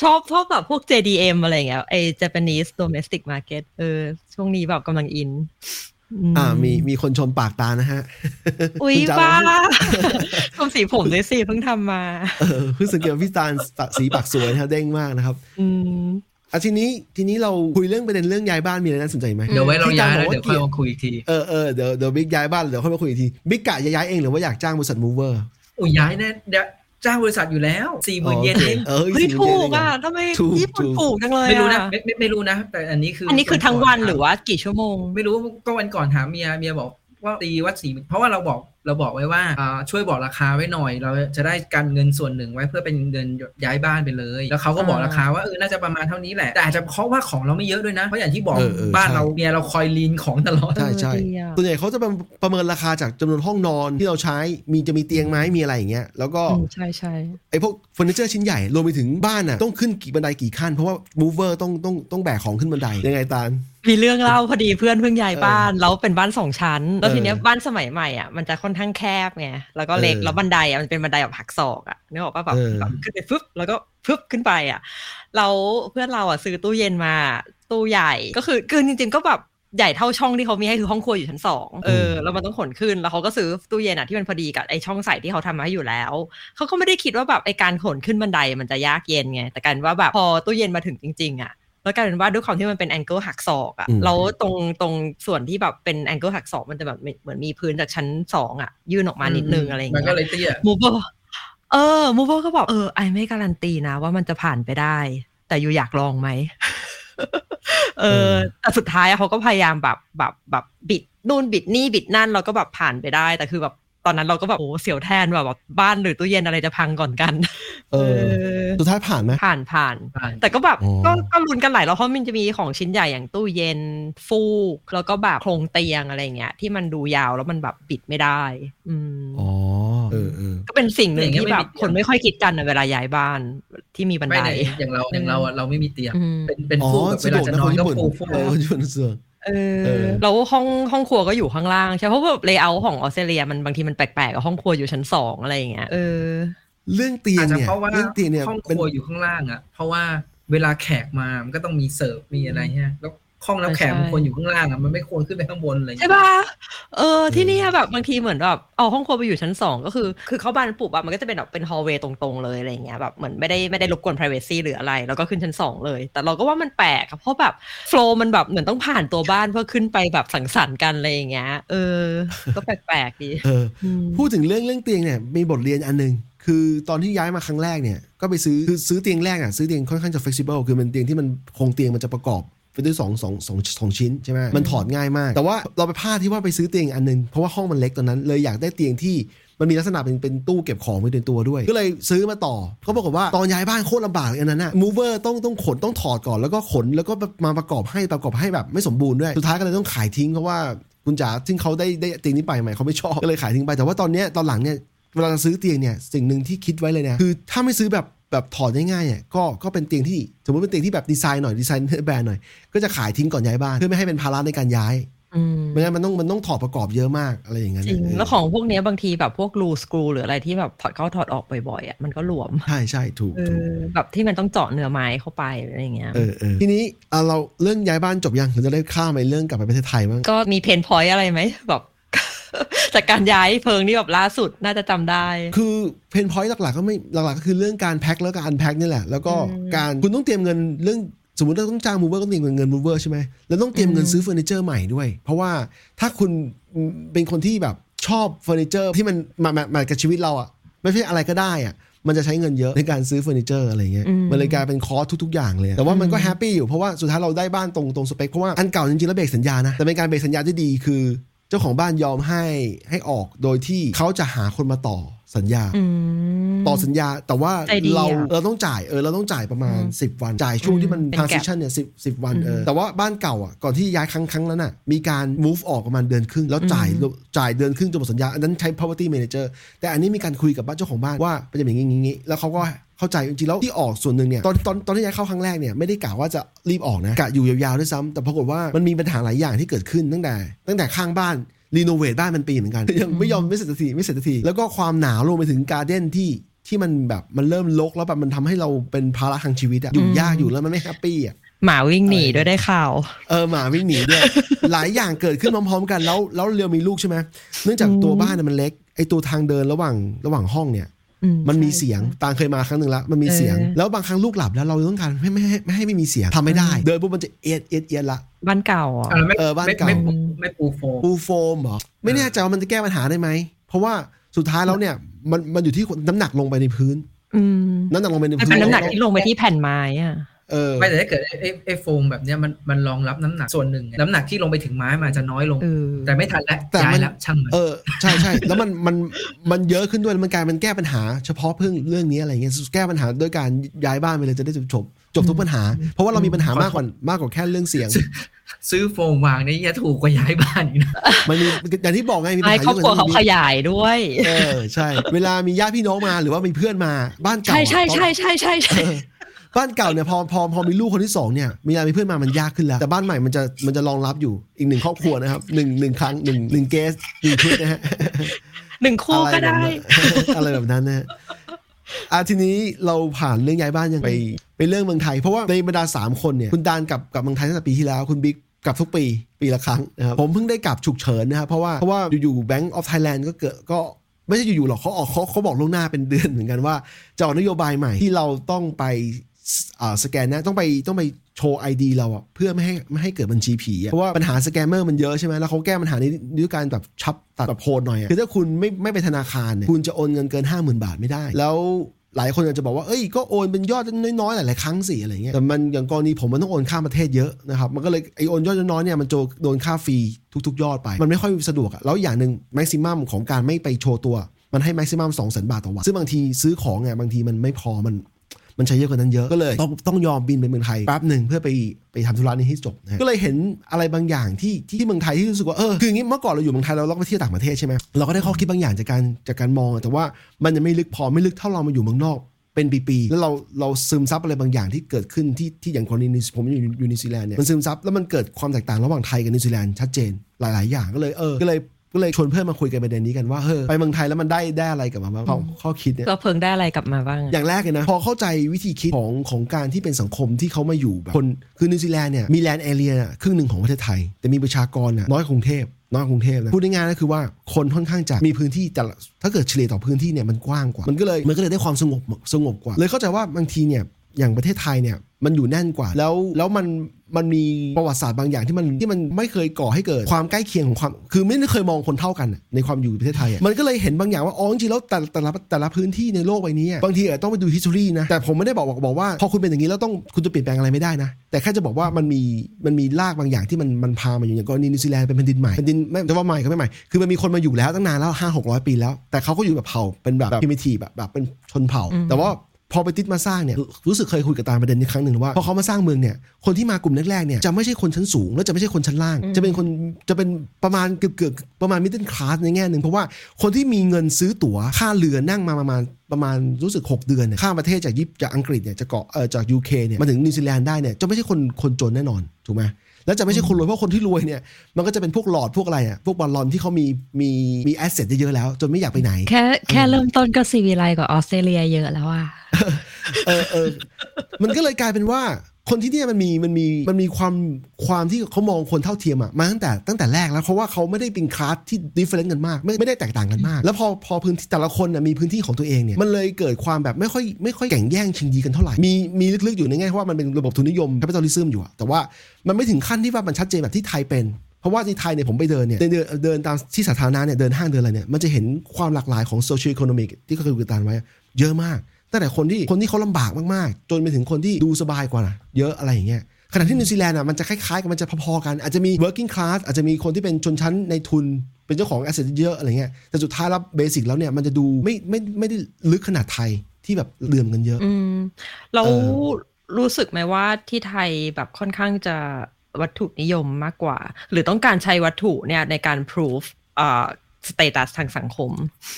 Speaker 2: ชอบชอบแบบพวก JDM อะไรอย่างเงี้ยไอ้ Japanese domestic market เออช่วงนี้แบบกำลังอินม
Speaker 3: อ่า มีมีคนชมปากตานะฮะ
Speaker 2: อุ้ย
Speaker 3: คุณจะ
Speaker 2: บ้า
Speaker 3: เอ
Speaker 2: ทำสีผมด้วยสิเพิ่งทำมา
Speaker 3: เออเพิ่งสังเกตว่าพี่ตาลสีปากสวยนะฮะเด้งมากนะครับ
Speaker 2: อืม
Speaker 3: อะทีนี้ทีนี้เราคุยเรื่องประเด็นเรื่องย้ายบ้านมีอะไรน่าสนใจไหม
Speaker 4: เดี๋ยวไว้เรา
Speaker 3: ที่
Speaker 4: ย้าย
Speaker 3: จำบ
Speaker 4: แล้
Speaker 3: อก
Speaker 4: ว
Speaker 3: ว่า
Speaker 4: เดี๋ยวค่อยมาคุยอีกที
Speaker 3: เออเออเดี๋ยวเดี๋ยวบิ๊กย้ายบ้านเดี๋ยวค่อยมาคุยอีกทีบิ๊กกะจะย้ายเองหรือว่าอยากจ้างบริษัทมูเวอร์
Speaker 4: โอ้ยย้ายแน่เดี๋ยว จ้างบริษัทอยู่แล้วสี่หมื่นเยนเอง
Speaker 3: เออ
Speaker 2: เฮ้ย
Speaker 3: 40,000
Speaker 2: ถูก
Speaker 3: เยน
Speaker 2: อะ
Speaker 3: เอง
Speaker 2: ทำไม
Speaker 3: ถูก
Speaker 2: ญี่ปุ่น
Speaker 3: ถูก
Speaker 2: ถูกจังเลย
Speaker 4: ไม่รู้นะ
Speaker 2: อ่
Speaker 4: ไม่ไม่ไม่รู้นะ แต่อันนี้คือ
Speaker 2: อั
Speaker 4: อั
Speaker 2: นนี้คือทั้งวันหรือว่ากี่ชั่วโมง
Speaker 4: ไม่รู้ก็วันก่อนถามเมียเมียบอก ว่าตีวัดสี่เพราะว่าเราบอกเราบอกไว้ว่าอ่าช่วยบอกราคาไว้หน่อย เราจะได้กันเงินส่วนหนึ่งไว้เพื่อเป็นเงินย้ายบ้านไปเลย แล้วเขาก็บอก
Speaker 2: อ่า
Speaker 4: ราคาว่าเออน่าจะประมาณเท่านี้แหละ แต่อาจจะเพราะว่าของเราไม่เยอะด้วยนะ เพราะอย่างที่บอก
Speaker 3: เออเออ
Speaker 4: บ้าน
Speaker 3: ใช่
Speaker 4: เราเมียเราคอยลีนของตลอด
Speaker 3: ใช่ใช่
Speaker 2: เออดีอะ
Speaker 3: ส่วนใหญ่เขาจะประประเมินราคาจากจำนวนห้องนอนที่เราใช้มีจะมีเตียงไหมมีอะไรอย่างเงี้ยแล้วก็
Speaker 2: อืมใช่ใช่
Speaker 3: ไอ้พวกเฟอร์นิเจอร์ชิ้นใหญ่รวมไปถึงบ้านอะต้องขึ้นกี่บันไดกี่ขั้นเพราะว่า mover ต้องต้องต้องแบกของขึ้นบันไดยังไงตาล
Speaker 2: มีเรื่องเล่าพอดีเพื่อนเพิ่งย้ายบ้านแล้วเป็นบ้านสองชั้น แล้ว
Speaker 3: เออ
Speaker 2: ทีเนี้ยบ้านสมัยใหม่อะมันจะค่อนข้างแคบไงแล้วก็เล็ก
Speaker 3: เออ
Speaker 2: แล้วบันไดอะมันเป็นบันไดแบบหักศอกอะนึกออกปะแบบ
Speaker 3: เออ
Speaker 2: แบบขึ้นไปฟึบแล้วก็ฟึบขึ้นไปอะแล้วเพื่อนเราอะซื้อตู้เย็นมาตู้ใหญ่ก็คือคือจริง ๆ ก็แบบใหญ่เท่าช่องที่เขามีให้คือห้องครัวอยู่ชั้นสองเออแล้วมันต้องขนขึ้นแล้วเขาก็ซื้อตู้เย็นอะที่มันพอดีกับไอช่องใส่ที่เขาทำมาให้อยู่แล้วเขาก็ไม่ได้คิดว่าแบบไอการขนขึ้นบันไดมันจะยากเย็นไงแต่การว่าแบบพอตู้เย็นมาถึงจริงๆอะ แล้วกลายเป็นว่าด้วยความที่มันเป็นแองเกิลหักศอกอะ
Speaker 3: อืม
Speaker 2: แล้วตรงตรงส่วนที่แบบเป็นแองเกิลหักศอกมันจะแบบเหมือนมีพื้นจากชั้นสองอะยื่นออกมานิดนึงอะไรอย่าง
Speaker 4: มัน
Speaker 2: เงี้
Speaker 4: ก็
Speaker 2: ย
Speaker 4: เลยเตี้ย
Speaker 2: มูเบอร์เออมูเบอร์ก็บอกเออไอไม่การันตีนะว่ามันจะผ่านไปได้ แต่อยู่อยากลองไหมเออแต่สุดท้ายอะเขาก็พยายามแบบแบบแบบบิดนู่นบิดนี่บิดนั่นเราก็แบบผ่านไปได้ แต่คือแบบตอนนั้นเราก็แบบโอ้เสียวแทนแบบแบบบ้านหรือตู้เย็นอะไรจะพังก่อนกัน
Speaker 3: เออ สุดท้ายผ่านไหม
Speaker 2: ผ่านผ่าน
Speaker 4: ผ่าน
Speaker 2: แต่ก็แบบ
Speaker 3: อ๋อ
Speaker 2: ก็ก็ลุ้นกันหลายรอบเพราะมันจะมีของชิ้นใหญ่อย่างตู้เย็นฟูก แล้วก็แบบโครงเตียงอะไรเงี้ยที่มันดูยาวแล้วมันแบบปิดไม่ได้ อืม
Speaker 3: อ๋อเออเออ
Speaker 2: ก็เป็นสิ่งหนึ่ง
Speaker 4: อย่างเงี้ย
Speaker 2: ที่แบบ
Speaker 4: ไม่มี
Speaker 2: คนไม่ค่อยคิดกันอะเวลาย้ายบ้านที่มีบัน
Speaker 4: ไม่
Speaker 2: ได
Speaker 4: ในอย่างเราอย่างเราอะเราไม่มีเตียง
Speaker 2: อืม
Speaker 4: เป็นเป็น
Speaker 3: อ๋อ
Speaker 4: ฟูกแบบเว
Speaker 3: สะด
Speaker 4: ลาว
Speaker 3: ก
Speaker 4: จะ
Speaker 3: นะ
Speaker 4: น
Speaker 3: ค
Speaker 4: อนน
Speaker 3: ญี่
Speaker 4: ก็
Speaker 3: ปุ่น
Speaker 4: ฟูฟู
Speaker 3: เออญี่ปุ่นเสือก
Speaker 2: เอ
Speaker 3: เอ
Speaker 2: อ
Speaker 3: อ
Speaker 2: แล้วห้องห้องครัวก็อยู่ข้างล่างใช่เพราะว่าเลเยอร์ของออสเตรเลียมันบางทีมันแปลกๆกับห้องครัวอยู่ชั้นสองอะไรอย่างเงี้ยเออ
Speaker 3: เรื่องเตีย
Speaker 4: อางจจะ
Speaker 3: เนี่ย
Speaker 4: เพราะว่า
Speaker 3: เรื่องเตียงเนี่ย
Speaker 4: ห้องค
Speaker 3: เป็น
Speaker 4: รัวอยู่ข้างล่างอะ เพราะว่าเวลาแขกมามันก็ต้องมีเสิร์ฟมีอะไรเงี้ยแล้วห้องรับแขก
Speaker 2: ใช่
Speaker 4: มันควรอยู่ข้างล่างอะมันไม่ควรขึ้นไปข้างบนอะไร
Speaker 2: ใช่
Speaker 4: เงี้ย
Speaker 2: ป่ะเออที่เนี่ยแบบบางทีเหมือนแบบเอาห้องครัวไปอยู่ชั้นสองก็คือ คือเข้าบ้านปุ๊บอะมันก็จะเป็นแบบเป็นฮอลเวย์ตรงๆเลยอะไรอย่างเงี้ยแบบเหมือนไม่ได้ไม่ได้รบกวน p r i เวซีหรืออะไร แล้วก็ขึ้นชั้นสองเลย แต่เราก็ว่ามันแปลกอะเพราะแบบโฟล์มันแบบเหมือนต้องผ่านตัวบ้านเพื่อขึ้นไปแบบสังสรรค์กันอะไรอย่างเงี้ยเออ ก็แปลกๆดี
Speaker 3: เออ
Speaker 2: อืม
Speaker 3: พูดถึงเรื่องเรื่องเตียงเนี่ยมีบทเรียนอันหนึง คือตอนที่ย้ายมาครั้งแรกเนี่ยก็ไปซื้อคือซื้อเตียงแรกอะซื้อเตียงค่อนข้างจะ flexible คือมันเตียงที่มันโครงเตียงมันจะประกอบไปด้วยสองสองสองสองชิ้นใช่ไหมมันถอดง่ายมาก แต่ว่าเราไปพลาดที่ว่าไปซื้อเตียงอันหนึงเพราะว่าห้องมันเล็กตอนนั้น เลยอยากได้เตียงที่มันมีลักษณะเป็นเป็นตู้เก็บของไว้ในตัวด้วย ก็เลยซื้อมาต่อเขาบอกฏว่าตอนย้ายบ้านโคตรลำบากเลยอันนั้นอะ mover ต้องต้องขนต้องถอดก่อนแล้วก็ขนแล้วก็มาประกอบให้ประกอบให้แบบไม่สมบูรณ์ด้วยสุดท้ายก็เลยต้องขายทิ้งเพราะว่าคุณจ๋าซึ่งเขาได้ได้เตียงนี้ไปใหม่เขาไม่ชอบก็เลยขายทิ้งไปแต่ว่าตอนเนี้ยตอนหลังเนี่ย เวลาเราซื้อเตียงเนี่ยสิ่งหนึ่งที่คิดไว้เลยเนี่ยคือถ้าไม่ซื้อแบบแบบถอดง่ายๆเนี่ยก็ก็เป็นเตียงที่สมมติเป็นเตียงที่แบบดีไซน์หน่อยดีไซน์แบรนด์หน่อย ก็จะขายทิ้งก่อนย้ายบ้านเพื่อไม่ให้เป็นภาระในการย้าย
Speaker 2: อืม
Speaker 3: ไม่งั้นมันต้องมันต้องถอดประกอบเยอะมากอะไรอย่างเงี้ย
Speaker 2: จริงแล้วของพวกเนี้ยบางทีแบบพวกรูสกรูหรืออะไรที่แบบถอดเข้าถอดออกบ่อยๆอะมันก็หลวม
Speaker 3: ใช่ใช่ถูก
Speaker 2: เอ
Speaker 3: ถูก
Speaker 2: อแบบที่มันต้องเจาะเนื้อไม้เข้าไปอะไรอย่างเงี้ย
Speaker 3: เออเออทีนี้อะเราเรื่องย้ายบ้านจบยังเราจะได้ข้ามไปเรื่องกลับไปประเทศไทยมั้ง
Speaker 2: ก็มี pain point อะไรไหมแบบ จากการย้ายเพิงนี่แบบล่าสุดน่าจะจำได้
Speaker 3: คือ pain point หลักๆก็ไม่หลักๆก็คือเรื่องการแพ็คแล้วก็อันแพ็คนี่แหละ แล้วก็
Speaker 2: อืม
Speaker 3: การคุณต้องเตรียมเงินเรื่องสมมติเราต้องจ้าง mover ก็ต้องเตรียมเงิน mover ใช่ไหมแล้วต้องเตรียมเงิน
Speaker 2: อืม
Speaker 3: ซื้อเฟอร์นิเจอร์ใหม่ด้วย เพราะว่าถ้าคุณเป็นคนที่แบบชอบเฟอร์นิเจอร์ที่มันมามามากับชีวิตเราอะไม่ใช่อะไรก็ได้อะมันจะใช้เงินเยอะในการซื้อเฟอร์นิเจอร์อะไรเงี้ย
Speaker 2: อืม
Speaker 3: มันเลยกลายเป็นคอร์สทุก ๆ อย่างเลย แต่ว่ามันก็ happy อยู่เพราะว่าสุดท้ายเราได้บ้านตรงตรงสเปค เพราะว่าอันเก่าจริงๆแล้วเบรกสัญญานะ แต่เป็นการเบรกสัญญาที่ดีคือ เจ้าของบ้านยอมให้ให้ออกโดยที่เขาจะหาคนมาต่อ สัญญา
Speaker 2: อืม
Speaker 3: ต่อสัญญาแต่ว่า
Speaker 2: ใจดี
Speaker 3: เรา
Speaker 2: อะ
Speaker 3: เราต้องจ่ายเออเราต้องจ่ายประมาณ
Speaker 2: อืม
Speaker 3: 10 วัน จ่ายช่วงที่มัน
Speaker 2: เป็น
Speaker 3: transition เนี่ยสิบสิบวันเออ
Speaker 2: อืม
Speaker 3: แต่ว่าบ้านเก่าอะก่อนที่ย้ายครั้งครั้งนั้นอะมีการ move ออกประมาณเดือนครึ่ง แล้วจ่าย
Speaker 2: อืม
Speaker 3: จ่ายเดือนครึ่งจนหมดสัญญา อันนั้นใช้ property manager แต่อันนี้มีการคุยกับบ้านเจ้าของบ้านว่าเป็นอย่างนี้อย่างนี้แล้วเขาก็เข้าใจจริงๆแล้วที่ออกส่วนหนึ่งเนี่ยตอนตอนตอนที่ย้ายเข้าครั้งแรกเนี่ยไม่ได้กะว่าจะรีบออกนะกะอยู่ยาวๆด้วยซ้ำแต่ปรากฏว่ามันมีปัญหาหลายอย่างที่เกิดขึ้นตั้งแต่ ตั้งแต่ข้างบ้าน renovate บ้านมันปีเหมือนกัน ยังไม่ยอมไม่เสร็จสักทีไม่เสร็จสักทีแล้วก็ความหนาวรวมไปถึง garden ที่ที่มันแบบมันเริ่มลกแล้วแบบมันทำให้เราเป็นภาระทางชีวิตอะอยู่ยากอยู่แล้วมันไม่ happy อะ
Speaker 2: หมาวิ่งหนีด้วยได้ข่าว
Speaker 3: เออหมาวิ่งหนีด้วยหลายอย่างเกิดขึ้นพร้อมๆกันแล้วแล้วเรียวมีลูกใช่ไหมเนื่องจาก
Speaker 2: อืม
Speaker 3: ตัวบ้านน่ะมันเล็กไอตัวทางเดินระหว่างระหว่างห้องเนี่ย
Speaker 2: อื
Speaker 3: มันมี
Speaker 2: ใช่
Speaker 3: เสียงตาลเคยมาครั้งหนึ่งแล้วมันมีเสียง
Speaker 2: เออ
Speaker 3: แล้วบางครั้งลูกหลับแล้วเราต้องการไม่ไม่ให้ไม่ให้ไม่มีเสียงทำไม่ได้ เดินปุ๊บมันจะเอียดเอียดเอียดละ
Speaker 2: บ้านเก่าอะ
Speaker 4: อะไม่
Speaker 3: เออบ้าน
Speaker 4: ไม่
Speaker 3: เก่า
Speaker 4: ไม่ปูไม่ปูโฟม
Speaker 3: ปูโฟมเหรอไม่แน่ใจว่ามันจะแก้ปัญหาได้ไหมเพราะว่าสุดท้ายแล้วเนี่ยมันมันอยู่ที่น้ำหนักลงไปในพื้น
Speaker 2: อืม
Speaker 3: น้ำหนักลงไปใน
Speaker 2: มัน
Speaker 3: พื้
Speaker 2: เป็น
Speaker 3: น
Speaker 2: น้ำหนักที่ลงไปที่แผ่นไม้อะ
Speaker 3: เออ
Speaker 4: ไม่แต่ถ้าเกิดไอ้ไอ้ไอ้โฟมแบบเนี้ยมันมันรองรับน้ำหนักส่วนหนึ่งไงน้ำหนักที่ลงไปถึงไม้มันอาจจะน้อยลง
Speaker 2: เออ
Speaker 4: แต่ไม่ทันแล้ว
Speaker 3: แต่
Speaker 4: ย้า
Speaker 3: มั
Speaker 4: ย
Speaker 3: น
Speaker 4: แล้วช่างมัน
Speaker 3: เออใช่ใช่แล้วมันมันมันเยอะขึ้นด้วยแล้วมันกลายเป็นแก้ปัญหา เฉพาะเพิ่งเรื่องนี้อะไรเงี้ยแก้ปัญหาด้วยการย้ายบ้านไปเลยจะได้จบจบจบทุกปัญหา เพราะว่าเรามีปัญหามากกว่ามากกว่าแค่เรื่องเสียง
Speaker 4: ซื้อโฟมวางนี่จะถูกกว่าย้ายบ้านอีกนะ
Speaker 3: มันมีอย่างที่บอกไงมีปัญ
Speaker 2: ไอ้
Speaker 3: หา
Speaker 2: ครอบครัวเขา
Speaker 3: เยอะก
Speaker 2: ข
Speaker 3: ว่านี้
Speaker 2: ยายด้วย
Speaker 3: เออใช่ เวลามีญาติพี่น้องมาหรือว่ามีเพื่อนมาบ้านเก่า
Speaker 2: ใช่ใช่
Speaker 3: อะ
Speaker 2: ใช่ใช่ใช่ใช่
Speaker 3: เออ บ้านเก่าเนี่ยพอพอพอมีลูกคนที่สองเนี่ยมีอะไรมีเพื่อนมามันยากขึ้นแล้ว แต่บ้านใหม่มันจะมันจะรองรับอยู่อีกหนึ่งครอบครัวนะครับหนึ่งหนึ่งครั้งหนึ่งหนึ่งเกสหนึ่งชุดนะฮะ
Speaker 2: หนึ่งคู่ก็ได้
Speaker 3: อะไรแบบนั้นอะไรแบบนั้นนะฮะอะทีนี้เราผ่านเรื่องย้ายบ้านยังไปไปเรื่องเมืองไทย เพราะว่าในบรรดาสามคนเนี่ยคุณดานกลับกลับเมืองไทยตั้งแต่ปีที่แล้วคุณบิ๊กกลับทุกปีปีละครั้งนะครับผมเพิ่งได้กลับฉุกเฉินนะครับเพราะว่าเพราะว่าอยู่ๆ Bank of Thailand ก็เกิดก็ไม่ใช่อยู่ๆหรอกเขาออกเขาเขาบอกล่วงหน้าเป็นเดือนเหมือนกันว่าจะออกนโยบายใหม่ที่เราต้องไปอ่า สแกนหนะต้องไปต้องไปโชว์ ID เราอะเพื่อไม่ให้ไม่ให้เกิดบัญชีผีอะเพราะว่าปัญหาสแกมเมอร์มันเยอะใช่ไหมแล้วเขาแก้ปัญหานี้ด้วยการแบบชับตัดแบบโพดหน่อยอะคือถ้าคุณไม่ไม่ไปธนาคารเนี่ยคุณจะโอนเงินเกิน 5 0,000 บาทไม่ได้ แล้วหลายคนอาจจะบอกว่า เอ้ย ก็โอนเป็นยอดน้อยๆ หลายๆ ครั้งสิอะไรเงี้ย แต่มันอย่างกรณีผมมันต้องโอนข้ามประเทศเยอะนะครับ มันก็เลยไอโอนยอดน้อยๆเนี่ยมันโจโดนค่าฟรีทุกๆ ยอดไป มันไม่ค่อยสะดวกอะแล้วอย่างหนึ่งแม็กซิมัมของการไม่ไปโชว์ตัว มันให้แม็กซิมัมสองแสนบาทต่อวัน ซึ่งบางทีซื้อของไงบางทีมันไม่พอ มัน มันใช้เยอะกว่านั้นเยอะก็เลยต้องต้องยอมบินไปเมืองไทยแป๊บหนึ่งเพื่อไปไปทำธุระนี้ให้จบนะฮะก็เลยเห็นอะไรบางอย่างที่ที่เมืองไทยที่รู้สึกว่าเออคืออย่างนี้เมื่อก่อนเราอยู่เมืองไทยเราเราก็ไปเที่ยวต่างประเทศใช่ไหมเราก็ได้ข้อคิดบางอย่างจากการจากการมองอะแต่ว่ามันยังไม่ลึกพอไม่ลึกเท่าเรามาอยู่เมืองนอกเป็นปีๆแล้วเราเราซึมซับอะไรบางอย่างที่เกิดขึ้นที่ที่อย่างกรณีนิวผมอยู่อยู่นิวซีแลนด์เนี่ยมันซึมซับแล้วมันเกิดความแตกต่างระหว่างไทยกับนิวซีแลนด์ชัดเจนหลาย ๆ อย่างก็เลยเออก็เลย ก็เลยชวนเพื่อนมาคุยกันประเด็นนี้กันว่าเฮ้ยไปเมืองไทยแล้วมันได้ได้อะไรกลับมาบ้างข้อข้อคิดเนี่ย
Speaker 2: ก็เพิงได้อะไรกลับมาบ้าง
Speaker 3: อย่างแรกเลยนะ พอเข้าใจวิธีคิดของของการที่เป็นสังคมที่เขามาอยู่แบบคนคือนิวซีแลนด์เนี่ยมี land areaครึ่งหนึ่งของประเทศไทย แต่มีประชากรน่ะน้อยกว่ากรุงเทพน้อยกว่ากรุงเทพนะพูดง่ายๆก็คือว่าคนค่อนข้างจะมีพื้นที่แต่ละถ้าเกิดเฉลี่ยต่อพื้นที่เนี่ยมันกว้างกว่า มันก็เลยมันก็เลยได้ความสงบสงบกว่า เลยเข้าใจว่าบางทีเนี่ย อย่างประเทศไทยเนี่ยมันอยู่แน่นกว่า แล้วแล้วมันมันมีประวัติศาสตร์บางอย่างที่มันที่มันไม่เคยก่อให้เกิดความใกล้เคียงของความ คือไม่ได้เคยมองคนเท่ากันอะในความอยู่ประเทศไทยอะมันก็เลยเห็นบางอย่างว่าอ๋อจริงๆแล้วแต่แต่ละแต่ละพื้นที่ในโลกใบนี้อะบางทีอาจต้องไปดู history นะ แต่ผมไม่ได้บอกบอกบอกว่าพอคุณเป็นอย่างนี้แล้วต้องคุณจะเปลี่ยนแปลงอะไรไม่ได้นะ แต่แค่จะบอกว่ามันมีมันมีรากบางอย่างที่มันมันพามาอยู่อย่างกรณีนิวซีแลนด์เป็นแผ่นดินใหม่แผ่นดินไม่จะว่าใหม่ก็ไม่ใหม่คือมันมีคนมาอยู่แล้วตั้งนานแล้วห้าหกร้อยปีแล้ว แต่เขาก็อยู่แบบเผ่าเป็นแบบ primitive แบบแบบเป็นชนเผ่า แต่ว่า พอ British มาสร้างเนี่ยรู้สึกเคยคุยกับตาลประเด็นนี้ครั้งหนึ่งว่าพอเขามาสร้างเมืองเนี่ยคนที่มากลุ่มแรกๆเนี่ยจะไม่ใช่คนชั้นสูง และจะไม่ใช่คนชั้นล่าง จะเป็นคนจะเป็นประมาณเกือบเกือบประมาณ middle class ในแง่หนึ่งเพราะว่าคนที่มีเงินซื้อตั๋วค่าเรือนั่งมาประมาณประมาณรู้สึก 6 เดือนเนี่ยข้ามประเทศจากยิปจากอังกฤษเนี่ยจากเกาะเออจาก UK เนี่ยมาถึงนิวซีแลนด์ได้เนี่ยจะไม่ใช่คนคนจนแน่นอนถูกไหมห แล้วจะไม่ใช่คนรวยเพราะคนที่รวยเนี่ยมันก็จะเป็นพวกหลอดพวกอะไรอะพวก baron ที่เขามีมีมี asset เยอะๆแล้ว จนไม่อยากไปไหน
Speaker 2: แค่แค่เริ่มต้นก็ศิวิไลซ์กว่าออสเตรเลียเยอะแล้วอะ
Speaker 3: เออเออมันก็เลยกลายเป็นว่า คนที่เนี่ยมันมีมันมีมันมีความความที่เขามองคนเท่าเทียมอะมาตั้งแต่ตั้งแต่แรกแล้วเพราะว่าเขาไม่ได้เป็นคลาสที่ different กันมาก ไม่ไม่ได้แตกต่างกันมาก แล้วพอพอพื้นที่แต่ละคนน่ะมีพื้นที่ของตัวเองเนี่ยมันเลยเกิดความแบบไม่ค่อยไม่ค่อยแข่งแย่งชิงดีกันเท่าไหร่ มีมีลึกๆอยู่ในแง่ว่ามันเป็นระบบทุนนิยม capitalism อยู่อะแต่ว่ามันไม่ถึงขั้นที่ว่ามันชัดเจนแบบที่ไทยเป็นเพราะว่าที่ไทยเนี่ยผมไปเดินเนี่ยเดินเดินเดินตามที่สาธารณะเนี่ย เดินห้างเดินอะไรเนี่ย มันจะเห็นความหลากหลายของโซเชียล o อ o น m i c ที่เขาเคยกุยกันไว้ เยอะมาก ตั้งแต่คนที่คนที่เขาลำบากมากๆ จนไปถึงคนที่ดูสบายกว่าเยอะอะไรอย่างเงี้ยขณะที่นิวซีแลนด์อะมันจะคล้ายๆกันมันจะพอๆกัน อาจจะมี working class อาจจะมีคนที่เป็นชนชั้นนายทุน เป็นเจ้าของ asset เยอะอะไรเงี้ยแต่สุดท้ายแล้ว basic แล้วเนี่ยมันจะดูไม่ไม่ไม่ได้ลึกขนาดไทยที่แบบเหลื่อมกันเยอะ
Speaker 2: อืมเรา
Speaker 3: เออ
Speaker 2: รู้สึกไหมว่าที่ไทยแบบค่อนข้างจะวัตถุนิยมมากกว่า หรือต้องการใช้วัตถุเนี่ยในการ proof อ่า status ทางสังคม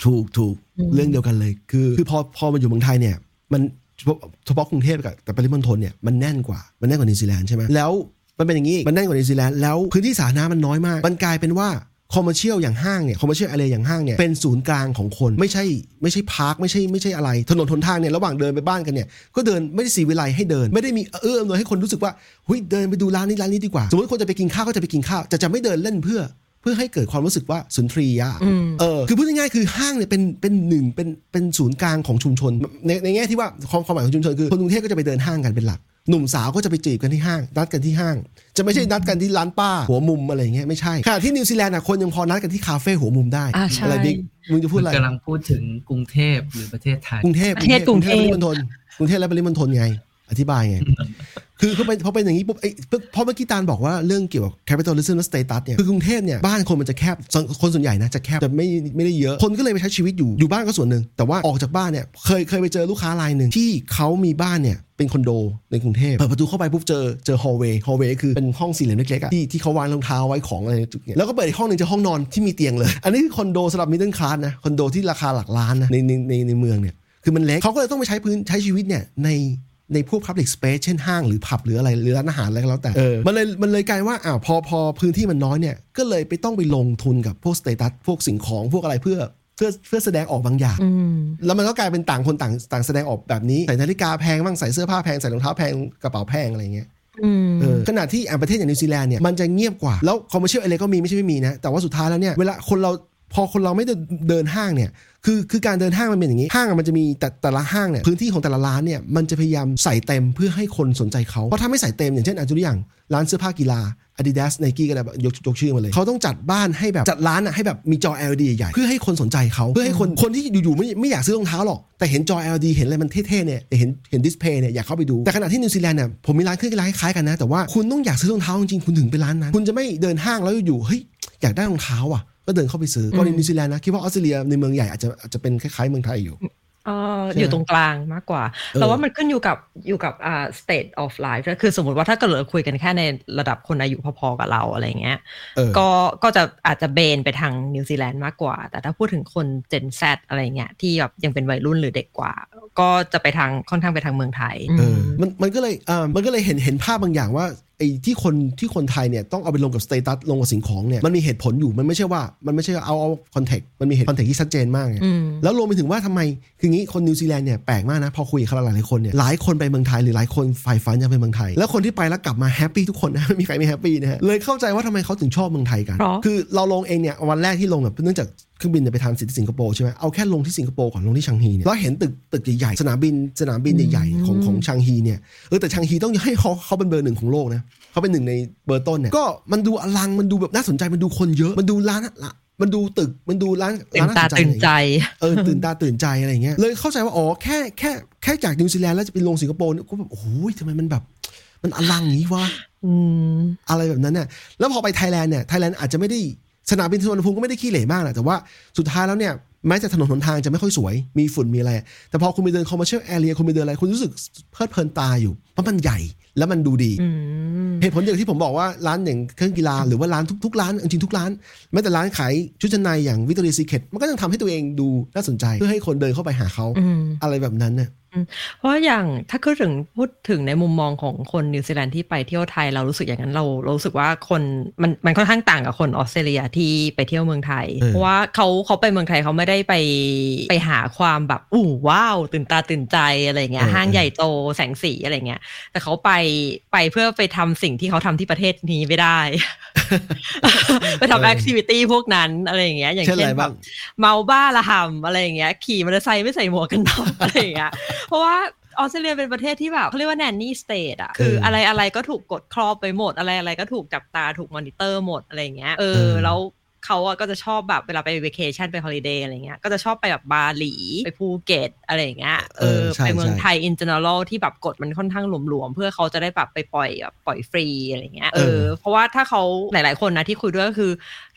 Speaker 3: ถูกถูก
Speaker 2: อืม
Speaker 3: เรื่องเดียวกันเลย คือคือพอพอมาอยู่เมืองไทยเนี่ย มันเฉพาะเฉพาะกรุงเทพกับแต่ปริมณฑลเนี่ยมันแน่นกว่ามันแน่นกว่านิวซีแลนด์ใช่ไหมแล้วมันเป็นอย่างนี้ มันแน่นกว่านิวซีแลนด์แล้วพื้นที่สาธารณะมันน้อยมาก มันกลายเป็นว่าcommercial อย่างห้างเนี่ย commercial อะไรอย่างห้างเนี่ยเป็นศูนย์กลางของคนไม่ใช่ไม่ใช่ park ไม่ใช่ไม่ใช่อะไร ถนนหนทางเนี่ยระหว่างเดินไปบ้านกันเนี่ยก็เดินไม่ได้ศิวิไลซ์ให้เดิน ไม่ได้มีเอื้ออำนวยให้คนรู้สึกว่าเฮ้ยเดินไปดูร้านนี้ร้านนี้ดีกว่า สมมติคนจะไปกินข้าวก็จะไปกินข้าวจะจะไม่เดินเล่นเพื่อ เพื่อให้เกิดความรู้สึกว่าสุนทรียะ
Speaker 2: อืม
Speaker 3: เออคือพูดง่ายๆคือห้างเนี่ยเป็นเป็นหนึ่งเป็นเป็นศูนย์กลางของชุมชน ในในแง่ที่ว่าความความหมายของชุมชนคือคนกรุงเทพก็จะไปเดินห้างกันเป็นหลักหนุ่มสาวก็จะไปจีบกันที่ห้าง นัดกันที่ห้าง จะไม่ใช่นัดกันที่ร้านป้า หัวมุมอะไรอย่างเงี้ยไม่ใช่ขณะที่นิวซีแลนด์อะคนยังพอนัดกันที่คาเฟ่หัวมุมได้
Speaker 2: อ่าใช่
Speaker 3: อะไรบิ๊กมึงจะพูดอะไร
Speaker 4: กำลังพูดถึงกรุงเทพหรือประเทศไทย
Speaker 3: กรุงเทพ
Speaker 2: ประเทศกรุงเทพ
Speaker 3: และปริมณฑลกรุงเทพและปริมณฑลไงอธิบายไง คือเขาเป็นพอเป็นอย่างนี้ปุ๊บไอ้เพราะเมื่อกี้ตาลบอกว่าเรื่องเกี่ยวกับ capitalism และ status เนี่ยคือกรุงเทพเนี่ยบ้านคนมันจะแคบคนส่วนใหญ่นะจะแคบจะไม่ไม่ได้เยอะคนก็เลยไปใช้ชีวิตอยู่อยู่บ้านก็ส่วนหนึ่งแต่ว่าออกจากบ้านเนี่ยเคยเคยไปเจอลูกค้ารายหนึ่งที่เขามีบ้านเนี่ยเป็นคอนโดในกรุงเทพเปิดประตูเข้าไปปุ๊บเจอเจอ hallway hallway คือเป็นห้องสี่เหลี่ยมเล็กๆอะที่ที่เขาวางรองเท้าไว้ของอะไรจุดเนี้ยแล้วก็เปิดอีกห้องหนึ่งเจอห้องนอนที่มีเตียงเลย อันนี้คือคอนโดสำหรับ middle class นะคอนโดที่ราคาหลักล้านนะในในในในเมืองเนี่ยคือมันเล็กเขาก็เลยต้องไปใช้พื้นใช้ชีวิตเนี่ยใน ในพวก Public Space เช่นห้างหรือผับหรืออะไรหรือร้านอาหารอะไรก็แล้วแต่ เออ มันเลยมันเลยกลายว่าอ้าวพอพอพื้นที่มันน้อยเนี่ย ก็เลยไปต้องไปลงทุนกับพวกสเตตัสพวกสิ่งของพวกอะไรเพื่อเพื่อเพื่อแสดงออกบางอย่าง
Speaker 2: อืม
Speaker 3: แล้วมันก็กลายเป็นต่างคนต่างต่างแสดงออกแบบนี้ ใส่นาฬิกาแพงบ้างใส่เสื้อผ้าแพง ใส่รองเท้าแพงกระเป๋าแพงอะไรเงี้ย
Speaker 2: อืม
Speaker 3: เออขณะที่อะประเทศอย่างนิวซีแลนด์เนี่ยมันจะเงียบกว่า แล้ว commercial อะไรก็มีไม่ใช่ไม่มีนะ แต่ว่าสุดท้ายแล้วเนี่ย เวลาคนเราพอคนเราไม่ได้เดินห้างเนี่ย คือคือการเดินห้างมันเป็นอย่างนี้ ห้างอะมันจะมีแต่แต่ละห้างเนี่ยพื้นที่ของแต่ละร้านเนี่ยมันจะพยายามใส่เต็มเพื่อให้คนสนใจเขาเพราะถ้าไม่ใส่เต็มอย่างเช่นอาจจะอย่างร้านเสื้อผ้ากีฬา Adidas Nike ก็ได้แบบยกยกชื่อมาเลย เขาต้องจัดบ้านให้แบบจัดร้านอะให้แบบมีจอ LED ใหญ่เพื่อให้คนสนใจเขาเพื่อให้คนคนที่อยู่ๆไม่ไม่อยากซื้อรองเท้าหรอก แต่เห็นจอ LED เห็นอะไรมันเท่ๆเนี่ยเห็นเห็น display เนี่ยอยากเข้าไปดู แต่ขณะที่นิวซีแลนด์เนี่ยผมมีร้านเครื่องกีฬาคล้ายกันนะ แต่ว่าคุณต้องอยากซื้อรองเท้าจริงๆคุณถึงไปร้านนั้น คุณจะไม่เดินห้างแล้วอยู่เฮ้ยอยากได้รองเท้าอะ ก็เดินเข้าไปซื้อกรณีนิวซีแลนด์นะคิดว่าออสเตรเลียในเมืองใหญ่อาจจะอาจจะเป็นคล้ายๆเมืองไทยอยู่
Speaker 2: เอ่อ
Speaker 3: ใช่ไหม
Speaker 2: อยู่ตรงกลางมากกว่า
Speaker 3: เออ
Speaker 2: แต่ว่ามันขึ้นอยู่กับอยู่กับอ่า state of life ด้วยคือสมมติว่าถ้าเกิดเราคุยกันแค่ในระดับคนอายุพอๆกับเราอะไรเงี้ย
Speaker 3: เออ
Speaker 2: ก็ก็จะอาจจะเบนไปทางนิวซีแลนด์มากกว่า แต่ถ้าพูดถึงคน Gen Z อะไรเงี้ยที่แบบยังเป็นวัยรุ่นหรือเด็กกว่า ก็จะไปทางค่อนข้างไปทางเมืองไทย
Speaker 3: เออ
Speaker 2: ม
Speaker 3: มันมันก็เลยเออมันก็เลยเห็นเห็นภาพบางอย่างว่าไอ้ที่คนที่คนไทยเนี่ยต้องเอาไปลงกับ status ลงกับสิ่งของเนี่ยมันมีเหตุผลอยู่มันไม่ใช่ว่ามันไม่ใช่เอาเอา context มันมีเหตุ context ที่ชัดเจนมากไง
Speaker 2: อืม
Speaker 3: แล้วรวมไปถึงว่าทำไมคืองี้คนนิวซีแลนด์เนี่ยแปลกมากนะพอคุยกับเขาหลายๆคนเนี่ยหลายคนไปเมืองไทยหรือหลายคนใฝ่ฝันอยากไปเมืองไทย แล้วคนที่ไปแล้วกลับมา happy ทุกคนนะไม่มีใครไม่ happy นะฮะเลยเข้าใจว่าทำไมเขาถึงชอบเมืองไทยกัน
Speaker 2: เพราะ
Speaker 3: คือเราลงเองเนี่ยวันแรกที่ลงแบบเนื่องจากเครื่องบินเนี่ยไป transit สิงคโปร์ใช่ไหมเอาแค่ลงที่สิงคโปร์ก่อนลงที่ชางงีเนี่ยแล้วเห็นตึกตึกใหญ่ๆสนามบินสนามบินใหญ่ๆของของชางงีเนี่ยเออแต่ชางงีต้องให้เขาเขาเป็นเบอร์หนึ่งของโลกนะเขาเป็นหนึ่งในเบอร์ต้นเนี่ยก็มันดูอลังมันดูแบบน่าสนใจมันดูคนเยอะมันดูร้านละมันดูตึกมันดูร้านร้าน
Speaker 2: น่า
Speaker 3: น่สนใจ
Speaker 2: ตื่นตาตื่นใจ
Speaker 3: เออตื่นตาตื่นใจอะไรอย่างเงี้ยเลยเข้าใจว่าอ๋อแค่แค่แค่จากนิวซีแลนด์แล้วจะไปลงสิงคโปร์เนี่ยก็แบบโอ้โหทำไมมันแบบ มันอลังอย่างนี้วะ
Speaker 2: อืม
Speaker 3: อะไรแบบนั้นเนี่ยแล้วพอไปไทยแลนด์เนี่ยไทยแลนด์อาจจะไม่ได้ สนามบินสุวรรณภูมิก็ไม่ได้ขี้เหร่มากแหละแต่ว่าสุดท้ายแล้วเนี่ยแม้จะถนนหนทางจะไม่ค่อยสวย มีฝุ่นมีอะไร แต่พอคุณไปเดิน commercial area คุณไปเดินอะไร คุณรู้สึกเพลิดเพลินตาอยู่ เพราะมันใหญ่แล้วมันดูดี
Speaker 2: อืม
Speaker 3: เหตุผลอย่างที่ผมบอกว่าร้านอย่างเครื่องกีฬาหรือว่าร้านทุกๆร้านจริงๆทุกร้านแม้แต่ร้านขายชุดชั้นในอย่าง Victoria's Secret มันก็ยังทำให้ตัวเองดูน่าสนใจเพื่อให้คนเดินเข้าไปหาเขา
Speaker 2: อืม
Speaker 3: อะไรแบบนั้นเนี่ย
Speaker 2: เพราะอย่างถ้าคือถึงพูดถึงในมุมมองของคนนิวซีแลนด์ที่ไปเที่ยวไทยเรารู้สึกอย่างนั้นเราเรารู้สึกว่าคนมันมันค่อนข้างต่างกับคนออสเตรเลียที่ไปเที่ยวเมืองไทย
Speaker 3: เออ
Speaker 2: เพราะว่าเขาเขาไปเมืองไทยเขาไม่ได้ไปไปหาความแบบอู้ว้าวตื่นตาตื่นใจอะไรเงี้ยห้างใหญ่โตแสงสีอะไรเงี้ย แต่เขาไปไปเพื่อไปทำสิ่งที่เขาทำที่ประเทศนี้ไม่ได้ ไปทำ activity พวกนั้นอะไรอย่างเงี้ยอย่าง
Speaker 3: เช่น
Speaker 2: เช่
Speaker 3: อะไร
Speaker 2: นแบ
Speaker 3: บ้าง
Speaker 2: บเมาบ้าระห่ำอะไรอย่างเงี้ยขี่มอเตอร์ไซค์ไม่ใส่หมวกกันน็อกอะไรอย่างเงี้ยเพราะว่าออสเตรเลียเป็นประเทศที่แบบเขาเรียกว่า nanny state อะคือ
Speaker 3: เอออ
Speaker 2: อะไรอะไรก็ถูกกดครอบไปหมดอะไรอะไรก็ถูกจับตาถูกมอนิเตอร์หมดอะไรอย่างเงี้ยเอ
Speaker 3: เอ
Speaker 2: อ
Speaker 3: อ
Speaker 2: แล้วเขาอะก็จะชอบแบบเวลาไปเวเคชันไป holiday อะไรเงี้ยก็จะชอบไปแบบบาหลี ไปภูเก็ตอะไรอย่างเงี้ยเอ
Speaker 3: เอ
Speaker 2: อ
Speaker 3: อใช่
Speaker 2: ไปเมือง
Speaker 3: ใช่
Speaker 2: ไทย in general ที่แบบกฎมันค่อนข้างหลวมๆ เพื่อเขาจะได้แบบไปปล่อยแบบปล่อยฟรีอะไรเงี้ยเอ
Speaker 3: เอ
Speaker 2: อ
Speaker 3: อ
Speaker 2: เพราะว่าถ้าเขาหลายๆคนนะที่คุยด้วยก็คือ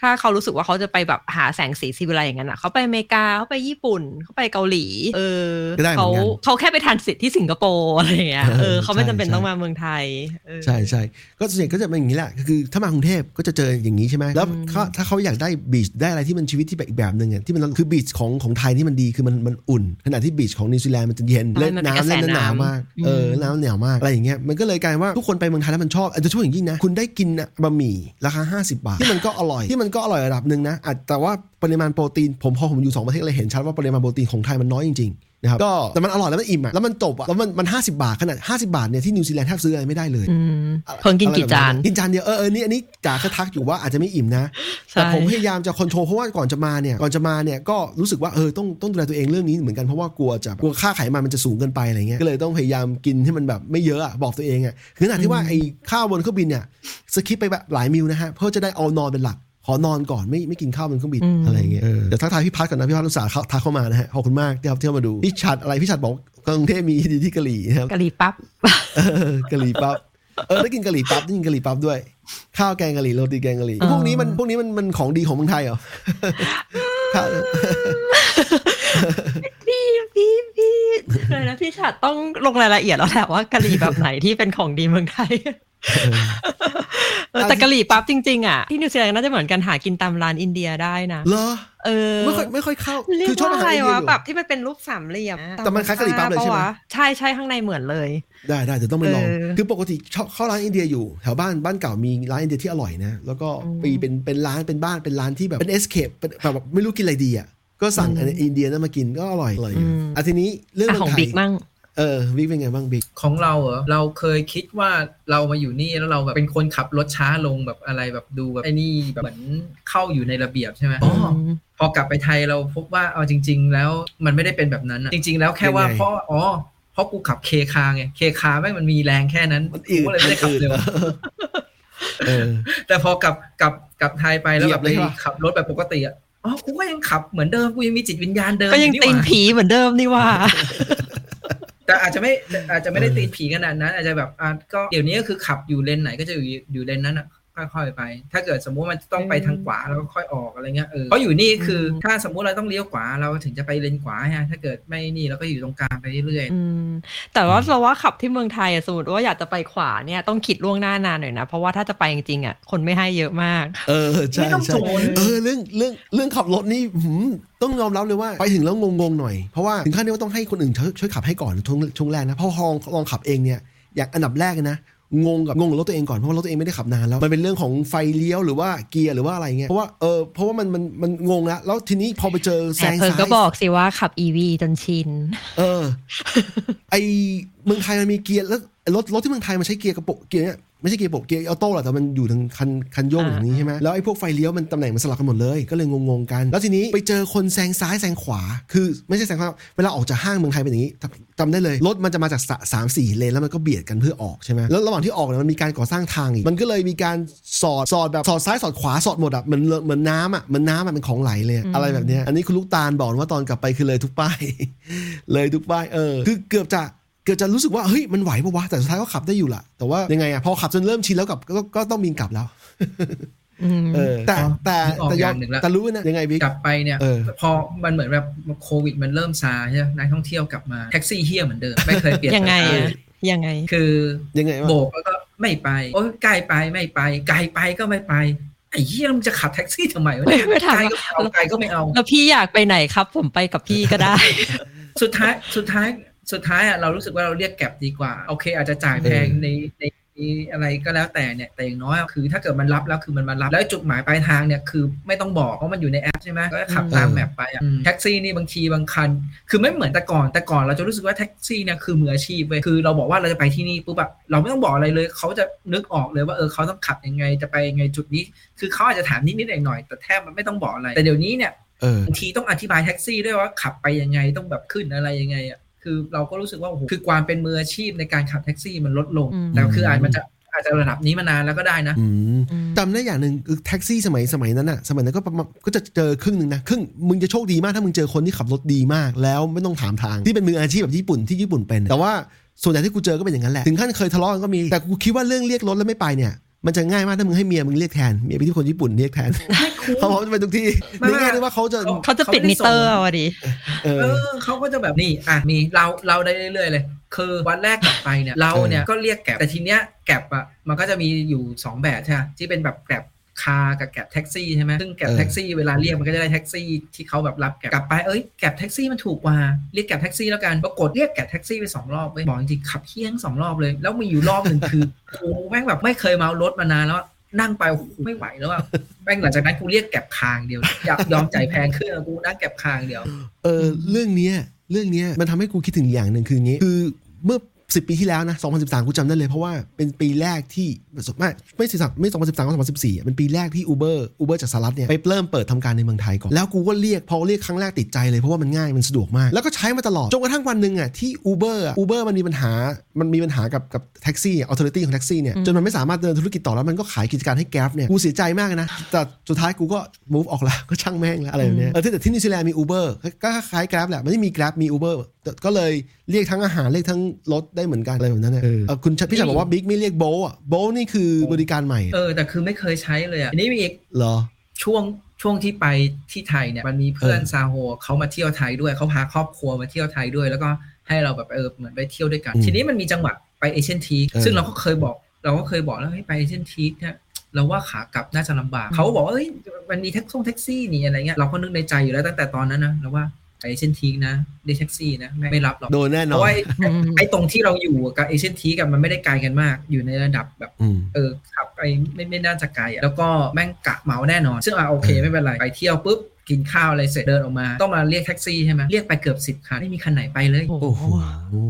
Speaker 2: ถ้าเขารู้สึกว่าเขาจะไปแบบหาแสงสีศิวิไลซ์อย่างนั้นอะเขาไปอเมริกาเขาไปญี่ปุ่นเขาไปเกาหลี เออ
Speaker 3: ก็ได้เหมื
Speaker 2: เขา
Speaker 3: อนกัน
Speaker 2: เขาแค่ไป transit ที่สิงคโปร์อะไรอย่างเงี้ย
Speaker 3: เออ
Speaker 2: เออเขาไม่
Speaker 3: ใช่
Speaker 2: จำเป็น
Speaker 3: ใช่
Speaker 2: ต้องมาเมืองไทยเออ
Speaker 3: ใช่ใช่ก็ส่วนใหญ่ก็จะเป็นอย่างนี้แหละคือถ้ามากรุงเทพก็จะเจออย่างนี้ใช่ไหมแล้ว
Speaker 2: อืม
Speaker 3: เขาถ้าเขาอยากได้ beach ได้อะไรที่มันชีวิตที่แบบอีกแบบหนึ่งอะที่มันคือ beach ของของไทยที่มันดีคือมันมันอุ่นขณะที่ beach ของนิวซีแลนด์มันจะเย็นเล่นน้ำเล่นหนาวมากเออน้ำหนาวมากอะไรอย่างเงี้ยมันก็เลยกลายว่าทุกคนไปเมืองไทยแล้วมันชอบอาจจะช่วยอย่างยิ่งนะคุณได้กินบะหมี่ราคา 50 บาทที่มันก็อร่อยที่มันก็อร่อยระดับหนึ่งนะอาจแต่ว่าปริมาณโปรตีนผมพอผมอยู่สองประเทศเลยเห็นชัดว่าปริมาณโปรตีนของไทยมันน้อยจริงๆนะครับก็แต่มันอร่อยแล้วมันอิ่มอะแล้วมันจบอะแล้วมันมันห้าสิบาทขนาด50บาทเนี่ยที่นิวซีแลนด์แทบซื้ออะไรไม่ได้เลย
Speaker 2: อืมเพิ่งกินกี่จาน
Speaker 3: กินจานเดียวเออเออนี่อันนี้จ๋าก็ทักอยู่ว่าอาจจะไม่อิ่มนะ
Speaker 2: ใช่
Speaker 3: แต่ผมพยายามจะ control เพราะว่าก่อนจะมาเนี่ยก่อนจะมาเนี่ยก็รู้สึกว่าเออต้องต้องดูแลตัวเองเรื่องนี้เหมือนกันเพราะว่ากลัวจะกลัวค่าไขมันมันจะสูงเกินไปอะไรเงี้ยก็เลยต้องพยายามกินให้มันแบบไม่เยอะอะบอกตัวเองอะคือขนาดที่ว่าไอ้ข้าวบนเครื่องบินเนี่ย skip ไปแบบหลาย meal นะฮะเพื่อจะได้เอานอนเป็นหลัก ขอนอนก่อนไม่ไม่กินข้าวบนเครื่องบิน
Speaker 2: อืม
Speaker 3: อะไรเงี้ยเออเดี๋ยวทักทายพี่ชัดก่อนนะพี่ชัดอุตส่าห์เข้าทักเข้ามานะฮะขอบคุณมากที่ครับที่เข้ามาดูพี่ชัดอะไรพี่ชัดบอกกรุงเทพมีดีที่กะหรี่นะครับ
Speaker 2: กะหรี่ปั๊บ
Speaker 3: เออกะหรี่ปั๊บเออได้กินกะหรี่ปั๊บได้กินกะหรี่ปั๊บด้วย ข้าวแกงกะหรี่โรตีแกงกะหรี่
Speaker 2: อ๋อ
Speaker 3: พวกนี้มันพวกนี้มันมันของดีของเมืองไทยเหรอข้าว
Speaker 2: พี่พี่พี่ เลยนะพี่ฉัดต้องลงรายละเอียดแล้วแหละว่ากะหรี่แบบไหนที่เป็นของดีเมืองไทยเออแต่กะหรี่ปั๊บจริงๆอะที่นิวซีแลนด์น่าจะเหมือนกันหากินตามร้านอินเดียได้นะ
Speaker 3: เหรอ
Speaker 2: เออ
Speaker 3: ไม่ค่อยไม่ค่อยเข้า
Speaker 2: เรีย
Speaker 3: คื
Speaker 2: ก
Speaker 3: อชอบ
Speaker 2: ว่า
Speaker 3: อาหาร
Speaker 2: อะไร
Speaker 3: อินเดียวะอยู่
Speaker 2: แบบที่มันเป็นรูปสามเหลี่ยม
Speaker 3: แต่มันคล้ายกะหรี่ปั๊บเลยใช่ไหม
Speaker 2: ปะวะใช่ใช่ข้างในเหมือนเลย
Speaker 3: ได้ได้เดี๋ยวต้องไปลอง
Speaker 2: เออ
Speaker 3: คือปกติชอบเข้าร้านอินเดียอยู่แถวบ้านบ้านเก่ามีร้านอินเดียที่อร่อยนะแล้วก็
Speaker 2: อืม
Speaker 3: ปีเป็นเป็นร้านเป็นบ้านเป็นร้านที่แบบเป็นเอสเคปแบบไม่รู้กินอะไรดีอะ ก็สั่ง
Speaker 2: อืม
Speaker 3: อันอินเดียนั้นมากินก็อร่อยอร่อยอยู่
Speaker 2: อืม
Speaker 3: อะทีนี้เรื่อง
Speaker 2: อะ
Speaker 3: เมื
Speaker 2: ของ
Speaker 3: ไทย
Speaker 2: บิ๊กมั่ง
Speaker 3: เออบิ๊กเป็นไงบ้างบิ๊ก
Speaker 4: ของเราเหรอเราเคยคิดว่าเรามาอยู่นี่แล้วเราแบบเป็นคนขับรถช้าลงแบบอะไรแบบดูแบบไอ้นี่แบบเหมือนเข้าอยู่ในระเบียบใช่ไหมอ๋อพอกลับไปไทยเราพบว่าเอาจริง ๆ แล้วมันไม่ได้เป็นแบบนั้นอะจริง ๆ แล้วแค่ว่า
Speaker 3: ยังไง
Speaker 4: เพราะอ๋อเพราะกูขับเคคาไงเคคาแม่งมันมีแรงแค่นั้น
Speaker 3: มัน
Speaker 4: กูก็เลยไม่ได้ขับเร็ว
Speaker 3: เออ
Speaker 4: แต่พอกลับกลับกลับไทยไปแล้วแบบ
Speaker 3: เหยียบเลย
Speaker 4: ไป
Speaker 3: ใช่ปะ
Speaker 4: ขับรถแบบปกติอะ อ๋อกูก็ยังขับเหมือนเดิมกูยังมีจิตวิญญาณเดิม
Speaker 2: ก็ยัง
Speaker 4: อ
Speaker 2: ตีน
Speaker 4: หว่า
Speaker 2: ผีเหมือนเดิมนี่ว่า
Speaker 4: แต่อาจจะไม่อาจจะไม่ได้
Speaker 3: เออ
Speaker 4: ตีนผีขนาดนั้น อาจจะแบบอะก็เดี๋ยวนี้ก็คือขับอยู่เลนไหนก็จะอยู่อยู่เลนนั้นอะ ค่อยๆไป ถ้าเกิดสมมุติมันต้องไปทางขวาเราก็ค่อยออกอะไรเงี้ยเออเพราะอยู่นี่คืออ
Speaker 2: ม
Speaker 4: ถ้าสมมุติเราต้องเลี้ยวขวาเราถึงจะไปเลนขวาฮะถ้าเกิดไม่นี่เราก็อยู่ตรงกลางไปเรื่อย
Speaker 2: อืมแต่ว่าเราว่าขับที่เมืองไทยอะสมมติว่าอยากจะไปขวาเนี่ยต้องคิดล่วงหน้านานหน่อยนะเพราะว่าถ้าจะไปจริงๆอะคนไม่ให้เยอะมาก
Speaker 3: เออ
Speaker 4: ๆ
Speaker 3: ใช่
Speaker 4: ไม่ต้อง
Speaker 3: ใช่
Speaker 4: โจน
Speaker 3: เออเรื่องเรื่องเรื่องขับรถนี่หืมต้องยอมรับเลยว่าไปถึงแล้วงงๆหน่อยเพราะว่าถึงขั้นที่ว่าต้องให้คนอื่นช่วยช่วยขับให้ก่อนช่วงช่วงแรกนะเพราะลองลองขับเองเนี่ยอย่างอันดับแรกเลยนะ งงกับงงกับรถตัวเองก่อนเพราะว่ารถตัวเองไม่ได้ขับนานแล้วมันเป็นเรื่องของไฟเลี้ยวหรือว่าเกียร์หรือว่าอะไรเงี้ยเพราะว่าเออเพราะว่ามันมันมันงงแล้วแล้วทีนี้พอไปเจอแซ
Speaker 2: แต่
Speaker 3: ง
Speaker 2: เธอ
Speaker 3: ซ้าย
Speaker 2: ก็บอกสิว่าขับ EV จนชิน
Speaker 3: เออ ไอเมืองไทยมันมีเกียร์แล้วไอ้ รถรถที่เมืองไทยมันใช้เกียร์กระปุกเกียร์เนี่ยไม่ใช่เกียร์ปกเกียร์ออโต้แหละแต่มันอยู่ทางคันคันโยกอย่างนี้ใช่ไหมแล้วไอ้พวกไฟเลี้ยวมันตำแหน่งมันสลับกันหมดเลยก็เลยงงๆกัน แล้วทีนี้ไปเจอคนแซงซ้ายแซงขวา คือไม่ใช่แซงขวาเวลาออกจากห้างเมืองไทยเป็นอย่างนี้จำจำได้เลยรถมันจะมาจากสะสามสี่เลนแล้วมันก็เบียดกันเพื่อออกใช่ไหมแล้วระหว่างที่ออกเนี่ยมันมีการก่อสร้างทางอีกมันก็เลยมีการสอดสอดแบบสอดซ้ายสอดขวาสอดหมดอะเหมือนเหมือนน้ำอะเหมือนน้ำอะเป็นของไหลเลยอะอะไรแบบเนี้ยอันนี้คุณลูกตาลบอกว่าตอนกลับไปคือเลยทุกป้ายเลยทุกป้ายเออคือเกือบจะ เกือบจะรู้สึกว่าเฮ้ยมันไหวปะวะแต่สุดท้ายก็ขับได้อยู่ละแต่ว่ายังไงอะพอขับจนเริ่มชินแล้วกับก็ก็ต้องบินกลับแล้ว
Speaker 2: อืม
Speaker 3: เออแต่แต่
Speaker 4: นึกออก
Speaker 3: แต่ย
Speaker 4: อ
Speaker 3: อม
Speaker 4: ย่างหนึ่งแล้ว
Speaker 3: แต่รู้นะยังไงบิ๊ก
Speaker 4: กลับไปเนี่ย
Speaker 3: เออ
Speaker 4: พอมันเหมือนแบบโควิดมันเริ่มซาใช่ไหมนักท่องเที่ยวกลับมาแท็กซี่เฮี้ยเหมือนเดิมไม่เคยเปลี่ยน
Speaker 2: ยังไง
Speaker 4: เล
Speaker 2: อะยังไง
Speaker 4: คือ
Speaker 3: ยังไงวะ
Speaker 4: โบกแล้วก็ไม่ไปโอ้ยใกล้ไปไม่ไป ไกลไปก็ไม่ไปไอ้เหี้ยมึงจะขับแท็กซี่ทำไมวะเนี่ย
Speaker 2: ไม่ถาม
Speaker 4: ไกลก็ไม่เอาไกลก็ไม่เอา
Speaker 2: แล้วพี่อยากไปไหนครับ ผมไปกับพี่ก็ได้
Speaker 4: สุดท้ายสุดท้าย สุดท้ายอะเรารู้สึกว่าเราเรียกแก็บดีกว่า โอเค อาจจะจ่ายแพงในในอะไรก็แล้วแต่เนี่ยแต่อย่างน้อยคือ ถ้าเกิดมันรับแล้วคือมันมารับแล้วจุดหมายปลายทางเนี่ยคือไม่ต้องบอกเพราะมันอยู่ในแอปใช่ไหมก็ขับตามแมปไปอะแท็กซี่นี่บางทีบางคัน คือไม่เหมือนแต่ก่อนแต่ก่อนเราจะรู้สึกว่าแท็กซี่เนี่ยคือมืออาชีพเว้ยคือเราบอกว่าเราจะไปที่นี่ปุ๊บแบบเราไม่ต้องบอกอะไรเลยเขาจะนึกออกเลยว่าเออเขาต้องขับยังไงจะไปยังไงจุดนี้ คือเขาอาจจะถามนิดๆหน่อยๆแต่แทบมันไม่ต้องบอกอะไร แต่เดี๋ยวนี้เนี่ย
Speaker 3: เออบา
Speaker 4: งทีต้องอธิบายแท็กซี่ด้วยว่าขับไปยังไงต้องแบบขึ้นอะไรยังไงอะ คือเราก็รู้สึกว่าโอ้โหคือความเป็นมืออาชีพในการขับแท็กซี่มันลดลง
Speaker 2: อืม
Speaker 4: แต่คืออาจมันจะอาจจะระดับนี้มานานแล้วก็ได้นะ
Speaker 3: อืม
Speaker 2: อืม
Speaker 3: จำได้อย่างหนึ่งคือแท็กซี่สมัยสมัยนั้นอะสมัยนั้นก็ประมาณก็จะเจอครึ่งหนึ่งนะครึ่งมึงจะโชคดีมากถ้ามึงเจอคนที่ขับรถดีมาก แล้วไม่ต้องถามทางที่เป็นมืออาชีพแบบญี่ปุ่นที่ญี่ปุ่นเป็น แต่ว่าส่วนใหญ่ที่กูเจอก็เป็นอย่างนั้นแหละ ถึงขั้นเคยทะเลาะกันก็มี แต่กูคิดว่าเรื่องเรียกรถแล้วไม่ไปเนี่ย มันจะง่ายมากถ้ามึงให้เมียมึงเรียกแทนเมียไปที่คนญี่ปุ่นเรียกแทนเขาบอกว่าจะไปทุกที่
Speaker 4: ไม่
Speaker 3: ในแง่ที่ว่าเขาจะ
Speaker 4: เขา
Speaker 2: เขาจะปิดมิเตอร์เอาอะดิ
Speaker 3: เอ
Speaker 4: เอ
Speaker 3: อ
Speaker 4: อเขาก็จะแบบนี่อะมีเราเราได้เรื่อยๆเลย คือวันแรกกลับไปเนี่ยเราเนี่ยก็เรียก Grab แต่ทีเนี้ย Grab อะมันก็จะมีอยู่ 2 แบบใช่ไหมที่เป็นแบบ Grab Car กับ Grab แท็กซี่ใช่ไหมซึ่ง Grab
Speaker 3: เออ
Speaker 4: แท็กซี่เวลาเรียกมันก็จะได้แท็กซี่ที่เขาแบบรับ Grab กลับไปเอ้ย Grab แท็กซี่มันถูกกว่าเรียก Grab แท็กซี่แล้วกันปรากฏเรียก Grab แท็กซี่ไปสองรอบเว้ยบอกจริงๆขับเฮี้ยงสองรอบเลย แล้วมีอยู่รอบหนึ่งคือโอ้แม่งแบบไม่เคยเมารถมานานแล้วอะนั่งไปโอ้โหไม่ไหวแล้วอะแม่งหลังจากนั้นกูเรียกแกร็บคางเดียวอยากยอมจ่ายแพงขึ้นอะกูนั่งแกร็บคางเดียว
Speaker 3: เออเรื่องเนี้ยเรื่องเนี้ยมันทำให้กูคิดถึงอย่างหนึ่งคืออย่างงี้คือเมื่อ 10ปีที่แล้วนะ 2013 กูจำได้เลย เพราะว่าเป็นปีแรกที่ไม่ไม่สิไม่ 2013ก็2014อะเป็นปีแรกที่ Uber Uber จากสหรัฐเนี่ย ไปเริ่มเปิดทำการในเมืองไทยก่อน แล้วกูก็เรียก พอเรียกครั้งแรกติดใจเลย เพราะว่ามันง่าย มันสะดวกมาก แล้วก็ใช้มาตลอด จนกระทั่งวันหนึ่งอะที่ Uber อะ Uber มันมีปัญหา มันมีปัญหากับกับแท็กซี่ authority ของแท็กซี่เนี่ยจนมันไม่สามารถเดินธุรกิจต่อแล้วมันก็ขายกิจการให้ Grab เนี่ยกูเสียใจมากเลยนะแต่สุดท้ายกูก็ move ออกแล้วก็ช่างแม่งแล้วอะไรแบบเนี้ยเออแต่ที่นิวซีแลนด์มี Uber ก็คล้าย Grab แหละไม่ได้มี Grab มี Uber แต่ ก็เลยเรียกทั้งอาหารเรียกทั้งรถได้เหมือนกันอะไรแบบนั้นนะเออเออคุณพี่ชายบอกว่าบิ๊กไม่เรียกโบอะโบนี่คือบริการใหม่
Speaker 4: เออแต่คือไม่เคยใช้เลยอะทีนี้มีอีก
Speaker 3: เหรอ
Speaker 4: ช่วงช่วงที่ไปที่ไทยเนี่ยมันมีเพื่อน
Speaker 3: เออ
Speaker 4: ซาโฮเขามาเที่ยวไทยด้วยเขาพาครอบครัวมาเที่ยวไทยด้วย แล้วก็ให้เราแบบเออเหมือนไปเที่ยวด้วยกัน
Speaker 3: อืม
Speaker 4: ทีนี้มันมีจังหวะไปเอเชียทีค
Speaker 3: เออ
Speaker 4: ซึ่งเราก็เคยบอกเราก็เคยบอกแล้วเฮ้ยไปเอเชียทีคเนี่ยเราว่าขากลับน่าจะลำบากเขาก็บอกว่าเอ้ยมันมีแท็กซี่แท็กซี่นี่อะไรเงี้ยเราก็นึกในใจอยู่แล้วตั้งแต่ตอนนั้นนะเราว่าไป เอเชียทีคนะเรียกแท็กซี่นะไม่ไม่รับหรอก
Speaker 3: โดนแน่นอน
Speaker 4: ราะว่าไอ้ไอ้ตรงที่เราอยู่กับเอเชียทีคกับมันไม่ได้ไกลกันมาก อยู่ในระดับแบบ
Speaker 3: อืม
Speaker 4: เออขับไปไม่ไม่น่าจะไกลอะแล้วก็แม่งกะเหมาแน่นอน ซึ่งอะโอเค
Speaker 3: เออ
Speaker 4: ไม่เป็นไรไปเที่ยวปุ๊บกินข้าวอะไรเสร็จเดินออกมา ต้องมาเรียกแท็กซี่ใช่ไหมเรียกไปเกือบสิบคันไม่มีคันไหนไปเลย
Speaker 2: โอ้
Speaker 3: โอ้โห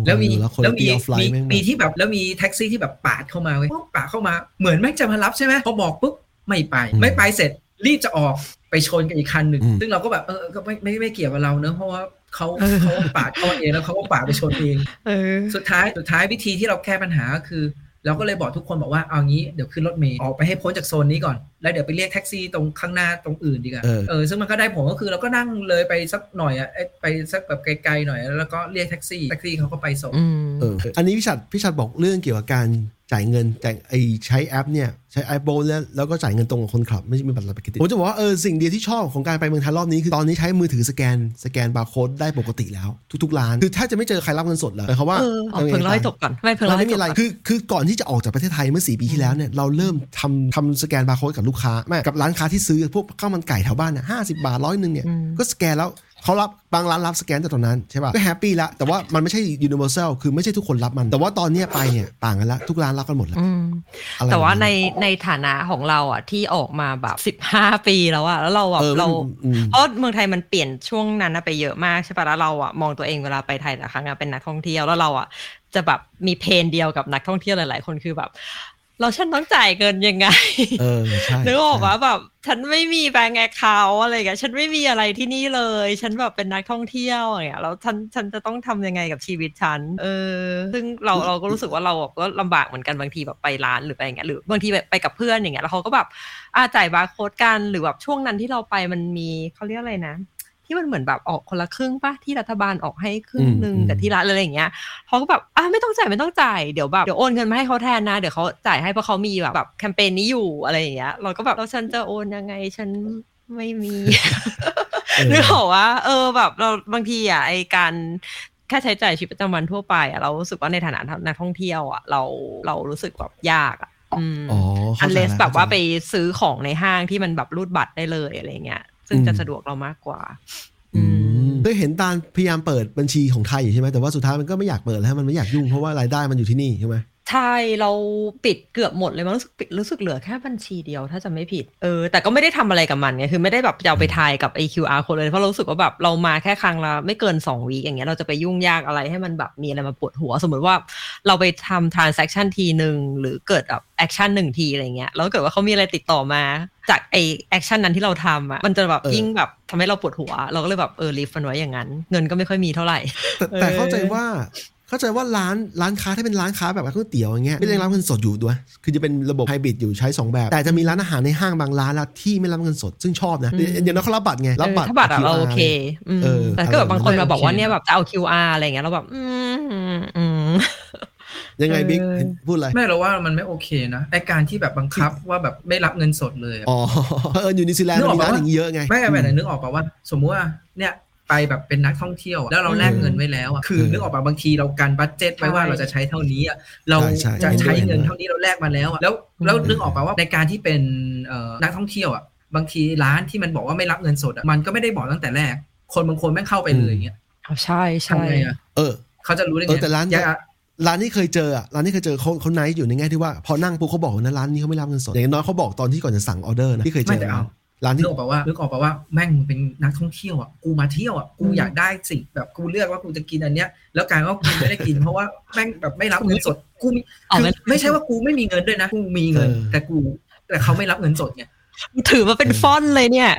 Speaker 4: แล้วมี
Speaker 3: แล้วคน
Speaker 4: แล้วมี
Speaker 3: เดียวไฟ
Speaker 4: มี
Speaker 3: แม่ง
Speaker 4: มีที่แบบแล้วมีแท็กซี่ที่แบบปาดเข้ามาเว้ยปาดเข้ามาเหมือนแม่งจะมารับใช่ไหมพอบอกปุ๊บไม่ไปไม่ไปเสร็จ รีบจะออกไปชนกับอีกคันหนึ่งซึ่งเราก็แบบเออก็ไม่ไม่ไม่เกี่ยวกับเราเนอะเพราะว่าเขาเขาปาดเข้ามาเองแล้วเขาก็ปาดไปชนเอง
Speaker 2: เออ
Speaker 4: สุดท้ายสุดท้ายวิธีที่เราแก้ปัญหาก็คือ เราก็เลยบอกทุกคนบอกว่าเอางี้เดี๋ยวขึ้นรถเมล์ออกไปให้พ้นจากโซนนี้ก่อน แล้วเดี๋ยวไปเรียกแท็กซี่ตรงข้างหน้าตรงอื่นดีกว่า
Speaker 3: เออ
Speaker 4: เออซึ่งมันก็ได้ผลก็คือเราก็นั่งเลยไปสักหน่อยอะเอ้ยไปสักแบบไกลๆหน่อย แล้วก็เรียกแท็กซี่แท็กซี่เขาก็ไปส่ง
Speaker 2: อืม
Speaker 3: เอออันนี้พี่ชัดพี่ชัดบอกเรื่องเกี่ยวกับการจ่ายเงินจ่ายไอใช้แอปเนี่ยใช้ไอโบแล้วแล้วก็จ่ายเงินตรงกับคนขับ ไม่ใช่มีบัตรปกติผมจะบอกว่าเออสิ่งเดียวที่ชอบของการไปเมืองไทยรอบนี้คือตอนนี้ใช้มือถือสแกนสแกนบาร์โค้ดได้ปกติแล้ว ทุกๆร้าน คือถ้าจะไม่เจอใครรับเงินสดเลยหมายความว่า
Speaker 2: เออเอาเพิ่งเล่าให้จบก่อนไม่เพิ่ง
Speaker 3: เรา
Speaker 2: เล่า
Speaker 3: ไม่
Speaker 2: ให้
Speaker 3: มี
Speaker 2: จบ
Speaker 3: อะไร
Speaker 2: ก่อน
Speaker 3: คือคือก่อนที่จะออกจากประเทศไทยเมื่อสี่ปีที่แล้วเนี่ยเราเริ่มทำทำสแกนบาร์โค้ดกับลูกค้าไม่กับร้านค้าที่ซื้อพวกข้าวมันไก่แถวบ้านน่ะห้าสิบาทร้อยหนึ่งเนี่ย
Speaker 2: อืม
Speaker 3: ก็สแกนแล้วเขารับบางร้านรับสแกนแต่ตอนนั้นใช่ป่ะก็แฮปปี้ละแต่ว่ามันไม่ใช่ universal คือไม่ใช่ทุกคนรับมัน แต่ว่าตอนเนี้ยไปเนี่ยต่างกันละทุกร้านรับกันหมดแล้ว
Speaker 2: อืม
Speaker 3: อะไร
Speaker 2: แต่ว่า
Speaker 3: บบ
Speaker 2: ในในฐานะของเราอะที่ออกมาแบบสิบห้าปีแล้วอะแล้วเราแบบ
Speaker 3: เออ
Speaker 2: เรา
Speaker 3: อืม
Speaker 2: เพราะเมืองไทยมันเปลี่ยนช่วงนั้นนะไปเยอะมากใช่ปะแล้วเราอะมองตัวเองเวลาไปไทยแต่ละครั้งอะเป็นนักท่องเที่ยวแล้วเราอะจะแบบมีเพนเดียวกับนักท่องเที่ยวหลาย ๆ คนคือแบบ เราฉันต้องจ่ายเงินยังไง
Speaker 3: เออใช่
Speaker 2: นึกออก
Speaker 3: ใช่
Speaker 2: ว่าแบบฉันไม่มี bank account อะไรอย่างเงี้ยฉันไม่มีอะไรที่นี่เลย ฉันแบบเป็นนักท่องเที่ยวอย่างเงี้ยแล้วฉันฉันจะต้องทำยังไงกับชีวิตฉันเออ ซึ่งเราเราก็รู้สึกว่าเราแบบก็ลำบากเหมือนกันบางทีแบบไปร้านหรือไปอย่างเงี้ยหรือบางทีแบบไปกับเพื่อนอย่างเงี้ยแล้วเขาก็แบบอาจ่ายบาร์โค้ดกันหรือแบบช่วงนั้นที่เราไปมันมีเขาเรียกอะไรนะ ที่มันเหมือนแบบออกคนละครึ่งปะที่รัฐบาลออกให้ครึ่งหนึ่ง
Speaker 3: อืม
Speaker 2: กับที่ร้านอะไรอย่างเงี้ยเขาก็แบบอะไม่ต้องจ่ายไม่ต้องจ่ายเดี๋ยวแบบเดี๋ยวโอนเงินมาให้เขาแทนนะเดี๋ยวเขาจ่ายให้เพราะเขามีแบบแบบแคมเปญนี้อยู่อะไรอย่างเงี้ยเราก็แบบแล้วฉันจะโอนยังไงฉันไม่มี
Speaker 3: เออ
Speaker 2: นึกออกว่าเออแบบเราบางทีอะไอการแค่ใช้จ่ายชีวิตประจำวันทั่วไปอะเรารู้สึกว่าในฐานะนักท่องเที่ยวอะเราเรารู้สึกแบบยากอะอืม
Speaker 3: อ๋อ
Speaker 2: อั
Speaker 3: เข้านใจ
Speaker 2: เลส
Speaker 3: ละ
Speaker 2: แบบว่า
Speaker 3: เข้ใจ
Speaker 2: ไปซื้อของในห้างที่มันแบบรูดบัตรได้เลยอะไรเงี้ย ซึ่ง
Speaker 3: อืม
Speaker 2: จะสะดวกเรามากกว่า
Speaker 3: อืมเคยเห็นตาลพยายามเปิดบัญชีของไทยอยู่ใช่ไหมแต่ว่าสุดท้ายมันก็ไม่อยากเปิดแล้วมันไม่อยากยุ่งเพราะว่ารายได้มันอยู่ที่นี่ใช่ไหม
Speaker 2: ใช่เราปิดเกือบหมดเลยมันรู้สึกปิดรู้สึกเหลือแค่บัญชีเดียว ถ้าจะไม่ผิดเออแต่ก็ไม่ได้ทำอะไรกับมันไงคือไม่ได้แบบจะเอาไปทายกับไอ QR code เลยเพราะเรารู้สึกว่าแบบเรามาแค่ครั้งละไม่เกิน2วีคอย่างเงี้ยเราจะไปยุ่งยากอะไรให้มันแบบมีอะไรมาปวดหัว สมมติว่าเราไปทำ transaction ทีหนึ่งหรือเกิดแบบ action หนึ่งทีอะไรเงี้ยแล้วเกิดว่าเขามีอะไรติดต่อมา จากไอ action นั้นที่เราทำอะมันจะแบบ
Speaker 3: เออ
Speaker 2: ยิ่งแบบทำให้เราปวดหัว เราก็เลยแบบเออรีฟมันไว้อย่างนั้น เงินก็ไม่ค่อยมีเท่าไหร่
Speaker 3: แต่แต่
Speaker 2: เออ
Speaker 3: เข้าใจว่า เข้าใจว่าร้านร้านค้าถ้าเป็นร้านค้าแบบร้านก๋วยเตี๋ยวอย่างเงี้ยไม่ได้รับเงินสดอยู่ด้วย คือจะเป็นระบบไฮบริดอยู่ใช้2แบบ แต่จะมีร้านอาหารในห้างบางร้านละที่ไม่รับเงินสดซึ่งชอบนะ
Speaker 2: อืม
Speaker 3: อย่างน้อยเขารับบัตรไงรับบัตร
Speaker 2: เออถ้าบัตรอะเรา
Speaker 3: QR
Speaker 2: โอเคอืม
Speaker 3: เออ
Speaker 2: แต่ก็แบบบางคนมาบอกว่า
Speaker 4: โอเค
Speaker 2: เนี่ยแบบจะเอา QR อะไรเงี้ยเราแบบอืมอืมอืม
Speaker 3: ยังไงบิ๊ก
Speaker 2: เออ
Speaker 3: พูดอะไร
Speaker 4: ไม่เราว่ามันไม่โอเคนะไอการที่แบบบังคับว่าแบบไม่รับเงินสดเลยอะ
Speaker 3: อ๋อเอออยู่นิวซีแลนด์
Speaker 4: นึก
Speaker 3: มั
Speaker 4: อนอก
Speaker 3: มีร้าน
Speaker 4: ปะ
Speaker 3: อย่างนี้เยอะไง
Speaker 4: ไม่ไม่แต่นนึกออกป่าว่า สมมุติว่าเนี่ย ไปแบบเป็นนักท่องเที่ยวอะแล้วเราแลกเงินไว้แล้วอะคือ
Speaker 3: เออ
Speaker 4: นึกออกป่ะบางทีเราการ budget ไว้ว่า
Speaker 2: ใช่
Speaker 4: เราจะใช้เท่านี้อะเรา
Speaker 3: ใช่ใช่
Speaker 4: จะใช้
Speaker 3: เห็นด้วย
Speaker 4: เงินเท่านี้เราแลกมาแล้วอะแล้วแล้ว
Speaker 3: อืม
Speaker 4: นึกออกป่ะว่าในการที่เป็นเอ่อนักท่องเที่ยวอะบางทีร้านที่มันบอกว่าไม่รับเงินสดอะมันก็ไม่ได้บอกตั้งแต่แรก คนบางคนแม่งเข้าไปเลยอย่างเงี้ย
Speaker 2: เอาใช่ใช่
Speaker 4: ทำไงอะ
Speaker 3: เออ
Speaker 4: เขาจะรู้ได้ไง
Speaker 3: เออแต่ร้าน
Speaker 4: อย่า
Speaker 3: ร้านที่เคยเจออะร้านที่เคยเจอเขาเขาไนท์อยู่ในแง่ที่ว่าพอนั่งปุ๊บเขาบอกว่านะร้านนี้เขาไม่รับเงินสดอย่างน้อยเขาบอกตอนที่ก่อนจะสั่งออเดอร์นะที่เคยเจ
Speaker 4: ไม่
Speaker 3: อ
Speaker 4: แต่เอา
Speaker 3: ร้าน
Speaker 4: นึ
Speaker 3: ที่
Speaker 4: กออกป่าว่านึกออกป่าว่าแม่งเป็นนักท่องเที่ยวอะกูมาเที่ยวอะกูอยากได้สิ่งแบบกูเลือกว่ากูจะกินอันเนี้ย แล้วกลายว่ากูไม่ได้กินเพราะว่าแม่งแบบไม่รับเงินสดกูมี
Speaker 2: เอา
Speaker 4: คือ
Speaker 2: ไม่
Speaker 4: ไม่ใช่ว่ากูไม่มีเงินด้วยนะกูมีเงิน แต่กู แต่เขาไม่รับเงินสดไง
Speaker 2: ถือมาเป็นฟอนต์เลยเนี่ย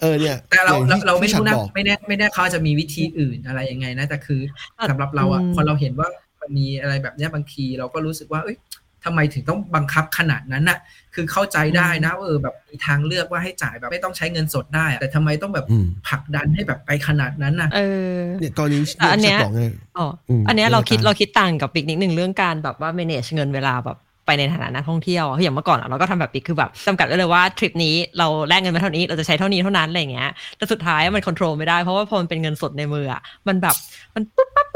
Speaker 3: เออเนี่ย
Speaker 4: แต่เรา
Speaker 3: อย่ง
Speaker 4: เรา
Speaker 3: ที่
Speaker 4: เราไม่
Speaker 3: ที่ฉั
Speaker 4: รู้นะ
Speaker 3: บอก
Speaker 4: ไม่แน่ไม่แน่เขาจะมีวิธีอื่นอะไรยังไงนะแต่คือ
Speaker 2: อะ
Speaker 4: สำหรับเราอะ
Speaker 2: อืม
Speaker 4: พอเราเห็นว่ามันมีอะไรแบบเนี้ยบางทีเราก็รู้สึกว่าเอ้ย ทำไมถึงต้องบังคับขนาดนั้นน่ะ คือเข้าใจได้นะว่าเออแบบมีทางเลือกว่าให้จ่ายแบบไม่ต้องใช้เงินสดได้อะแต่ทำไมต้องแบบ
Speaker 3: อืม
Speaker 4: ผลักดันให้แบบไปขนาดนั้นน่ะ
Speaker 2: เออ
Speaker 3: เนี่ยกรณี
Speaker 2: แต่อันเนี้ย
Speaker 3: ที่ฉับอกไง
Speaker 2: อ๋อ
Speaker 3: อืม
Speaker 2: อันเนี้ยเราคิด
Speaker 3: เรื่องการ
Speaker 2: เราคิดต่างกับปิกนิดหนึ่งเรื่องการแบบว่า manage เงินเวลาแบบไปในฐานะนักท่องเที่ยวอะคืออย่างเมื่อก่อนอะเราก็ทำแบบปิกคือแบบจำกัดไว้เลยว่าทริปนี้เราแลกเงินมาเท่านี้เราจะใช้เท่านี้เท่านั้นอะไรอย่างเงี้ยแต่สุดท้ายมันควบคุมไม่ได้เพราะว่าพอมันเป็นเงินสดในมืออะมันแบบมันปุ๊บปั๊บ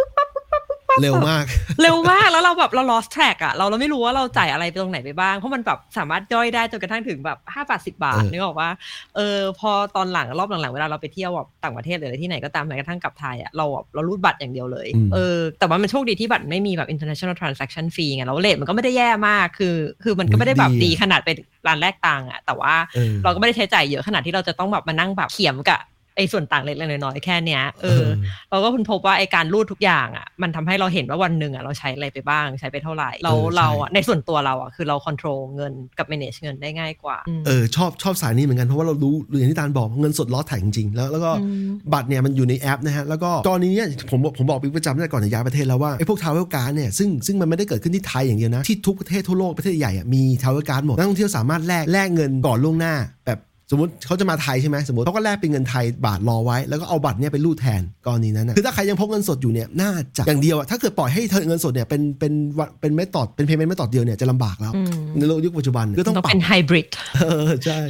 Speaker 3: เร็วมาก
Speaker 2: เร็วมากแล้วเราแบบเรา lost track อะเราเราไม่รู้ว่าเราจ่ายอะไรไปตรงไหนไปบ้าง เพราะมันแบบสามารถย่อยได้จนกระทั่งถึงแบบห้าบาทสิบาท
Speaker 3: เออ
Speaker 2: นึกออกว่าเออพอตอนหลังรอบหลังๆเวลาเราไปเที่ยวแบบต่างประเทศหรืออะไรที่ไหนก็ตามแม้กระทั่งกลับไทยอะเราแบบเรารูดบัตรอย่างเดียวเลย
Speaker 3: อืม
Speaker 2: เออแต่ว่ามันโชคดีที่บัตรไม่มีแบบ international transaction fee ไงแล้วเลทมันก็ไม่ได้แย่มากคือ คือมันก็ไม่ได้แบบดีขนาดเป็นร้านแรกตังค์อะแต่ว่า
Speaker 3: เออ
Speaker 2: เราก็ไม่ได้ใช้จ่ายเยอะขนาดที่เราจะต้องแบบมานั่งแบบเขียมกับ ไอ้ส่วนต่างเล็กๆน้อยๆแค่เนี้ยเออเราก็ค้นพบว่าไอการรูดทุกอย่างอะมันทำให้เราเห็นว่าวันหนึ่งอะเราใช้อะไรไปบ้างใช้ไปเท่าไหร่ เรา
Speaker 3: เออใช่
Speaker 2: เราอะในส่วนตัวเราอะคือเราควบคุมเงินกับ manage เงินได้ง่ายกว่า
Speaker 3: เออชอบชอบสายนี้เหมือนกันเพราะว่าเรารู้อย่างที่ตาลบอกเงินสด lost track จริงๆแล้วแล้วก็
Speaker 2: ม
Speaker 3: บัตรเนี่ยมันอยู่ในแอปนะฮะแล้วก็กรณีเนี้ยผมผมบอกบิ๊กประจำตั้งแต่ก่อนจะย้ายประเทศแล้วว่าไอ้พวก travel card เนี่ยซึ่งซึ่งมันไม่ได้เกิดขึ้นที่ไทยอย่างเดียวนะที่ทุกประเทศทั่วโลกประเทศใหญ่อะมี travel card หมดนักท่องเที่ยวสามารถแลกแลกเงินก่อนล่วงหน้าแบบ สมมติเขาจะมาไทยใช่ไหมสมมติเขาก็แลกเป็นเงินไทยบาทรอไว้ แล้วก็เอาบัตรเนี่ยไปรูดแทนกรณีนั้นนะคือถ้าใครยังพกเงินสดอยู่เนี่ยน่าจะอย่างเดียวอะถ้าเกิดปล่อยให้ถือเงินสดเนี่ยเป็นเป็นวันเป็น method เป็น payment method เดียวเนี่ยจะลำบากแล้ว
Speaker 2: อืม
Speaker 3: ในโลกยุคปัจจุบันก็ต้อง
Speaker 2: ต้อง
Speaker 3: ปรับ
Speaker 2: เป็นไฮบริด
Speaker 3: เออใช่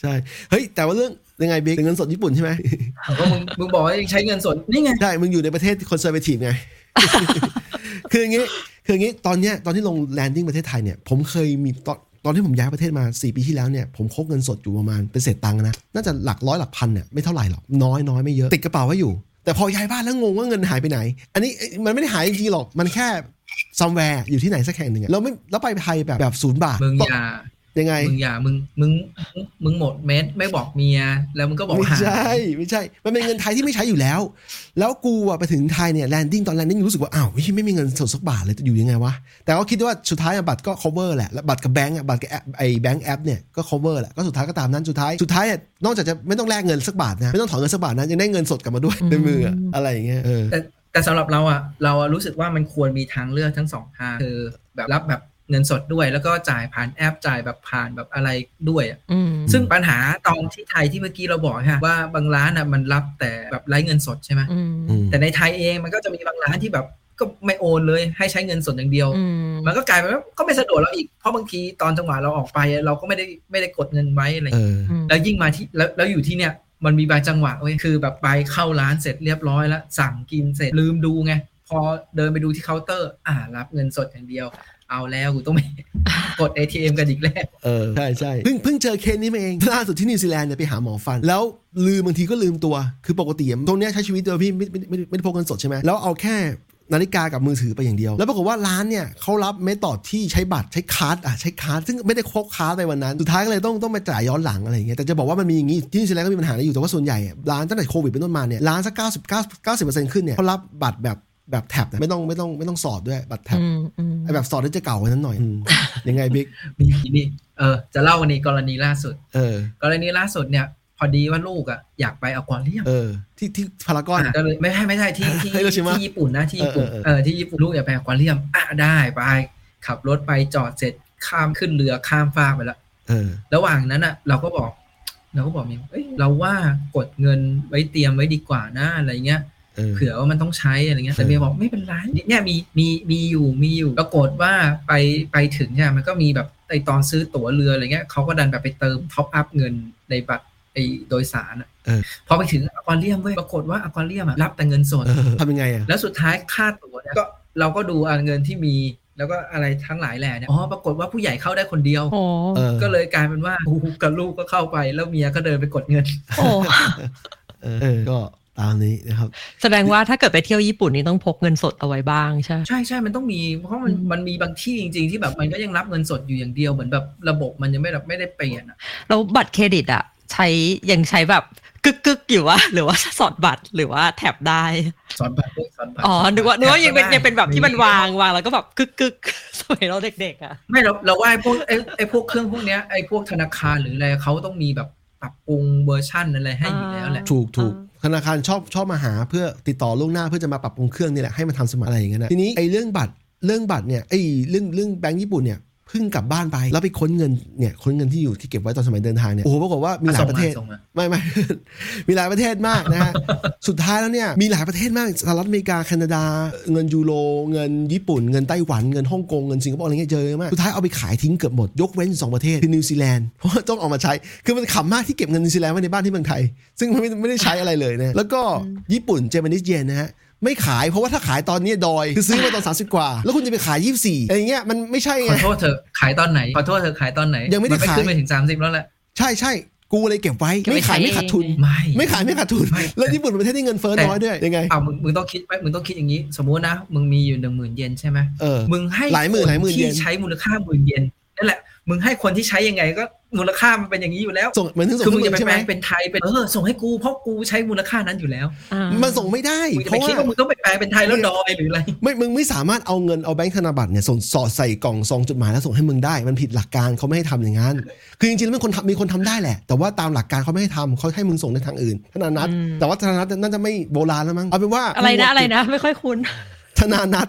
Speaker 3: ใช่เฮ้ยแต่ว่าเรื่องยังไงบิ๊กเงินสดญี่ปุ่นใช่ไหม
Speaker 4: ก็มึงมึงบอกว่ายังใช้เงินสดนี่ไง
Speaker 3: ใช่มึงอยู่ในประเทศ conservative ไงคืออย่างงี้คืออย่างงี้ตอนเนี้ยตอนที่ลง landing ประเทศไทยเนี่ยผมเคยมีตอน ตอนที่ผมย้ายประเทศมา 4 ปีที่แล้วเนี่ยผมพกเงินสดอยู่ประมาณเป็นเศษตังค์นะน่าจะหลักร้อยหลักพันเนี่ยไม่เท่าไหร่หรอกน้อยน้อยไม่เยอะติดกระเป๋าไว้อยู่ แต่พอย้ายบ้านแล้วงงว่าเงินหายไปไหน อันนี้เอ้ยมันไม่ได้หายจริงๆหรอกมันแค่ somewhere อยู่ที่ไหนสักแห่งหนึ่งอะแล้วไม่แล้วไปไทยแบบแบบศูนย์บาท
Speaker 4: มึงอย่า
Speaker 3: ยังไง
Speaker 4: มึงอย่ามึงมึงมึงมึงหมกเม็ดไม่บอกเมีย แล้วมึงก็บอก
Speaker 3: ไม่
Speaker 4: หา
Speaker 3: ใช่ไม่ใช่ มันเป็นเงินไทยที่ไม่ใช้อยู่แล้ว แล้วกูอะไปถึงไทยเนี่ย landing ตอน landing รู้สึกว่าอ้าวไม่ไม่มีเงินสดสักบาทเลยจะอยู่ยังไงวะแต่ก็คิดว่าสุดท้ายอะบัตรก็ cover แหละแล้วบัตรกับแบงก์อะบัตรกับแอปไอ้แบงก์แอปเนี่ยก็ cover แหละก็สุดท้ายก็ตามนั้นสุดท้ายสุดท้ายอะนอกจากจะไม่ต้องแลกเงินสักบาทนะไม่ต้องถอนเงินสักบาทนะยังได้เงินสดกลับมาด้วยในมืออะอะไรอย่างเงี้ยเออ
Speaker 4: แต่แต่สำหรับเราอะเราอะรู้สึกว่ามันควรมีทางเลือกทั้งสองทางคือแบบรับแบบ เงินสดด้วย แล้วก็จ่ายผ่านแอปจ่ายแบบผ่านแบบอะไรด้วยอะ
Speaker 2: อืม
Speaker 4: ซึ่งปัญหาตอนที่ไทยที่เมื่อกี้เราบอกฮะว่าบางร้านอะมันรับแต่แบบไร้เงินสดใช่ไหม
Speaker 2: อืม
Speaker 3: อืม
Speaker 4: แต่ในไทยเองมันก็จะมีบางร้านที่แบบก็ไม่โอนเลยให้ใช้เงินสดอย่างเดียว
Speaker 2: อืม
Speaker 4: มันก็กลายเป็นว่าก็ไม่สะดวกเราอีก เพราะบางทีตอนจังหวะเราออกไป เราก็ไม่ได้ไม่ได้กดเงินไว้อะไร
Speaker 3: เออ
Speaker 4: แล้วยิ่งมาที่แล้วแล้วอยู่ที่เนี่ยมันมีบางจังหวะเว้ยคือแบบไปเข้าร้านเสร็จเรียบร้อยแล้วสั่งกินเสร็จลืมดูไงพอเดินไปดูที่เคาน์เตอร์ อ่ารับเงินสดอย่างเดียว เอาแล้วกูต้องไปกด ATM กันอีกแล้ว
Speaker 3: เออใช่ใช่เพิ่งเพิ่งเจอเคสนี้มาเองล่าสุดที่นิวซีแลนด์เนี่ยไปหาหมอฟัน แล้วลืมบางทีก็ลืมตัวคือปกติอะตรงเนี้ยใช้ชีวิตโดยที่ไม่ไม่ไม่ไม่ได้พกเงินสดใช่ไหมแล้วเอาแค่นาฬิกากับมือถือไปอย่างเดียว แล้วปรากฏว่าร้านเนี่ยเขารับ method ที่ใช้บัตรใช้ card อะใช้ card ซึ่งไม่ได้พก card ไปวันนั้น สุดท้ายก็เลยต้องต้องไปจ่ายย้อนหลังอะไรอย่างเงี้ยแต่จะบอกว่ามันมีอย่างงี้ที่นิวซีแลนด์ก็มีปัญหานี้อยู่แต่ว่าส่วนใหญ่อะร้านตั้งแต่โควิดเป็นต้นมาเนี่ยร้านสักเก้าสิบเก้าเก้าสิบเปอร์เซ็นต์ขึ้นเนี่ยเขารับบัตรแบบ แบบ tap นะไม่ต้องไม่ต้องไม่ต้องสอดด้วยบัตร tap
Speaker 2: อืมอืม
Speaker 3: ไอแบบสอดได้จะเก่ากว่านั้นหน่อยอืมยังไงบิ๊ก
Speaker 4: มีนี่เออจะเล่าวันนี้กรณีล่าสุด
Speaker 3: เออ
Speaker 4: กรณีล่าสุดเนี่ย พอดีว่าลูกอะอยากไปอควาเรียม
Speaker 3: เออ ที่ที่พารากอน
Speaker 4: อะก็เลยไม่ใช่ไม่ใช่ที่ที่
Speaker 3: ฮิโรชิมะ
Speaker 4: ที่ญี่ปุ่นนะที่ญี่ปุ่น
Speaker 3: เออเออ
Speaker 4: เออที่ญี่ปุ่นลูกอยากไปอควาเรียมอะได้ไปขับรถไปจอดเสร็จข้ามขึ้นเรือข้ามฟากไปแล้ว
Speaker 3: เออ
Speaker 4: ระหว่างนั้นอะ เราก็บอก เราก็บอกมิวเอ้ยเราว่ากดเงินไว้เตรียมไว้ดีกว่านะอะไรเงี้ย
Speaker 3: เออ
Speaker 4: เผื่อว่ามันต้องใช้อะไรเงี้ยแต่
Speaker 3: เออ
Speaker 4: เมียบอกไม่เป็นไรเนี่ยมีมีมีอยู่มีอยู่ปรากฏว่าไปไปถึงเนี่ยมันก็มีแบบไอตอนซื้อตั๋วเรืออะไรเงี้ยเขาก็ดันแบบไปเติมท็อปอัพเงินในบัตรไอโดยสารอะ
Speaker 3: เออ
Speaker 4: พอไปถึงอควาเรียมเว้ยปรากฏว่าอควาเรียมอะรับแต่เงินสด
Speaker 3: เออทำยังไงอะ
Speaker 4: แล้วสุดท้ายค่าตั๋วเนี่ยก็เราก็ดูอะเงินที่มีแล้วก็อะไรทั้งหลายแหล่เนี่ย อ๋อ ปรากฏว่าผู้ใหญ่เข้าได้คนเดียว
Speaker 2: โอ้
Speaker 3: เออ
Speaker 4: ก็เลยกลายเป็นว่ากูกับลูกก็เข้าไป แล้วเมียก็เดินไปกดเงิน
Speaker 2: โอ้
Speaker 3: เออเออก็ ตามนี้นะครับ
Speaker 2: แสดงว่าถ้าเกิดไปเที่ยวญี่ปุ่นนี่ต้องพกเงินสดเอาไว้บ้างใช่
Speaker 4: ใช่ใช่มันต้องมี เพราะมัน
Speaker 2: อืม
Speaker 4: มันมีบางที่จริง ๆ ที่แบบมันก็ยังรับเงินสดอยู่อย่างเดียวเหมือนแบบระบบมันยังไม่แบบไม่ได้เปลี่ยนอะ
Speaker 2: แล้วบัตรเครดิตอะใช้ยังใช้แบบกึกกึกๆอยู่วะหรือว่าสอดบัตรหรือว่าแท็บได้
Speaker 4: สอนบัตรด้วยสอนบัตร
Speaker 2: อ๋อนึกว่านึกว่ายังเป็น
Speaker 4: ได้
Speaker 2: ยังเป็นแบบที่มันวางวางแล้วก็แบบกึกกึกๆสมัยเราเด็กๆอะ
Speaker 4: ไม่เราเราว่าไอ้พวกไอ้ไอ้พวกเครื่องพวกเนี้ยไอ้พวกธนาคารหรืออะไรเขาต้องมีแบบปรับปรุงเวอร์ชันอะไรให้อยู่แล้วแหละ
Speaker 3: ถูกถูก
Speaker 2: อ่
Speaker 3: ธนาคารชอบชอบมาหาเพื่อติดต่อล่วงหน้าเพื่อจะมาปรับปรุงเครื่องนี่แหละให้มันทำสมัยอะไรอย่างเงี้ยนะทีนี้ไอ้เรื่องบัตรเรื่องบัตรเนี่ยไอ้เรื่องเรื่องแบงก์ญี่ปุ่นเนี่ย เพิ่งกลับบ้านไป แล้วไปค้นเงินเนี่ยค้นเงินที่อยู่ที่เก็บไว้ตอนสมัยเดินทางเนี่ยโอ้โหปรากฏว่ามีหลายประเทศ
Speaker 4: ส่งมา
Speaker 3: ไม่ไม่มีหลายประเทศมากนะฮะสุดท้ายแล้วเนี่ยมีหลายประเทศมากสหรัฐอเมริกาแคนาดา เงินยูโรเงินญี่ปุ่นเงินไต้หวันเงินฮ่องกงเงินสิงคโปร์อะไรเงี้ยเจอเยอะมากสุดท้ายเอาไปขายทิ้งเกือบหมดยกเว้นสองประเทศคือนิวซีแลนด์เพราะว่าต้องเอามาใช้คือมันขำมากที่เก็บเงินนิวซีแลนด์ไว้ในบ้านที่เมืองไทย ซึ่งมันไม่ไม่ได้ใช้อะไรเลยนะแล้วก็ญี่ปุ่นเจแปนิสเยนนะฮะ ไม่ขายเพราะว่าถ้าขายตอนนี้ดอย คือซื้อมาตอน 30 กว่า แล้วคุณจะไปขาย 24อะไรเงี้ยมันไม่ใช่
Speaker 4: ข
Speaker 3: ไง
Speaker 4: อโทษเธอะขายตอนไหนขอโทษเธอะขายตอนไหน
Speaker 3: ยังไม่ได้
Speaker 4: น
Speaker 3: ขาย
Speaker 4: ขึ้นไปถึงสามสิบแล้วแหละ
Speaker 3: ใช่ใช่กูเลยเก็บไว้ ไม่ขายไม่ขาดทุน
Speaker 4: ไม่
Speaker 3: ไม่ขายไม่ขาดทุน
Speaker 4: ไม่
Speaker 3: แล้วญี่ปุ่นเป็นประเทศที่เงินเฟ้อน้อยด้วยยังไง
Speaker 4: เอามึงมึงต้องคิดไว้มึงต้องคิดอย่างนี้ สมมุตินะ มึงมีอยู่หนึ่งหมื่นเยนใช่ไหม
Speaker 3: เออ
Speaker 4: มึงให้
Speaker 3: หลายหมื่น
Speaker 4: ค
Speaker 3: หลายหมื่น
Speaker 4: ที่
Speaker 3: เยน
Speaker 4: ใช้มูลค่าหมื่นเยนนั่นแหละมึงให้คนที่ใช้ยังไงก็ มูลค่ามันเป็นอย่างนี้อยู่แล้ว
Speaker 3: ส่งเหมือนถึงส่ง
Speaker 4: คือ
Speaker 3: เค
Speaker 4: มึง
Speaker 3: รื่
Speaker 4: จะ
Speaker 3: อง
Speaker 4: ไป
Speaker 3: ใช่
Speaker 4: แป
Speaker 3: ไหม
Speaker 4: ลงเป็นไทยเป็นเออส่งให้กูเพราะกูใช้มูลค่านั้นอยู่แล้ว
Speaker 2: อ่า
Speaker 3: มันส่งไม่ได้
Speaker 4: มึงจะ
Speaker 3: เพ
Speaker 4: ไป
Speaker 3: ราะ
Speaker 4: คิด
Speaker 3: ว่า
Speaker 4: ว่ามึงต้องไปแปลเป็นไทยแล้วดอยหรืออะไร
Speaker 3: ไม่มึงไม่สามารถเอาเงินเอาแบงค์ธนบัตรเนี่ยส่งสอดใส่กล่องซองจดหมายแล้วส่งให้มึงได้ มันผิดหลักการเขาไม่ให้ทำอย่างนั้นคือจริงๆแล้วมีคนทำมีคนทำได้แหละ แต่ว่าตามหลักการเขาไม่ให้ทำเขาให้มึงส่งในทางอื่นธนานัต
Speaker 2: อืม
Speaker 3: แต่ว่าธนานัตน่าจะไม่โบราณแล้วมั้งเอาเป็นว่า
Speaker 2: อะไรนะอะไรนะ ไม่ค่อยคุ้น
Speaker 3: ธนานัต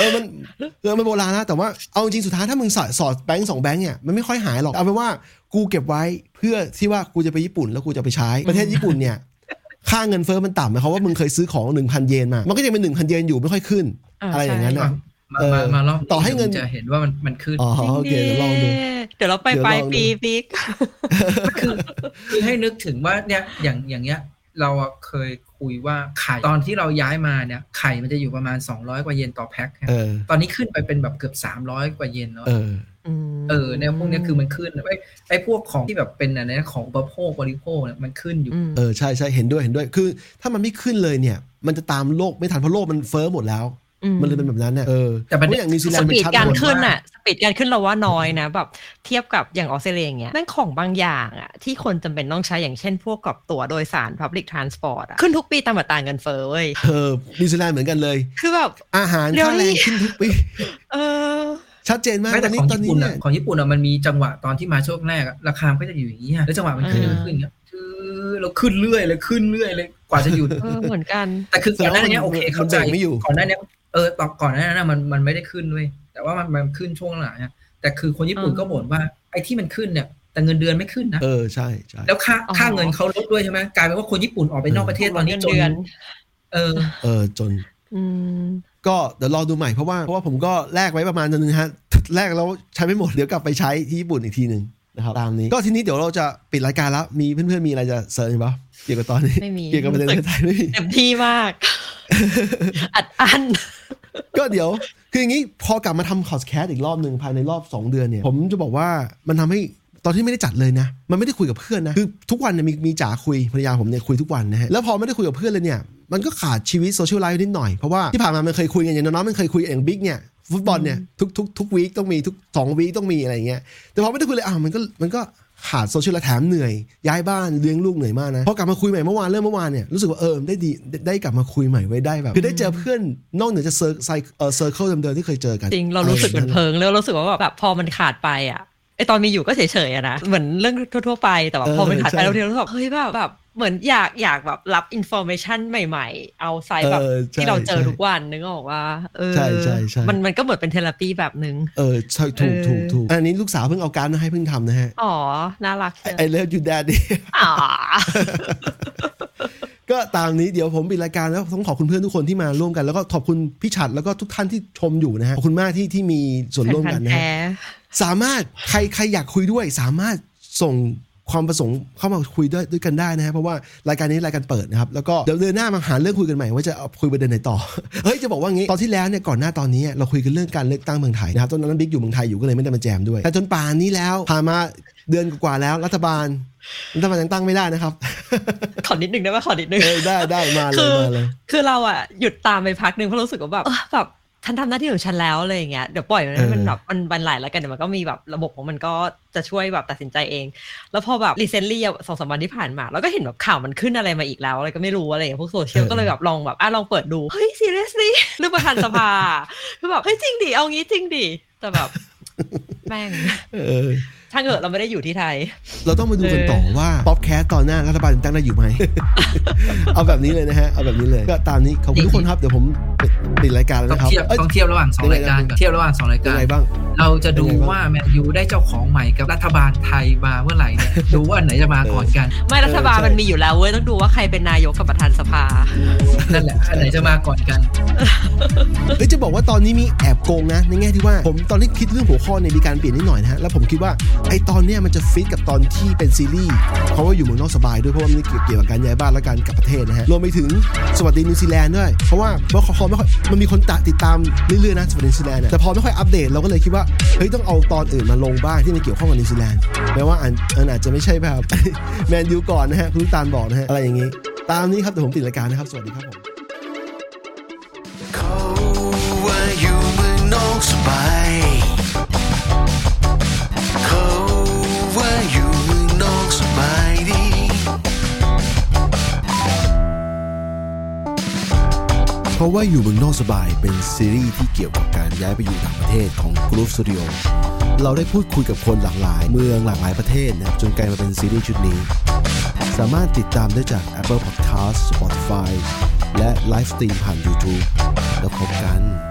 Speaker 3: เออมันเออมันโบราณนะ แต่ว่าเอาจริงๆสุดท้ายถ้ามึงสอดสอดแบงค์สองแบงค์เนี่ยมันไม่ค่อยหายหรอกเอาเป็นว่ากูเก็บไว้เพื่อที่ว่ากูจะไปญี่ปุ่นแล้วกูจะไปใช้ประเทศญี่ปุ่นเนี่ยค่าเงินเฟ้อมันต่ำหมายความว่ามึงเคยซื้อของหนึ่งพันเยนมา มันก็ยังเป็นหนึ่งพันเยนอยู่ไม่ค่อยขึ้น
Speaker 2: อ่า
Speaker 3: อะไรอย่างนั้น
Speaker 2: ใช่
Speaker 3: นะ
Speaker 4: มา
Speaker 3: เออ
Speaker 4: มามารอบ
Speaker 3: ต่อให้เงิน
Speaker 4: จะเห็นว่ามันมันขึ้น
Speaker 3: อ๋อโอเคเดี๋ยวลองดู
Speaker 2: เดี๋ยวเราไป
Speaker 3: เดี๋ยว
Speaker 2: ปลาย
Speaker 3: ลองดู
Speaker 2: ปีฟิก
Speaker 4: คือคือให้นึกถึงว่าเนี่ยอย่างอย่างเงี้ย เราอะเคยคุยว่าไข่ตอนที่เราย้ายมาเนี่ยไข่มันจะอยู่ประมาณ 200 กว่าเยนต่อแพ็คฮะ
Speaker 3: เออ
Speaker 4: ตอนนี้ขึ้นไปเป็นแบบเกือบ 300 กว่าเยนแล้ว
Speaker 3: เออ
Speaker 4: เออเนี่ยพวกเนี้ยคือมันขึ้นไอ้ไอ้พวกของที่แบบเป็นอะไรนะของอุปโภคบริโภคเนี่ยมันขึ้นอยู่
Speaker 2: ม
Speaker 3: เออใช่ใช่เห็นด้วยเห็นด้วยคือ ถ้ามันไม่ขึ้นเลยเนี่ย มันจะตามโลกไม่ทันเพราะโลกมันเฟ้อหมดแล้ว มันเลยเป็นแบบนั้นเนี่ยเออ
Speaker 4: แต่ประ
Speaker 3: เพ
Speaker 4: เด็น
Speaker 3: ราะอย่างนิวซีแลน
Speaker 2: ส
Speaker 3: ด์มัน
Speaker 2: ปีด
Speaker 3: ชัด
Speaker 2: การ
Speaker 3: หมด
Speaker 2: ขึ้น
Speaker 4: ว่า
Speaker 2: อะสปีดการขึ้นเราว่าน้อยนะแบบเทียบกับอย่างออสเตรเลียอย่างเงี้ยแม่งของบางอย่างอะที่คนจำเป็นต้องใช้อย่างเช่น พวกกับตั๋วโดยสาร Public Transport อะขึ้นทุกปีตามอัตราเงินเฟ้อเว้ย
Speaker 3: เออนิวซีแลนด์เหมือนกันเลย
Speaker 2: คือแบบ
Speaker 3: อาหาร
Speaker 2: เดี๋ยว
Speaker 3: ค่าแร
Speaker 2: นี้
Speaker 3: งขึ้นทุกปี
Speaker 2: เออ
Speaker 3: ชัดเจนมาก
Speaker 4: ไม่
Speaker 3: ตอ
Speaker 4: แต่
Speaker 3: นนี้
Speaker 4: ของ
Speaker 3: ตอน
Speaker 4: ญี่
Speaker 3: นี้
Speaker 4: ปุ่น
Speaker 3: เนี่
Speaker 4: อะ
Speaker 3: ย
Speaker 4: ของญี่ปุ่นอะมันมีจังหวะตอนที่มาช่วงแรกอะราคามันก็จะอยู่อย่างนี้ยแล้วจังหวะมันขึ้น
Speaker 2: อ่า
Speaker 4: มันขึ้นอย่างเงี้ยคือเราขึ้นเรื่อยเลยขึ้นเรื่อยเลยกว่าจะหยุด
Speaker 2: เออเหมือนกัน
Speaker 4: แต่คือก่อนหน้านี้โอเค
Speaker 3: มัน
Speaker 4: เข้าใจ
Speaker 3: เบรกไม่อยู่
Speaker 4: ก่อนหน้านี้ เออตอนก่อนหน้านั้นมันมันไม่ได้ขึ้นด้วยแต่ว่ามันมันขึ้นช่วงหลังอะแต่คือคนญี่ปุ่น
Speaker 2: อ่า
Speaker 4: ก็บ่นว่าไอ้ที่มันขึ้นเนี่ย แต่เงินเดือนไม่ขึ้นนะ
Speaker 3: เออใช่ใช่
Speaker 4: แล้วค่า
Speaker 2: อ๋อ
Speaker 4: ค่าเงินเขาลดด้วยใช่ไหมกลายเป็นว่าคนญี่ปุ่นออกไปนอกประเทศตอนนี้
Speaker 2: เงิน
Speaker 4: จน
Speaker 2: เดือน
Speaker 4: เออ
Speaker 3: เออจน
Speaker 2: อืม
Speaker 3: ก็เดี๋ยวรอดูใหม่เพราะว่าเพราะว่าผมก็แลกไว้ประมาณนึงฮะแลกแล้วใช้ไม่หมดเดี๋ยวกลับไปใช้ที่ญี่ปุ่นอีกทีหนึ่งนะครับตามนี้ ก็ทีนี้เดี๋ยวเราจะปิดรายการแล้ว มีเพื่อนๆมีอะไรจะเสริมอีกปะเกี่ยวกับตอนนี้
Speaker 2: ไม่มี
Speaker 3: เกี่ยวกับประเด็นประเทศไทยไม่มี
Speaker 2: เต็มที่มาก อัดอั้น
Speaker 3: ก็เดี๋ยว คืออย่างนี้พอกลับมาทำพอดแคสต์อีกรอบหนึ่งภายในรอบ 2 เดือนเนี่ย ผมจะบอกว่ามันทำให้ตอนที่ไม่ได้จัดเลยนะ มันไม่ได้คุยกับเพื่อนนะ คือทุกวันเนี่ยมีมีจ๋าคุยภรรยาผมเนี่ยคุยทุกวันนะฮะ แล้วพอไม่ได้คุยกับเพื่อนเลยเนี่ย มันก็ขาดชีวิต social life นิดหน่อย เพราะว่าที่ผ่านมามันเคยคุยกันอย่างน้อยๆมันเคยคุยอย่างบิ๊กเนี่ยฟุตบอลเนี่ยทุกทุกทุก week ต้องมีทุกสอง week ต้องมีอะไรอย่างเงี้ย แต่พอไม่ได้คุยเลยอะมันก็มันก็ ขาด social life แถมเหนื่อย ย้ายบ้านเลี้ยงลูกเหนื่อยมากนะพอกลับมาคุยใหม่เมื่อวานเริ่มเมื่อวานเนี่ยรู้สึกว่าเออได้ดีได้ได้กลับมาคุยใหม่ไว้ได้แบบคือได้เจอเพื่อนนอกเหนือจากเซอร์ไซเออ circle เดิมๆที่เคยเจอกัน
Speaker 2: จริงเรารู้สึกเหมือนเพิงแล้วรู้สึกว่าแบบพอมันขาดไปอะไอตอนมีอยู่ก็เฉยๆอะนะเหมือนเรื่องทั่วๆไปแต่ว่าพอมันขาดไปเราทีเรารู้สึกเฮ้ยแบบแบบ เหมือนอยากอยากแบบรับ information ใหม่ ๆ เอาไซแบบ
Speaker 3: เออใช่
Speaker 2: ที่เราเจอ
Speaker 3: ใช่
Speaker 2: ทุกวันนึกออกว่าเออ
Speaker 3: ใช่ใช่ใช่
Speaker 2: มันมันก็เหมือนเป็น therapy แบบนึง
Speaker 3: เออใช่ถูก
Speaker 2: เออ
Speaker 3: ถูกถูกอันนี้ลูกสาวเพิ่งเอาการ์ดมาให้เพิ่งทำนะฮะ
Speaker 2: อ๋อ น่ารักจัง
Speaker 3: I love you daddy
Speaker 2: อ๋อ
Speaker 3: ก็ตามนี้เดี๋ยวผมปิดรายการแล้วต้องขอบคุณเพื่อนทุกคนที่มาร่วมกัน แล้วก็ขอบคุณพี่ฉัดแล้วก็ทุกท่านที่ชมอยู่นะฮะขอบคุณมากที่ที่มีส่วนร่วมกันนะฮะแฟ
Speaker 2: น
Speaker 3: สามารถใครใครอยากคุยด้วย สามารถส่ง ความประสงค์เข้ามาคุยด้วยด้วยกันได้นะฮะเพราะว่ารายการนี้รายการเปิดนะครับแล้วก็เดี๋ยวเดือนหน้ามาหาเรื่องคุยกันใหม่ว่าจะเอาคุยประเด็นไหนต่อเฮ้ยจะบอกว่างี้ตอนที่แล้วเนี่ยก่อนหน้าตอนนี้เราคุยกันเรื่องการเลือกตั้งเมืองไทยนะครับตอนนั้นบิ๊กอยู่เมืองไทยอยู่ก็เลยไม่ได้มาแจมด้วย แต่จนป่านนี้แล้วผ่านมาเดือนกว่าๆแล้วรัฐบาลรัฐบาลยังตั้งไม่ได้นะครับ
Speaker 2: ขอนิดนึงได้ไหมขอนิดนึง
Speaker 3: เออได้ได้มาเล
Speaker 2: คื
Speaker 3: ย
Speaker 2: อ
Speaker 3: มาเลย
Speaker 2: คือเราอะหยุดตามไปพักหนึ่งเพราะรู้สึกว่าแบบเออแบบ ฉันทำหน้าที่ของฉันแล้วอะไรอย่างเงี้ยเดี๋ยวปล่อยมันให้มัน
Speaker 3: เออ
Speaker 2: แบบมันมันไหลแล้วกันเดี๋ยวมันก็มีแบบระบบของมันก็จะช่วยแบบตัดสินใจเอง แล้วพอแบบ recently สองสามวันที่ผ่านมาเราก็เห็นแบบข่าวมันขึ้นอะไรมาอีกแล้ว อะไรก็ไม่รู้อะไรอย่างเงี้ยพวกโซเชียลก็เลยแบบลองแบบอะลองเปิดดู เฮ้ย seriously เรื่องประธานสภาคือแบบเฮ้ยจริงดิเอางี้จริงดิแต่แบบแม่ง
Speaker 3: เออ
Speaker 2: ช่างเถอะเราไม่ได้อยู่ที่ไทย
Speaker 3: เราต้องมาดูกันต่อว่าพอดแคสต์ตอนหน้ารัฐบาลจะตั้งได้อยู่ไหม เอาแบบนี้เลยนะฮะ เอาแบบนี้เลย ก็ตามนี้ขอบคุณทุกคนครับ เดี๋ยวผมปิดรายการแล้ว
Speaker 4: ต้อง
Speaker 3: นะครับ
Speaker 4: เทียบ
Speaker 3: อ้ย
Speaker 4: ต้องเทียบระหว่างสอง
Speaker 3: ยังไง
Speaker 4: รายการก่อนเทียบระหว่างสองราย
Speaker 3: ยั
Speaker 4: การ
Speaker 3: งไงบ้าง
Speaker 4: เราจะดู
Speaker 3: ยังไงบ้าง
Speaker 4: ว่าแมนยูได้เจ้าของใหม่กับรัฐบาลไทยมาเมื่อไหร่เนี่ยดูว่าอันไหนจะมาก่อนกัน
Speaker 2: ไม่รัฐบาล
Speaker 3: เออใช่
Speaker 2: มันมีอยู่แล้วเว้ยต้องดูว่าใครเป็นนายกกับประธานสภา
Speaker 4: นั่นแหละอันไหนจะมาก่อนกัน
Speaker 3: เอ้ยจะบอกว่าตอนนี้มีแอบโกงนะในแง่ที่ว่าผมตอนที่คิดเรื่องหัวข้อเนี่ยมีการเปลี่ยนนิดหน่อยนะฮะแล้วผมคิดว่าไอตอนเนี้ยมันจะฟิตกับตอนที่เป็นซีรีส์เพราะว่าอยู่เมืองนอกสบายด้วยเพราะว่ามันเกี่ยวเกี่ยวกับการย้ายบ้านและการกลับประเทศนะฮะรวมไปถึงสวัสดีนิวซีแลนด์ด้วยเพราะว่าเพราะเขาไม่ค่อยมันมีคนตะติดตามเรื่อยๆนะสวัสดีนิวซีแลนด์แต่พอไม่ค่อยอัปเดตเราก็เลยคิดว่าเฮ้ยต้องเอาตอนอื่นมาลงบ้างที่มันเกี่ยวข้องกับนิวซีแลนด์แม้ว่าอันอาจจะไม่ใช่แบบแมนยูก่อนนะฮะคุณตาลบอกนะฮะอะไรอย่างงี้ ตามนี้ครับเดี๋ยวผมปิดรายการนะครับ สวัสดีครับผม
Speaker 5: เขาว่าอยู่เมืองนอกสบาย เขาว่าอยู่เมืองนอกสบาย
Speaker 3: เป็นซีรีส์ที่เกี่ยวกับการย้ายไปอยู่ต่างประเทศของ Group Studio เราได้พูดคุยกับคนหลากหลาย เมืองหลากหลายประเทศนะจนกลายมาเป็นซีรีส์ชุดนี้ สามารถติดตามได้จาก Apple Podcast Spotify และ live stream ผ่าน YouTube แล้วพบกัน